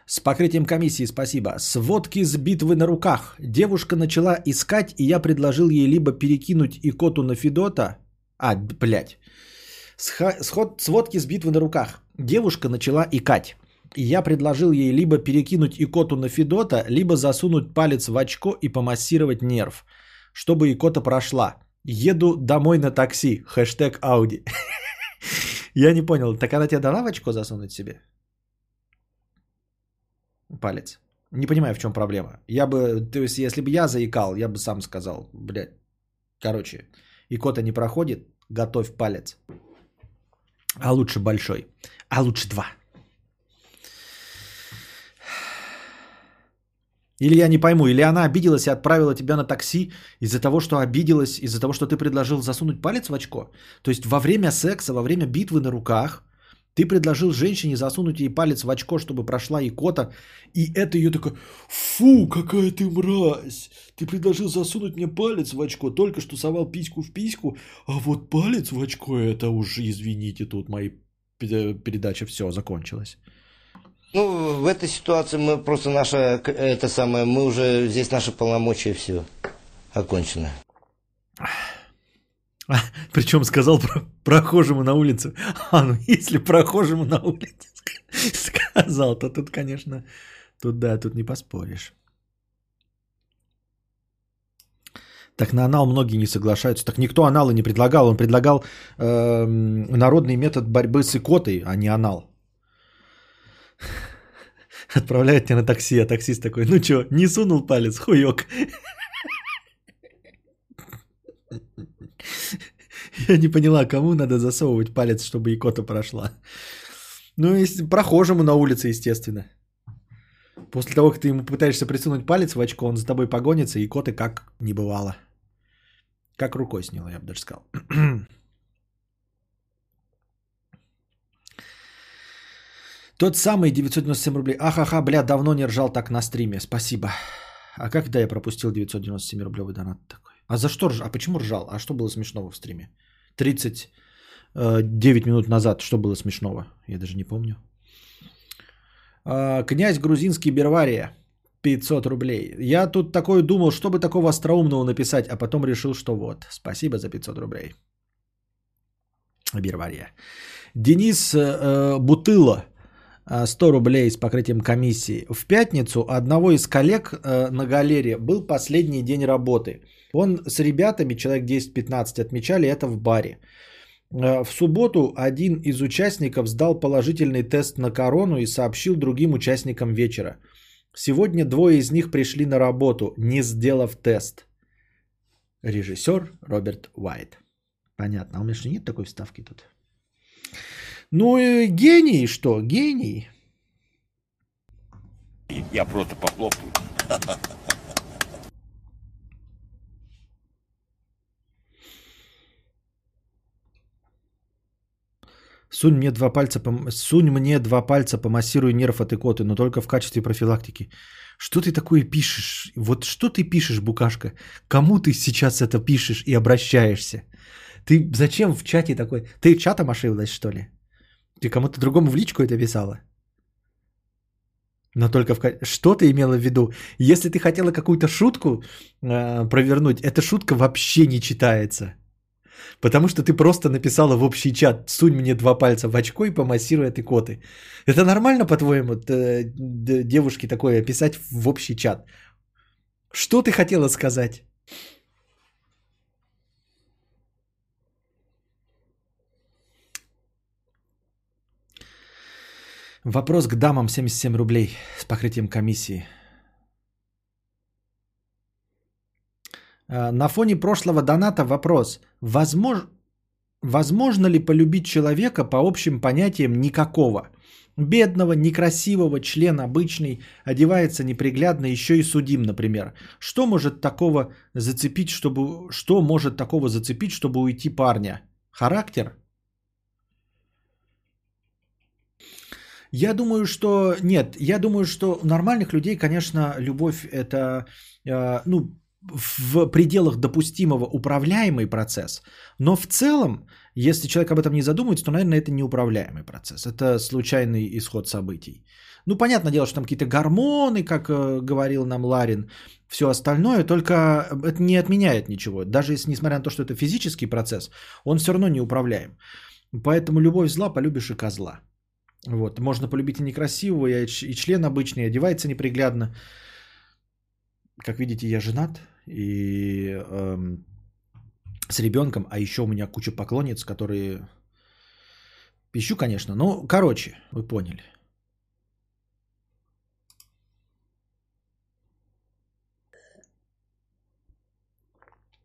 С покрытием комиссии спасибо. Сводки с битвы на руках. Девушка начала искать, и я предложил ей либо перекинуть икоту на Федота. А, блядь. Сход, сводки с битвы на руках. Девушка начала икать. Я предложил ей либо перекинуть икоту на Федота, либо засунуть палец в очко и помассировать нерв, чтобы икота прошла. Еду домой на такси. Хэштег Ауди. Я не понял, так она тебе дала в очко засунуть себе? Палец. Не понимаю, в чем проблема. Я бы, то есть, если бы я заикал, я бы сам сказал, блядь, короче, икота не проходит, готовь палец. А лучше большой. А лучше два. Или я не пойму, или она обиделась и отправила тебя на такси из-за того, что обиделась, из-за того, что ты предложил засунуть палец в очко. То есть во время секса, во время битвы на руках, ты предложил женщине засунуть ей палец в очко, чтобы прошла икота, и это ее такое, фу, какая ты мразь, ты предложил засунуть мне палец в очко, только что совал письку в письку, а вот палец в очко, это уже, извините, тут мои передача все закончилась. Ну, в этой ситуации мы просто наша, это самое, мы уже, здесь наши полномочия все окончено. Причем сказал про, прохожему на улице. А, ну если прохожему на улице сказал, то тут, конечно, тут да, тут не поспоришь. Так на анал многие не соглашаются. Так никто аналы не предлагал. Он предлагал э, народный метод борьбы с икотой, а не анал. Отправляют тебя на такси, а таксист такой, ну чё, не сунул палец, хуёк. Я не поняла, кому надо засовывать палец, чтобы икота прошла. Ну, если прохожему на улице, естественно. После того, как ты ему пытаешься присунуть палец в очко, он за тобой погонится, и коты как не бывало. Как рукой сняло, я бы даже сказал. Тот самый 997 рублей. Ахаха, бля, давно не ржал так на стриме. Спасибо. А как да я пропустил 997 рублевый донат такой? А за что ржал? А почему ржал? А что было смешного в стриме? 39 э, минут назад что было смешного? Я даже не помню. А, князь грузинский Бервария. 500 рублей. Я тут такое думал, что бы такого остроумного написать, а потом решил, что вот. Спасибо за 500 рублей. Бервария. Денис э, Бутыло. 100 рублей с покрытием комиссии. В пятницу одного из коллег э, на галерее был последний день работы. Он с ребятами, человек 10-15, отмечали это в баре. Э, в субботу один из участников сдал положительный тест на корону и сообщил другим участникам вечера. Сегодня двое из них пришли на работу, не сделав тест. Режиссер Роберт Уайт. Понятно. А у меня же нет такой вставки тут. Ну, и гений что? Гений. Я просто похлопаю. Сунь мне два пальца, пом... Сунь мне два пальца, помассируй нерв от икоты, но только в качестве профилактики. Что ты такое пишешь? Вот что ты пишешь, букашка? Кому ты сейчас это пишешь и обращаешься? Ты зачем в чате такой? Ты чатом ошиблась, что ли? Ты кому-то другому в личку это писала? Но только в... Что ты имела в виду? Если ты хотела какую-то шутку э, провернуть, эта шутка вообще не читается. Потому что ты просто написала в общий чат, сунь мне два пальца в очко и помассируй этой коты. Это нормально, по-твоему, девушке такое писать в общий чат? Что ты хотела сказать? Вопрос к дамам 77 рублей с покрытием комиссии. А, на фоне прошлого доната вопрос. Возможно, возможно ли полюбить человека по общим понятиям никакого? Бедного, некрасивого, член обычный, одевается неприглядно, еще и судим, например. Что может такого зацепить, чтобы... Что может такого зацепить, чтобы уйти парня? Характер? Я думаю, что нет. Я думаю, что у нормальных людей, конечно, любовь это, э, ну, в пределах допустимого управляемый процесс. Но в целом, если человек об этом не задумывается, то, наверное, это неуправляемый процесс. Это случайный исход событий. Ну, понятное дело, что там какие-то гормоны, как э, говорил нам Ларин, все остальное, только это не отменяет ничего. Даже если, несмотря на то, что это физический процесс, он все равно неуправляем. Поэтому любовь зла, полюбишь и козла. Вот. Можно полюбить и некрасивого, и член обычный, одевается неприглядно. Как видите, я женат и эм, с ребенком, а еще у меня куча поклонниц, которые пищу, конечно, но короче, вы поняли.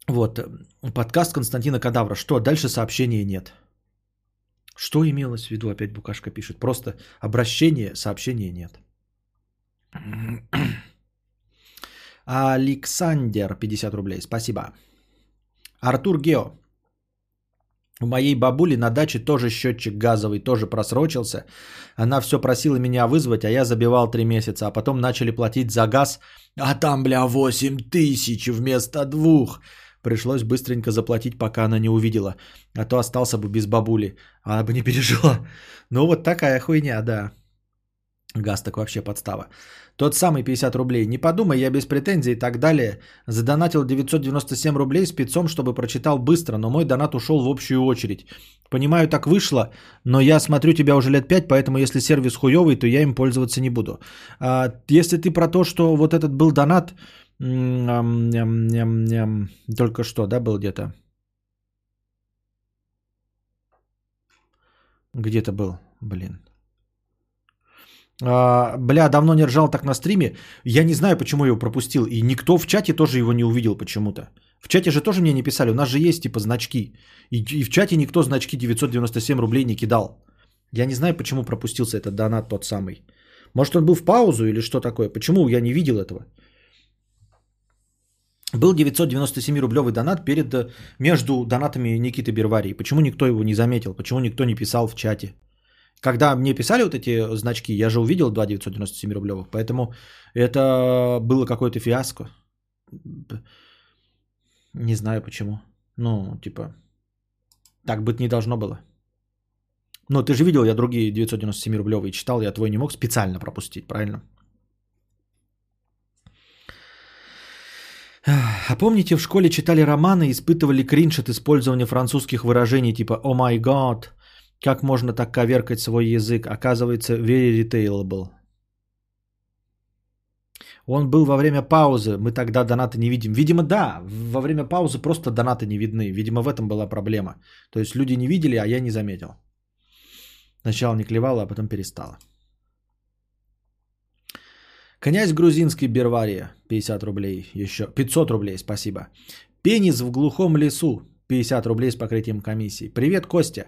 Вот, подкаст Константина Кадавра. Что, дальше сообщения нет. Что имелось в виду, опять Букашка пишет. Просто обращение, сообщения нет. Александр, 50 рублей, спасибо. Артур Гео. У моей бабули на даче тоже счетчик газовый, тоже просрочился. Она все просила меня вызвать, а я забивал 3 месяца. А потом начали платить за газ, а там, бля, 8 тысяч вместо двух. Пришлось быстренько заплатить, пока она не увидела. А то остался бы без бабули. Она бы не пережила. Ну вот такая хуйня, да. Газ так вообще подстава. Тот самый 50 рублей. Не подумай, я без претензий и так далее. Задонатил 997 рублей спецом, чтобы прочитал быстро, но мой донат ушел в общую очередь. Понимаю, так вышло, но я смотрю тебя уже лет 5, поэтому если сервис хуевый, то я им пользоваться не буду. А, если ты про то, что вот этот был донат, только что, да, был где-то? Где-то был, блин. А, бля, давно не ржал так на стриме. Я не знаю, почему я его пропустил. И никто в чате тоже его не увидел почему-то. В чате же тоже мне не писали. У нас же есть типа значки. И, и в чате никто значки 997 рублей не кидал. Я не знаю, почему пропустился этот донат тот самый. Может, он был в паузу или что такое? Почему я не видел этого? Был 997-рублевый донат перед, э, между донатами Никиты Берварии. Почему никто его не заметил? Почему никто не писал в чате? Когда мне писали вот эти значки, я же увидел 2 997 рублевых. Поэтому это было какое-то фиаско. Не знаю почему. Ну, типа, так быть не должно было. Но ты же видел, я другие 997 рублевые читал, я твой не мог специально пропустить, правильно? А помните, в школе читали романы и испытывали кринж от использования французских выражений типа «О май гад», как можно так коверкать свой язык? Оказывается, very retailable. Он был во время паузы, мы тогда донаты не видим. Видимо, да, во время паузы просто донаты не видны. Видимо, в этом была проблема. То есть люди не видели, а я не заметил. Сначала не клевало, а потом перестало. Князь грузинский Бервария, 50 рублей еще. 500 рублей, спасибо. Пенис в глухом лесу, 50 рублей с покрытием комиссии. Привет, Костя.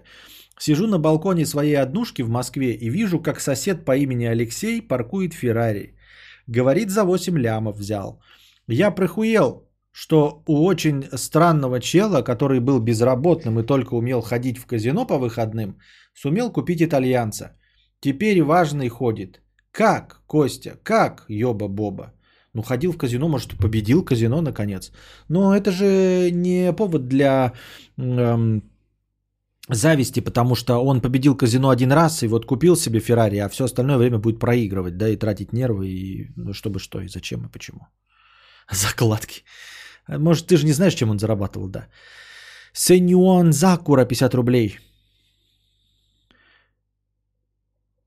Сижу на балконе своей однушки в Москве и вижу, как сосед по имени Алексей паркует Феррари. Говорит, за 8 лямов взял. Я прохуел, что у очень странного чела, который был безработным и только умел ходить в казино по выходным, сумел купить итальянца. Теперь важный ходит. Как, Костя, как, ёба-боба? Ну, ходил в казино, может, победил казино, наконец. Но это же не повод для эм, зависти, потому что он победил казино один раз и вот купил себе Феррари, а все остальное время будет проигрывать, да, и тратить нервы, и ну, чтобы что, и зачем, и почему. Закладки. Может, ты же не знаешь, чем он зарабатывал, да. Сеньон Закура, 50 рублей.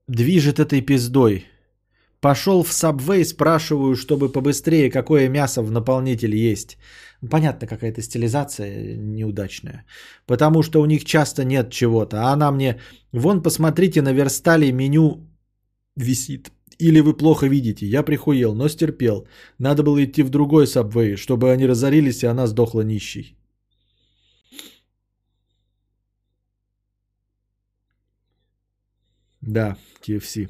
Движет этой пиздой. Пошел в Subway, спрашиваю, чтобы побыстрее, какое мясо в наполнителе есть. Понятно, какая-то стилизация неудачная. Потому что у них часто нет чего-то. А она мне, вон посмотрите, на верстале меню висит. Или вы плохо видите? Я прихуел, но стерпел. Надо было идти в другой сабвей, чтобы они разорились, и она сдохла нищей. Да, KFC.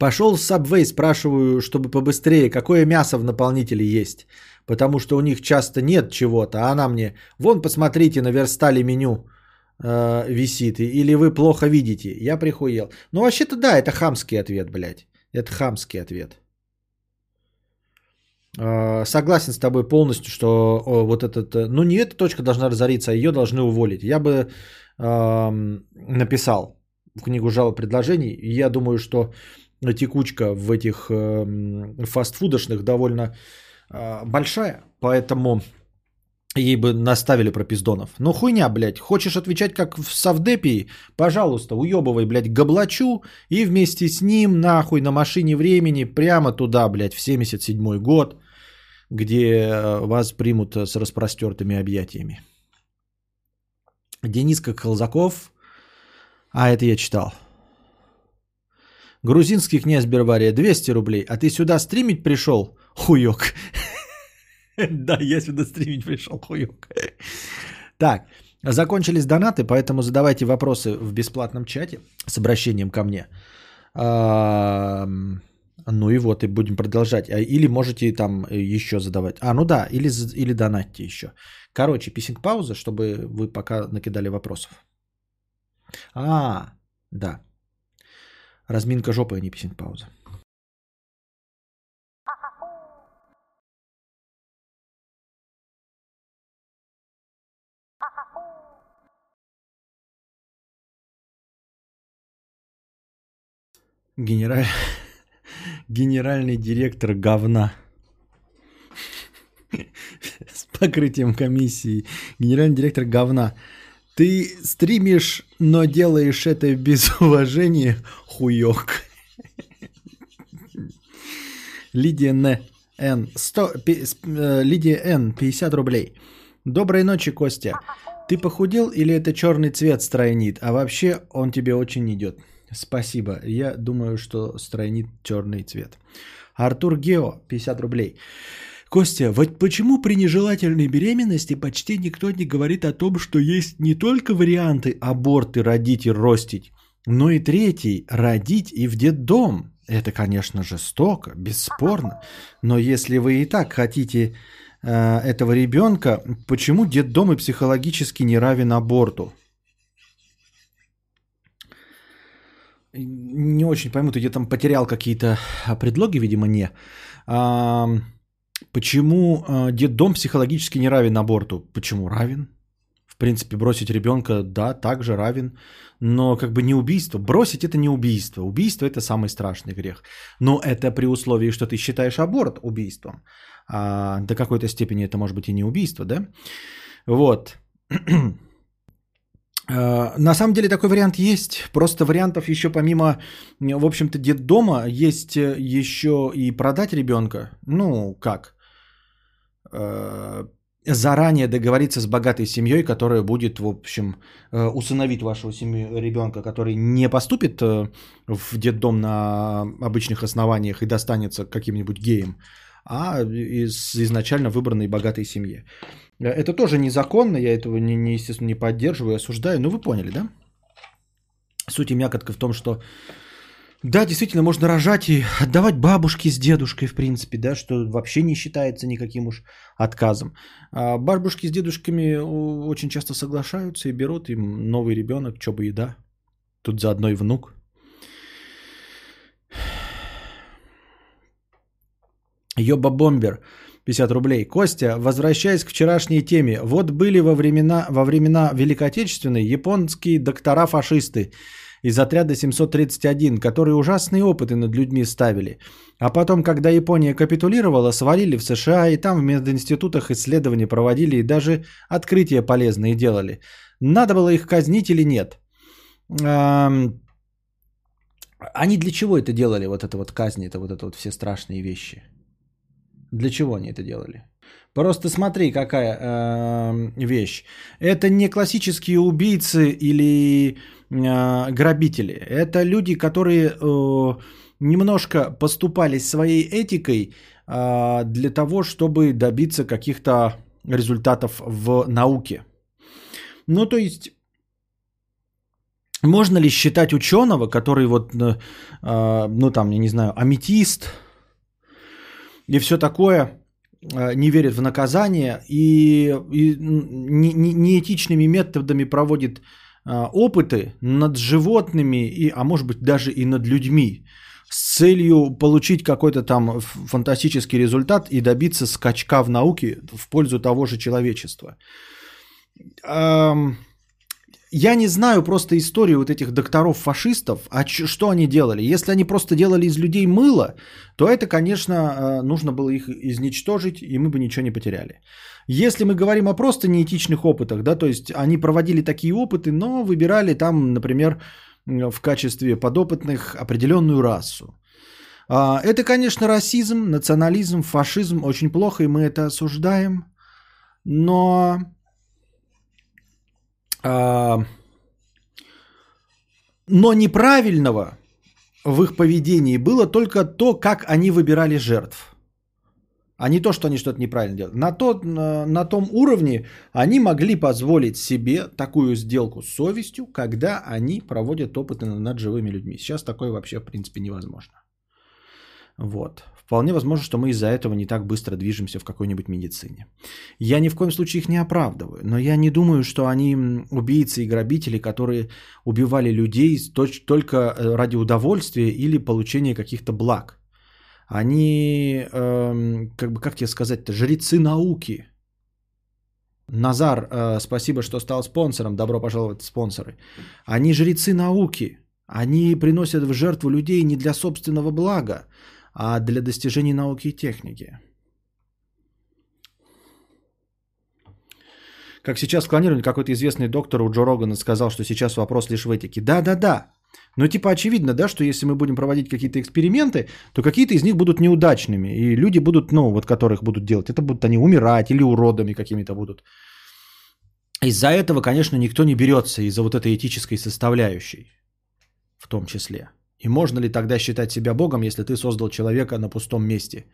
Пошел в Subway, спрашиваю, чтобы побыстрее, какое мясо в наполнителе есть. Потому что у них часто нет чего-то. А она мне, вон посмотрите, наверстали меню э, висит. Или вы плохо видите. Я прихуел. Ну вообще-то да, это хамский ответ, блядь. Это хамский ответ. Э, согласен с тобой полностью, что вот этот... э, Ну не эта точка должна разориться, а ее должны уволить. Я бы эм, написал в книгу жалоб предложений. Я думаю, что текучка в этих эм, фастфудошных довольно э, большая, поэтому ей бы наставили про пиздонов. Ну хуйня, блядь, хочешь отвечать как в Савдепии? Пожалуйста, уебывай, блядь, Габлачу и вместе с ним нахуй на машине времени прямо туда, блядь, в 77 год, где э, вас примут с распростертыми объятиями. Дениска Колзаков, а это я читал. Грузинский князь Бервария 200 рублей. А ты сюда стримить пришел? Хуёк. Да, я сюда стримить пришел, хуёк. Так, закончились донаты, поэтому задавайте вопросы в бесплатном чате с обращением ко мне. Ну и вот, и будем продолжать. А, Или можете там еще задавать. А, ну да, или, или донатьте еще. Короче, писинг-пауза, чтобы вы пока накидали вопросов. А, да. Разминка жопы, а не писинг-пауза. Генераль... Генеральный директор говна. С покрытием комиссии. Генеральный директор говна. Ты стримишь, но делаешь это без уважения, хуёк. Лидия Н. Н. 100, пи- с- э, Лидия Н. 50 рублей. Доброй ночи, Костя. Ты похудел или это черный цвет стройнит? А вообще он тебе очень идет. Спасибо. Я думаю, что стройнит черный цвет. Артур Гео, 50 рублей. Костя, вот почему при нежелательной беременности почти никто не говорит о том, что есть не только варианты аборты родить и ростить, но и третий – родить и в детдом. Это, конечно, жестоко, бесспорно. Но если вы и так хотите э, этого ребенка, почему детдом и психологически не равен аборту? Не очень пойму, ты где там потерял какие-то а, предлоги, видимо, не. А, почему а, детдом психологически не равен аборту? Почему равен? В принципе, бросить ребенка, да, также равен. Но как бы не убийство. Бросить это не убийство. Убийство это самый страшный грех. Но это при условии, что ты считаешь аборт убийством. А, до какой-то степени это может быть и не убийство, да? Вот. Э, На самом деле такой вариант есть. Просто вариантов еще помимо, в общем-то, детдома есть э, еще и продать ребенка. Ну, как? Э, Заранее договориться с богатой семьей, которая будет, в общем, усыновить вашего семью, ребенка, который не поступит в детдом на обычных основаниях и достанется каким-нибудь геем, а из изначально выбранной богатой семье. Это тоже незаконно, я этого, не, не, естественно, не поддерживаю, осуждаю, но вы поняли, да? Суть и мякотка в том, что да, действительно, можно рожать и отдавать бабушке с дедушкой, в принципе, да, что вообще не считается никаким уж отказом. А бабушки с дедушками очень часто соглашаются и берут им новый ребенок, что бы и да. Тут заодно и внук. Йоба Бомбер, 50 рублей. Костя, возвращаясь к вчерашней теме. Вот были во времена, во времена Великой Отечественной японские доктора-фашисты из отряда 731, которые ужасные опыты над людьми ставили. А потом, когда Япония капитулировала, свалили в США и там в мединститутах исследования проводили и даже открытия полезные делали. Надо было их казнить или нет? Они для чего это делали, вот это вот казни, это вот это вот все страшные вещи? Для чего они это делали? Просто смотри, какая э, вещь. Это не классические убийцы или э, грабители. Это люди, которые э, немножко поступались своей этикой а, для того, чтобы добиться каких-то результатов в науке. Ну, то есть, можно ли считать ученого, который вот, э, а, ну там, я не знаю, аметист и все такое, э, не верит в наказание и, и неэтичными методами проводит а, опыты над животными, и, а может быть даже и над людьми, с целью получить какой-то там фантастический результат и добиться скачка в науке в пользу того же человечества. Я не знаю просто историю вот этих докторов-фашистов, а ч- что они делали. Если они просто делали из людей мыло, то это, конечно, э, нужно было их изничтожить, и мы бы ничего не потеряли. Если мы говорим о просто неэтичных опытах, да, то есть они проводили такие опыты, но выбирали там, например, в качестве подопытных определенную расу. А, это, конечно, расизм, национализм, фашизм, очень плохо, и мы это осуждаем. Но но неправильного в их поведении было только то, как они выбирали жертв. А не то, что они что-то неправильно делают. На, тот, на, на том уровне они могли позволить себе такую сделку с совестью, когда они проводят опыты над живыми людьми. Сейчас такое вообще, в принципе, невозможно. Вот. Вполне возможно, что мы из-за этого не так быстро движемся в какой-нибудь медицине. Я ни в коем случае их не оправдываю, но я не думаю, что они убийцы и грабители, которые убивали людей только э, ради удовольствия или получения каких-то благ. Они, эм, как бы, как тебе сказать-то, жрецы науки. Назар, э, спасибо, что стал спонсором. Добро пожаловать, спонсоры. Они жрецы науки. Они приносят в жертву людей не для собственного блага, а для достижений науки и техники. Как сейчас клонирование, какой-то известный доктор у Джо Рогана сказал, что сейчас вопрос лишь в этике. Да-да-да. Но типа очевидно, да, что если мы будем проводить какие-то эксперименты, то какие-то из них будут неудачными. И люди будут, ну, вот которых будут делать, это будут они умирать или уродами какими-то будут. Из-за этого, конечно, никто не берется из-за вот этой этической составляющей в том числе. И можно ли тогда считать себя Богом, если ты создал человека на пустом месте?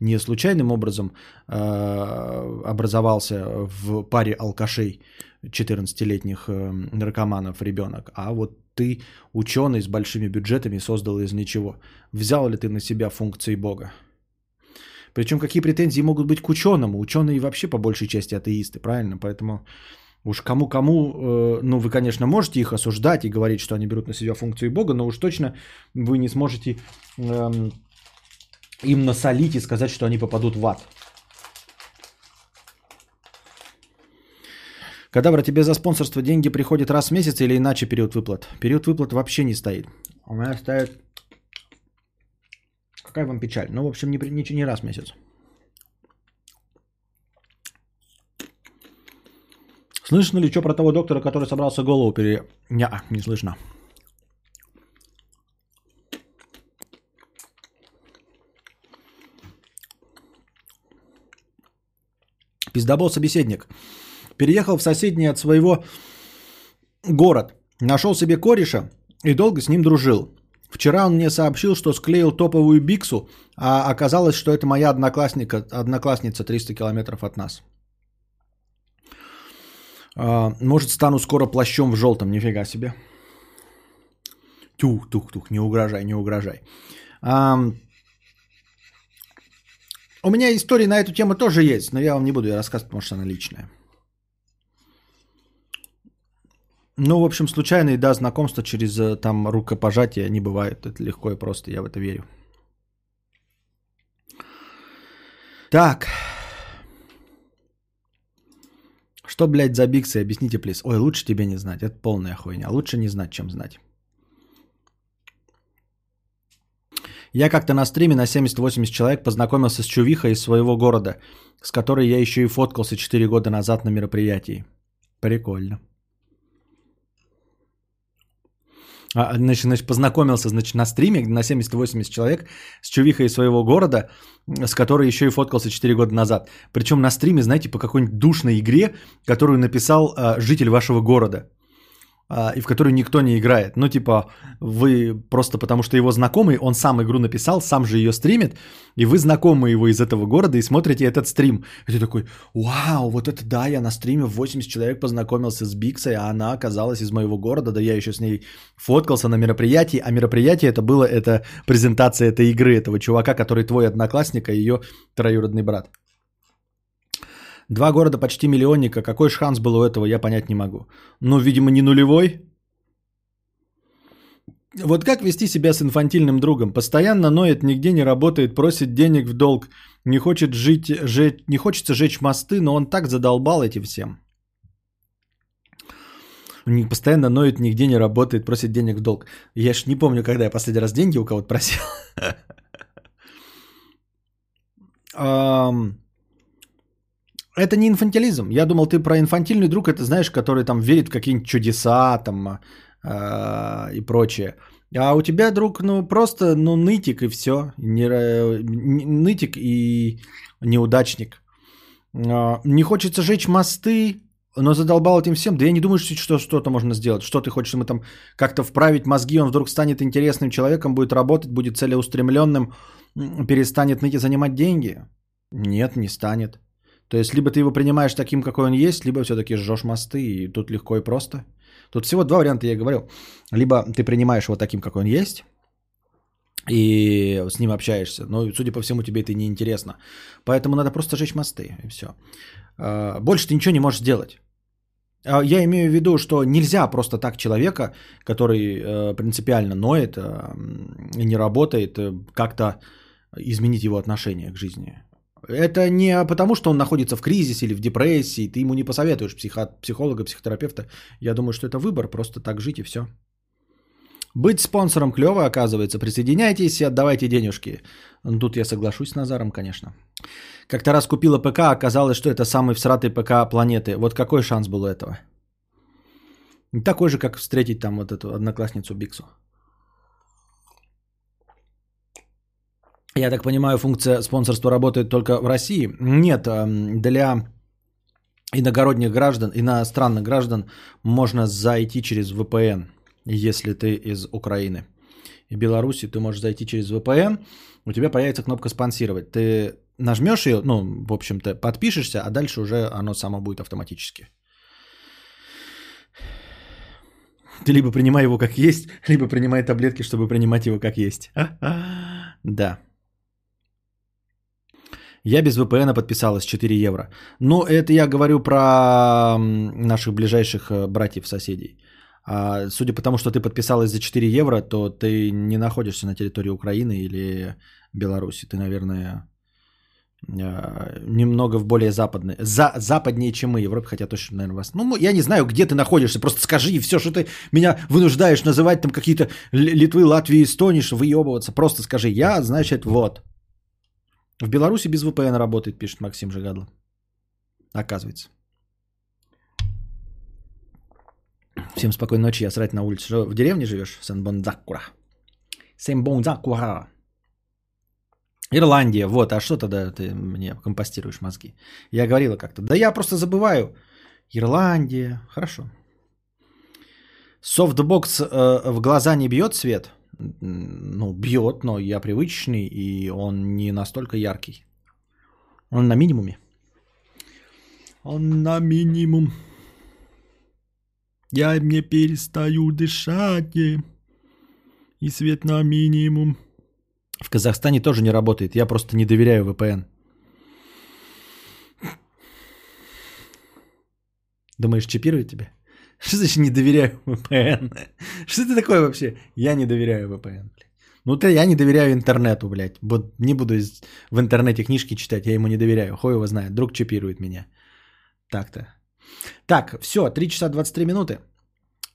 Не случайным образом э, образовался в паре алкашей 14-летних э, наркоманов ребенок, а вот ты, ученый с большими бюджетами, создал из ничего. Взял ли ты на себя функции Бога? Причем какие претензии могут быть к ученому? Ученые вообще по большей части атеисты, правильно? Поэтому Уж кому-кому, э, ну вы, конечно, можете их осуждать и говорить, что они берут на себя функцию Бога, но уж точно вы не сможете эм, им насолить и сказать, что они попадут в ад. Кадавра, тебе за спонсорство деньги приходят раз в месяц или иначе период выплат? Период выплат вообще не стоит. У меня стоит... Какая вам печаль? Ну, в общем, не, не, не раз в месяц. Слышно ли что про того доктора, который собрался голову пере... Не, не слышно. Пиздобол собеседник. Переехал в соседний от своего город. Нашел себе кореша и долго с ним дружил. Вчера он мне сообщил, что склеил топовую биксу, а оказалось, что это моя одноклассника, одноклассница 300 километров от нас. А, может, стану скоро плащом в желтом, нифига себе. Тух, тух, тух, не угрожай, не угрожай. У меня история на эту тему тоже есть, но я вам не буду ее рассказывать, потому что она личная. Ну, в общем, случайные, да, знакомства через э, там рукопожатие не бывает. Это легко и просто, я в это верю. Так. Что, блядь, за биксы? Объясните, плиз. Ой, лучше тебе не знать. Это полная хуйня. Лучше не знать, чем знать. Я как-то на стриме на 70-80 человек познакомился с чувихой из своего города, с которой я еще и фоткался 4 года назад на мероприятии. Прикольно. А, значит, значит, познакомился значит, на стриме на 70-80 человек с чувихой из своего города, с которой еще и фоткался 4 года назад. Причем на стриме, знаете, по какой-нибудь душной игре, которую написал а, житель вашего города. А, и в которую никто не играет. Ну, типа, вы просто потому что его знакомый, он сам игру написал, сам же ее стримит, и вы знакомы его из этого города и смотрите этот стрим. И ты такой, вау, вот это да, я на стриме в 80 человек познакомился с Биксой, а она оказалась из моего города, да я еще с ней фоткался на мероприятии, а мероприятие это было, это презентация этой игры, этого чувака, который твой одноклассник, а ее троюродный брат. Два города почти миллионника. Какой шанс был у этого, я понять не могу. Ну, видимо, не нулевой. Вот как вести себя с инфантильным другом? Постоянно ноет, нигде не работает, просит денег в долг, не хочет жить, жечь, не хочется жечь мосты, но он так задолбал этим всем. Постоянно ноет, нигде не работает, просит денег в долг. Я ж не помню, когда я последний раз деньги у кого-то просил. Это не инфантилизм. Я думал, ты про инфантильный друг, это знаешь, который там верит в какие-нибудь чудеса там э, и прочее. А у тебя друг, ну просто, ну нытик и все. Не, нытик и неудачник. Э, не хочется жечь мосты, но задолбал этим всем. Да я не думаю, что что-то можно сделать. Что ты хочешь ему там как-то вправить мозги, он вдруг станет интересным человеком, будет работать, будет целеустремленным, перестанет ныть и занимать деньги? Нет, не станет. То есть, либо ты его принимаешь таким, какой он есть, либо все-таки жжешь мосты, и тут легко и просто. Тут всего два варианта, я говорил. Либо ты принимаешь его таким, какой он есть, и с ним общаешься. Но, судя по всему, тебе это не интересно. Поэтому надо просто жечь мосты, и все. А, больше ты ничего не можешь сделать. А, я имею в виду, что нельзя просто так человека, который э, принципиально ноет э, и не работает, э, как-то изменить его отношение к жизни. Это не потому, что он находится в кризисе или в депрессии, ты ему не посоветуешь психо- психолога, психотерапевта. Я думаю, что это выбор, просто так жить и все. Быть спонсором клево, оказывается. Присоединяйтесь и отдавайте денежки. Тут я соглашусь с Назаром, конечно. Как-то раз купила ПК, оказалось, что это самый всратый ПК планеты. Вот какой шанс был у этого? Такой же, как встретить там вот эту одноклассницу Биксу. Я так понимаю, функция спонсорства работает только в России? Нет, эм, для иногородних граждан, иностранных граждан можно зайти через VPN, если ты из Украины. И Беларуси ты можешь зайти через VPN, у тебя появится кнопка «Спонсировать». Ты нажмешь ее, ну, в общем-то, подпишешься, а дальше уже оно само будет автоматически. Ты либо принимай его как есть, либо принимай таблетки, чтобы принимать его как есть. Да. Я без VPN подписалась 4 евро. Ну, это я говорю про наших ближайших э, братьев-соседей. А, судя по тому, что ты подписалась за 4 евро, то ты не находишься на территории Украины или Беларуси. Ты, наверное, э, немного в более западной, за, западнее, чем мы, Европе, хотя точно, наверное, вас. Ну, я не знаю, где ты находишься, просто скажи, все, что ты меня вынуждаешь называть там какие-то Литвы, Латвии, Эстонии, что выебываться, просто скажи, я, значит, вот. В Беларуси без VPN работает, пишет Максим Жигадло. Оказывается. Всем спокойной ночи, я срать на улице. Что, в деревне живешь? Сенбонзакура. Сенбонзакура. Ирландия, вот, а что тогда ты мне компостируешь мозги? Я говорила как-то, да я просто забываю. Ирландия, хорошо. Софтбокс э, в глаза не бьет свет? Ну, бьет, но я привычный, и он не настолько яркий. Он на минимуме. Он на минимум. Я не перестаю дышать. И свет на минимум. В Казахстане тоже не работает. Я просто не доверяю VPN. Думаешь, чипирует тебя? Что значит не доверяю VPN? Что это такое вообще? Я не доверяю VPN. Ну, то я не доверяю интернету, блядь. Вот не буду в интернете книжки читать, я ему не доверяю. Хуй его знает, друг чипирует меня. Так-то. Так, все, 3 часа 23 минуты.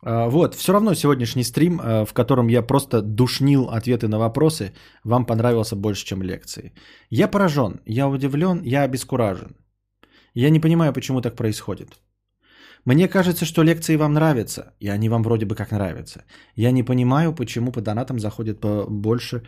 А, вот, все равно сегодняшний стрим, а, в котором я просто душнил ответы на вопросы, вам понравился больше, чем лекции. Я поражен, я удивлен, я обескуражен. Я не понимаю, почему так происходит. Мне кажется, что лекции вам нравятся, и они вам вроде бы как нравятся. Я не понимаю, почему по донатам заходит больше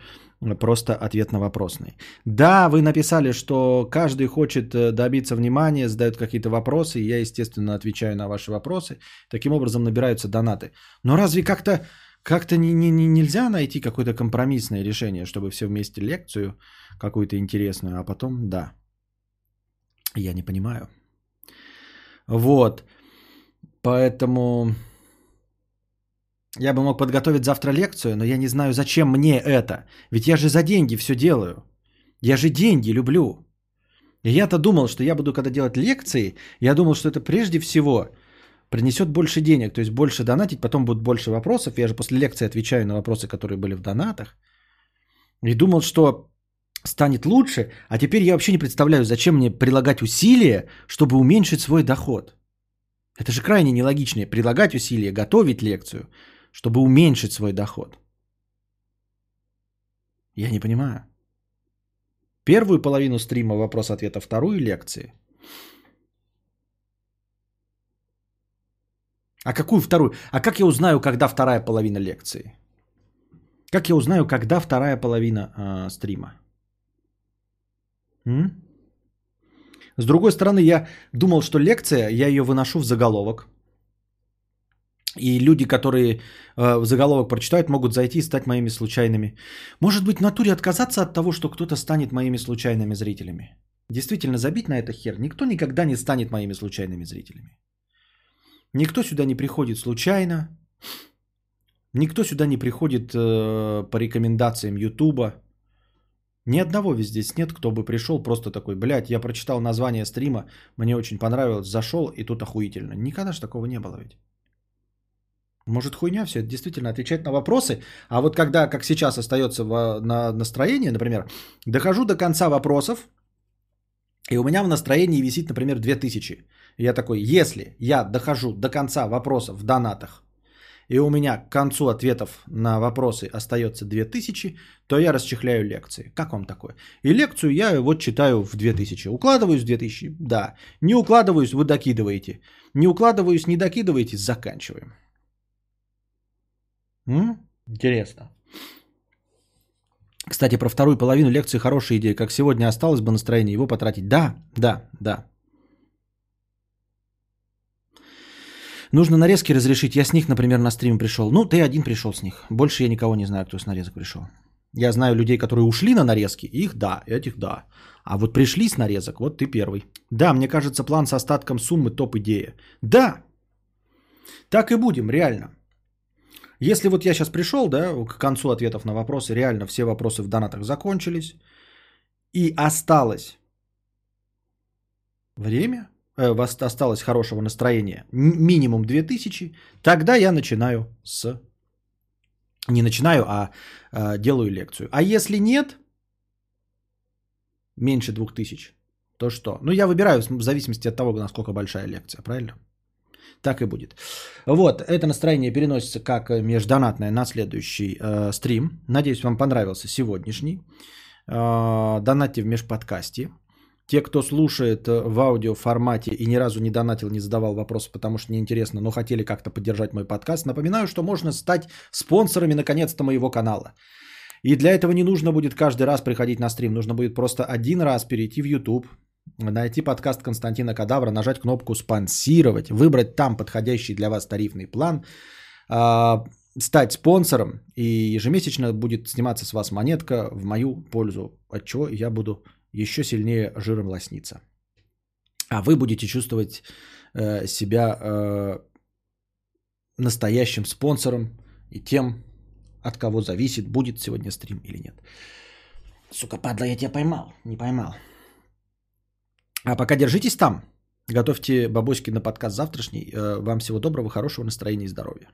просто ответ на вопросный. Да, вы написали, что каждый хочет э, добиться внимания, задают какие-то вопросы, и я, естественно, отвечаю на ваши вопросы. Таким образом набираются донаты. Но разве как-то как-то не, не, не, нельзя найти какое-то компромиссное решение, чтобы все вместе лекцию какую-то интересную, а потом да. Я не понимаю. Вот. Поэтому я бы мог подготовить завтра лекцию, но я не знаю, зачем мне это. Ведь я же за деньги все делаю. Я же деньги люблю. И я-то думал, что я буду, когда делать лекции, я думал, что это прежде всего принесет больше денег, то есть больше донатить, потом будет больше вопросов. Я же после лекции отвечаю на вопросы, которые были в донатах. И думал, что станет лучше, а теперь я вообще не представляю, зачем мне прилагать усилия, чтобы уменьшить свой доход. Это же крайне нелогично прилагать усилия, готовить лекцию, чтобы уменьшить свой доход. Я не понимаю. Первую половину стрима вопрос-ответа, вторую лекции. А какую вторую? А как я узнаю, когда вторая половина лекции? Как я узнаю, когда вторая половина э, стрима? М? С другой стороны, я думал, что лекция, я ее выношу в заголовок. И люди, которые э, заголовок прочитают, могут зайти и стать моими случайными. Может быть, в натуре отказаться от того, что кто-то станет моими случайными зрителями. Действительно, забить на это хер. Никто никогда не станет моими случайными зрителями. Никто сюда не приходит случайно. Никто сюда не приходит э, по рекомендациям Ютуба. Ни одного здесь нет, кто бы пришел просто такой, блядь, я прочитал название стрима, мне очень понравилось, зашел, и тут охуительно. Никогда же такого не было ведь. Может хуйня все, это действительно отвечать на вопросы. А вот когда, как сейчас остается в, на настроении, например, дохожу до конца вопросов, и у меня в настроении висит, например, 2000. И я такой, если я дохожу до конца вопросов в донатах, и у меня к концу ответов на вопросы остается 2000, то я расчехляю лекции. Как вам такое? И лекцию я вот читаю в 2000. Укладываюсь в 2000? Да. Не укладываюсь, вы докидываете. Не укладываюсь, не докидываете, заканчиваем. М? Интересно. Кстати, про вторую половину лекции хорошая идея. Как сегодня осталось бы настроение его потратить. Да, да, да. Нужно нарезки разрешить. Я с них, например, на стрим пришел. Ну, ты один пришел с них. Больше я никого не знаю, кто с нарезок пришел. Я знаю людей, которые ушли на нарезки. Их да, этих да. А вот пришли с нарезок, вот ты первый. Да, мне кажется, план с остатком суммы топ-идея. Да, так и будем, реально. Если вот я сейчас пришел, да, к концу ответов на вопросы, реально все вопросы в донатах закончились, и осталось время, э, осталось хорошего настроения, минимум 2000, тогда я начинаю с... Не начинаю, а э, делаю лекцию. А если нет, меньше 2000, то что? Ну, я выбираю в зависимости от того, насколько большая лекция, правильно? Так и будет. Вот, это настроение переносится как междонатное на следующий э, стрим. Надеюсь, вам понравился сегодняшний. Э, донатьте в межподкасте. Те, кто слушает э, в аудио формате и ни разу не донатил, не задавал вопросы, потому что неинтересно, но хотели как-то поддержать мой подкаст, напоминаю, что можно стать спонсорами наконец-то моего канала. И для этого не нужно будет каждый раз приходить на стрим, нужно будет просто один раз перейти в YouTube, найти подкаст Константина Кадавра, нажать кнопку «Спонсировать», выбрать там подходящий для вас тарифный план, а, стать спонсором, и ежемесячно будет сниматься с вас монетка в мою пользу, от чего я буду еще сильнее жиром лосниться. А вы будете чувствовать э, себя э, настоящим спонсором и тем, от кого зависит, будет сегодня стрим или нет. Сука, падла, я тебя поймал. Не поймал. А пока держитесь там. Готовьте бабоськи на подкаст завтрашний. Э, вам всего доброго, хорошего настроения и здоровья.